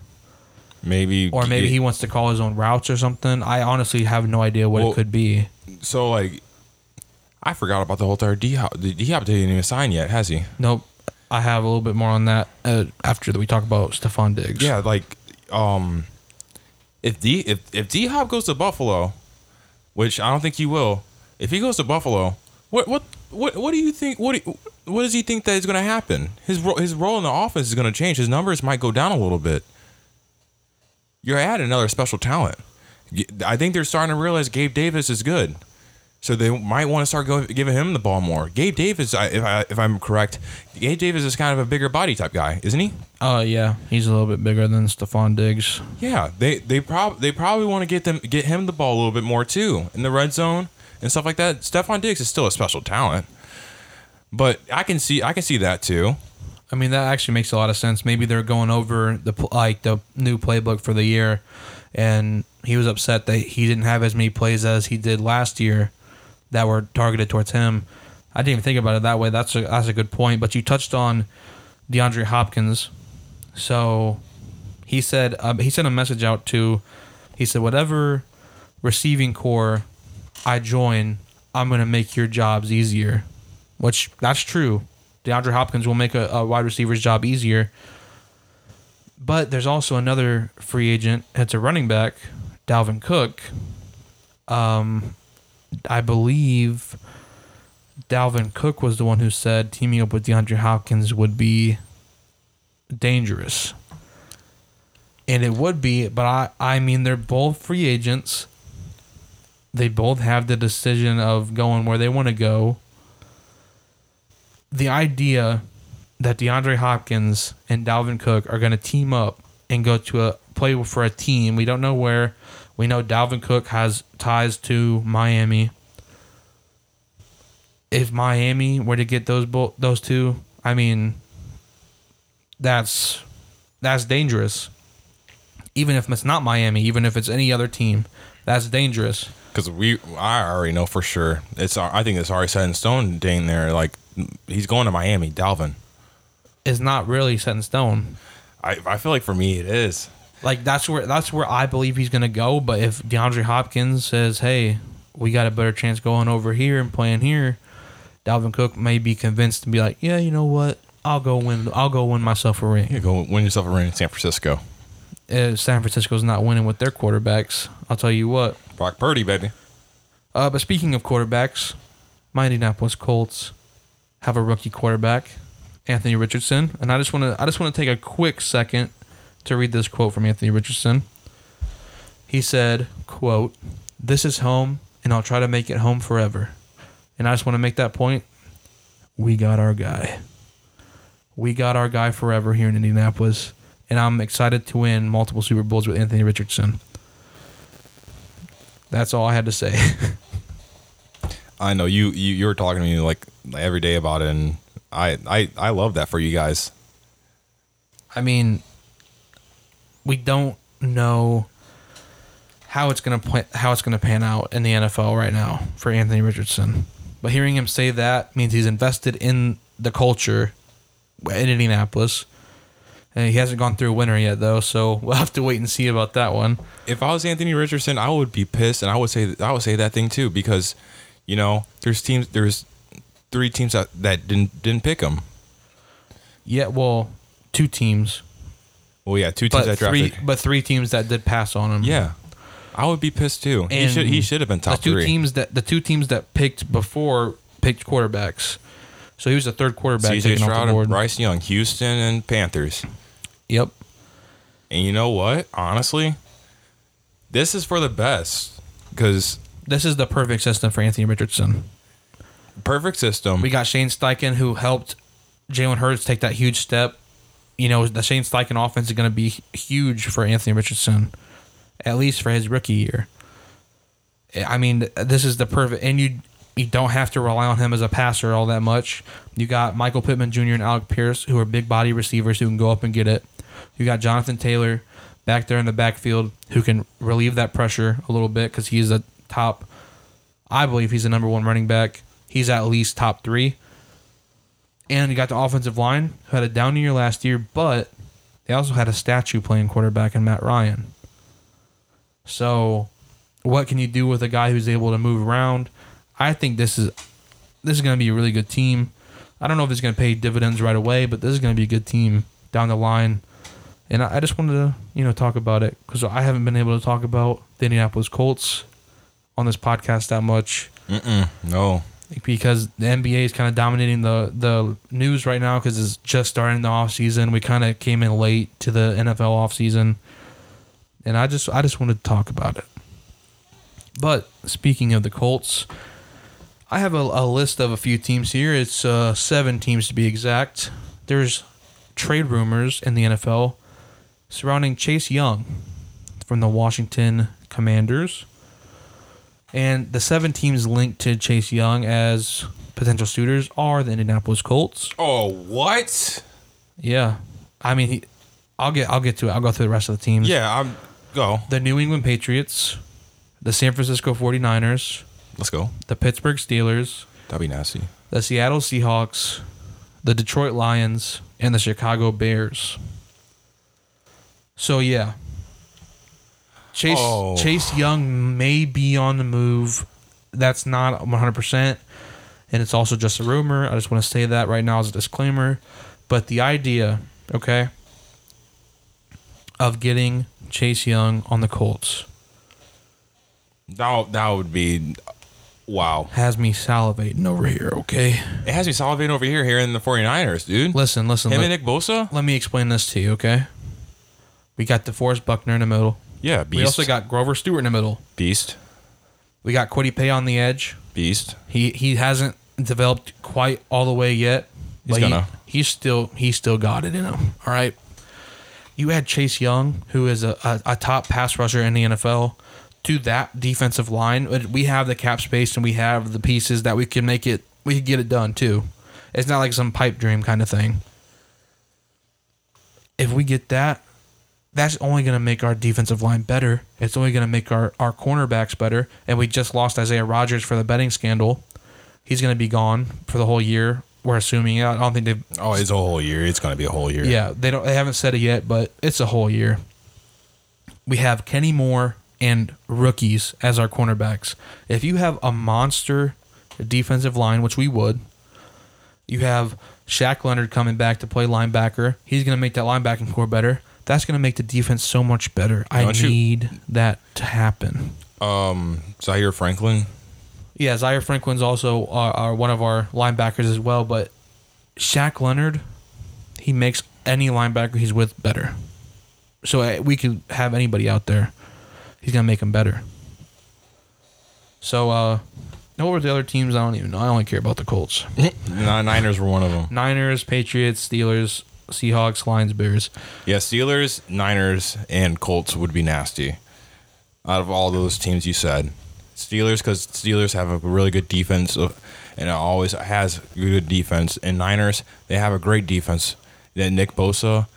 Maybe or maybe he wants to call his own routes or something. I honestly have no idea what Well- it could be. So like, I forgot about the whole entire D Hop. The D Hop didn't even sign yet, has he? Nope. I have a little bit more on that uh, after that we talk about Stefon Diggs. Yeah, like um, if D if if D Hop goes to Buffalo, which I don't think he will, if he goes to Buffalo, what what what what do you think? What do, what does he think that is going to happen? His role his role in the offense is going to change. His numbers might go down a little bit. You're adding another special talent. I think they're starting to realize Gabe Davis is good. So they might want to start going, giving him the ball more. Gabe Davis, I- if, I, if I'm correct, Gabe Davis is kind of a bigger body type guy, isn't he? Uh, yeah, he's a little bit bigger than Stefon Diggs. Yeah, they they prob they probably want to get them get him the ball a little bit more too in the red zone and stuff like that. Stefon Diggs is still a special talent, but I can see I can see that too. I mean, that actually makes a lot of sense. Maybe they're going over the like the new playbook for the year, and he was upset that he didn't have as many plays as he did last year that were targeted towards him. I didn't even think about it that way. That's a that's a good point. But you touched on DeAndre Hopkins, so he said uh, he sent a message out to he said whatever receiving core I join, I'm gonna make your jobs easier, which that's true. DeAndre Hopkins will make a, a wide receiver's job easier. But there's also another free agent. It's a running back, Dalvin Cook. Um, I believe Dalvin Cook was the one who said teaming up with DeAndre Hopkins would be dangerous. And it would be, but I, I mean, they're both free agents. They both have the decision of going where they want to go. The idea that DeAndre Hopkins and Dalvin Cook are going to team up and go to a play for a team. We don't know where. We know Dalvin Cook has ties to Miami. If Miami were to get those bo- those two, I mean, that's that's dangerous. Even if it's not Miami, even if it's any other team, that's dangerous. Because we, I already know for sure. It's, I think it's already set in stone. Dane there, like he's going to Miami. Dalvin. It's not really set in stone. I, I feel like for me it is. Like that's where that's where I believe he's gonna go. But if DeAndre Hopkins says, "Hey, we got a better chance going over here and playing here," Dalvin Cook may be convinced to be like, "Yeah, you know what? I'll go win. I'll go win myself a ring." You go win yourself a ring in San Francisco. Uh, San Francisco's not winning with their quarterbacks. I'll tell you what. Brock Purdy, baby. Uh, but speaking of quarterbacks, my Indianapolis Colts have a rookie quarterback, Anthony Richardson, and I just want to I just want to take a quick second to read this quote from Anthony Richardson. He said, "quote This is home, and I'll try to make it home forever." And I just want to make that point. We got our guy. We got our guy forever here in Indianapolis, and I'm excited to win multiple Super Bowls with Anthony Richardson. That's all I had to say. I know you, you you were talking to me like every day about it, and I I I love that for you guys. I mean, we don't know how it's gonna how it's gonna pan out in the NFL right now for Anthony Richardson. But hearing him say that means he's invested in the culture in Indianapolis. And he hasn't gone through a winter yet, though, so we'll have to wait and see about that one. If I was Anthony Richardson, I would be pissed, and I would say I would say that thing too because, you know, there's teams there's three teams that, that didn't didn't pick him. Yeah, well, two teams, Well, yeah, two teams but that drafted. three, but three teams that did pass on him. Yeah, I would be pissed too. he And should he should have been top the two three. teams that the two teams that picked before picked quarterbacks. So he was the third quarterback CJ taken off Stroud the board. and Bryce Young, Houston and Panthers. Yep. And you know what? Honestly, this is for the best because This is the perfect system for Anthony Richardson. perfect system. We got Shane Steichen who helped Jalen Hurts take that huge step. You know, the Shane Steichen offense is going to be huge for Anthony Richardson, at least for his rookie year. Eh, I mean, this is the perfect, and you you don't have to rely on him as a passer all that much. You got Michael Pittman Jr. and Alec Pierce, who are big body receivers who can go up and get it. You got Jonathan Taylor back there in the backfield who can relieve that pressure a little bit because he's a top. I believe he's the number one running back. He's at least top three. And you got the offensive line who had a down year last year, but they also had a statue playing quarterback in Matt Ryan. So, what can you do with a guy who's able to move around? I think this is this is going to be a really good team. I don't know if it's going to pay dividends right away, but this is going to be a good team down the line. And I I just wanted to, you know, talk about it because I haven't been able to talk about the Indianapolis Colts on this podcast that much Mm-mm, no, because the NBA is kind of dominating the the news right now because it's just starting the off season. We kind of came in late to the NFL off season, and I just I just wanted to talk about it. But speaking of the Colts, I have a, a list of a few teams here. It's uh, seven teams to be exact. There's trade rumors in the NFL surrounding Chase Young from the Washington Commanders. And the seven teams linked to Chase Young as potential suitors are the Indianapolis Colts. Oh, what? Yeah, I mean, he, I'll get I'll get to it. I'll go through the rest of the teams. Yeah, I'm go. The New England Patriots, the San Francisco 49ers, Let's go. the Pittsburgh Steelers, That'd be nasty. the Seattle Seahawks, the Detroit Lions, and the Chicago Bears. So yeah. Chase Oh. Chase Young may be on the move. That's not 100%. And it's also just a rumor. I just want to say that right now as a disclaimer. But the idea, okay, of getting Chase Young on the Colts. That that would be Wow. has me salivating over here. Okay, It has me salivating over here, here in the 49ers, dude. listen, listen. Him Let, and Nick Bosa? let me explain this to you. Okay, we got DeForest Buckner in the middle. Yeah, beast. We also got Grover Stewart in the middle. Beast. We got Kwity Paye on the edge. Beast. He he hasn't developed quite all the way yet. He's gonna. He, he's still he's still got it in him. All right. You had Chase Young, who is a, a, a top pass rusher in the NFL, to that defensive line. We have the cap space and we have the pieces that we can make it. We can get it done too. It's not like some pipe dream kind of thing. If we get that, that's only going to make our defensive line better. It's only going to make our, our cornerbacks better. And we just lost Isaiah Rogers for the betting scandal. He's going to be gone for the whole year. We're assuming. I don't think they've. Oh, it's a whole year. It's going to be a whole year. Yeah, they don't. They haven't said it yet, but it's a whole year. We have Kenny Moore and rookies as our cornerbacks. If you have a monster defensive line, which we would, you have Shaq Leonard coming back to play linebacker. He's going to make that linebacking core better. That's going to make the defense so much better. I Don't you- need that to happen. Um, Zaire Franklin. Yeah, Zaire Franklin's also our, our one of our linebackers as well, but Shaq Leonard, he makes any linebacker he's with better. So uh, we could have anybody out there. He's gonna make them better. So, uh, what were the other teams? I don't even know. I only care about the Colts. Niners were one of them. Niners, Patriots, Steelers, Seahawks, Lions, Bears. Yeah, Steelers, Niners, and Colts would be nasty. Out of all those teams you said, Steelers because Steelers have a really good defense, uh, and it always has good defense. And Niners, they have a great defense. Then Nick Bosa,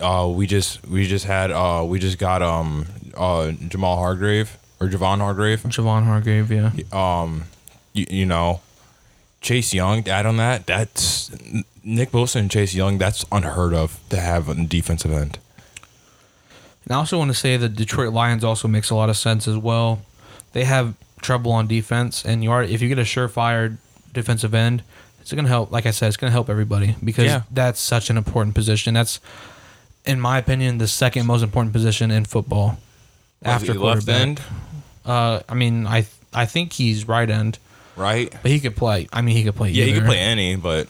uh, we just we just had uh, we just got um uh, Jamal Hargrave or Javon Hargrave. Javon Hargrave, yeah. Um, you, you know, Chase Young. Add on that. That's Nick Bosa and Chase Young. That's unheard of to have on defensive end. And I also want to say the Detroit Lions also makes a lot of sense as well. They have trouble on defense, and you are if you get a surefire defensive end, it's gonna help. Like I said, it's gonna help everybody because Yeah. that's such an important position. That's, in my opinion, the second most important position in football after left end, Uh, I mean, I I think he's right end, right? but he could play. I mean, he could play. Yeah, he could play any, but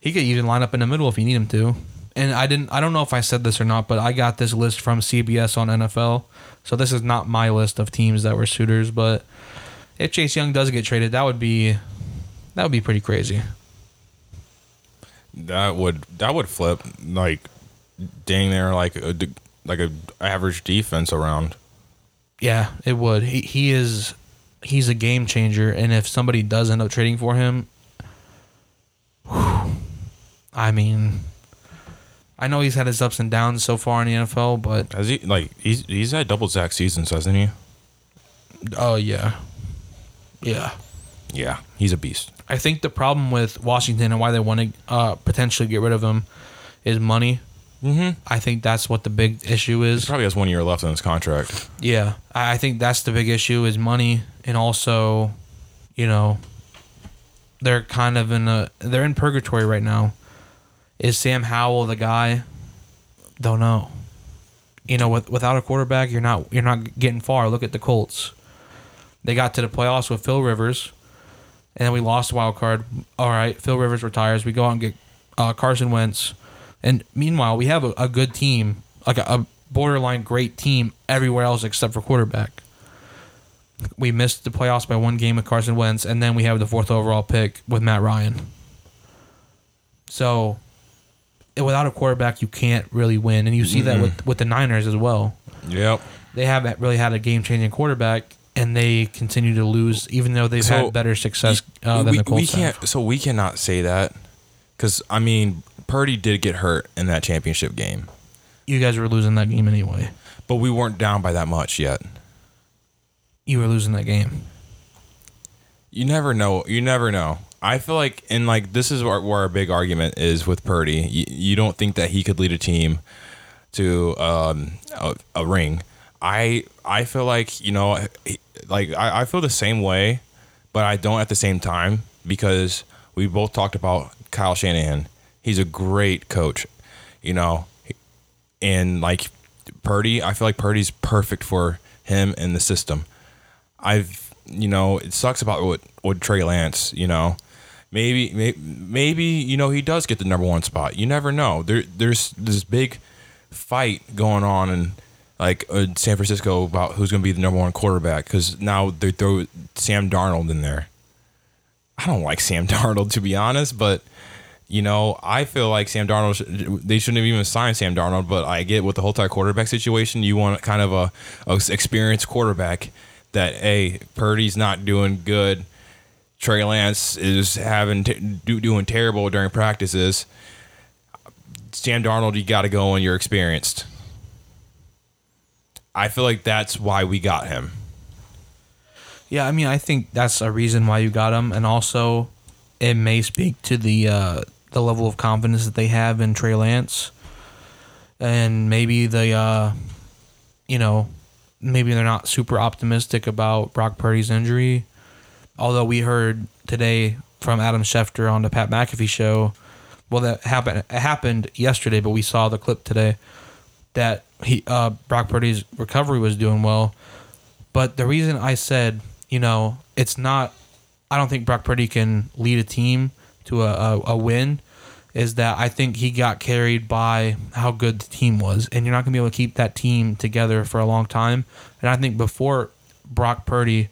He could even line up in the middle if you need him to. And I didn't. I don't know if I said this or not, but I got this list from CBS on NFL. So this is not my list of teams that were suitors. But if Chase Young does get traded, that would be that would be pretty crazy. that would that would flip like dang there like a like a average defense around. Yeah, it would. He he is he's a game changer. And if somebody does end up trading for him, whew, I mean, I know he's had his ups and downs so far in the NFL, but Has he like he's he's had double sack seasons, hasn't he? oh yeah, yeah. Yeah, he's a beast. I think the problem with Washington and why they want to uh, potentially get rid of him is money. Mm-hmm. I think that's what the big issue He is. probably has one year left on his contract. Yeah, I I think that's the big issue is money, and also, you know, they're kind of in a they're in purgatory right now. Is Sam Howell the guy? Don't know. You know, with, without a quarterback, you're not you're not getting far. Look at the Colts. They got to the playoffs with Phil Rivers, and then we lost wild card. All right, Phil Rivers retires. We go out and get uh, Carson Wentz, and meanwhile, we have a, a good team, like a, a borderline great team everywhere else except for quarterback. We missed the playoffs by one game with Carson Wentz, and then we have the fourth overall pick with Matt Ryan. So, without a quarterback, you can't really win, and you see that with with the Niners as well. Yep. They haven't really had a game changing quarterback, and they continue to lose, even though they've So, had better success uh, than we, the Colts we can't. So we cannot say that because I mean Purdy did get hurt in that championship game, You guys were losing that game anyway. but we weren't down by that much yet. You were losing that game. You never know. You never know. I feel like, and like this is where, where our big argument is with Purdy. You, you don't think that he could lead a team to um, a, a ring. I I feel like you know, like I, I feel the same way, but I don't at the same time because we both talked about Kyle Shanahan. He's a great coach, you know, and like Purdy, I feel like Purdy's perfect for him and the system. I've you know, it sucks about what with Trey Lance. You know, maybe, maybe, you know he does get the number one spot. You never know. There, there's this big fight going on in like uh, San Francisco about who's going to be the number one quarterback because now they throw Sam Darnold in there. I don't like Sam Darnold to be honest, but you know, I feel like Sam Darnold. They shouldn't have even signed Sam Darnold, but I get with the whole entire quarterback situation. You want kind of a, a experienced quarterback that hey, Purdy's not doing good. Trey Lance is having t- do, doing terrible during practices. Sam Darnold, you got to go when you're experienced. I feel like that's why we got him. Yeah, I mean, I think that's a reason why you got him, and also it may speak to the uh, the level of confidence that they have in Trey Lance, and maybe the uh, you know maybe they're not super optimistic about Brock Purdy's injury. Although we heard today from Adam Schefter on the Pat McAfee show, well, that happened it happened yesterday, but we saw the clip today that he uh, Brock Purdy's recovery was doing well. But the reason I said, you know, it's not, I don't think Brock Purdy can lead a team to a, a, a win, is that I think he got carried by how good the team was. And you're not going to be able to keep that team together for a long time. And I think before Brock Purdy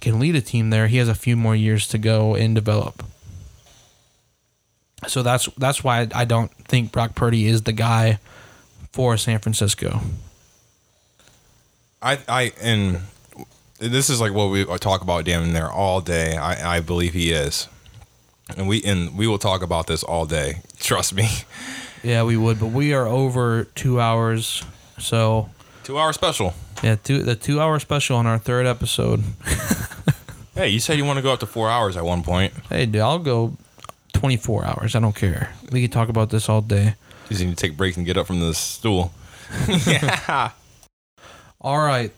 can lead a team there, he has a few more years to go and develop. So that's that's why I don't think Brock Purdy is the guy for San Francisco. I I and this is like what we talk about damn there all day. I I believe he is, and we and we will talk about this all day. Trust me. Yeah, we would, but we are over two hours. So Two hour special. Yeah, two the two hour special on our third episode. Hey, you said you want to go up to four hours at one point. Hey, dude, I'll go twenty four hours. I don't care. We can talk about this all day. You just need to take breaks and get up from the stool. yeah. All right.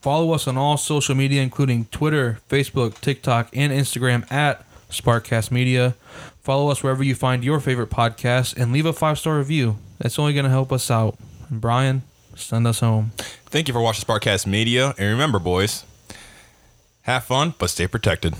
Follow us on all social media, including Twitter, Facebook, TikTok, and Instagram at Sparkcast Media. Follow us wherever you find your favorite podcast and leave a five star review. That's only going to help us out. And Brian, send us home. Thank you for watching Sparkcast Media, and remember, boys, have fun but stay protected.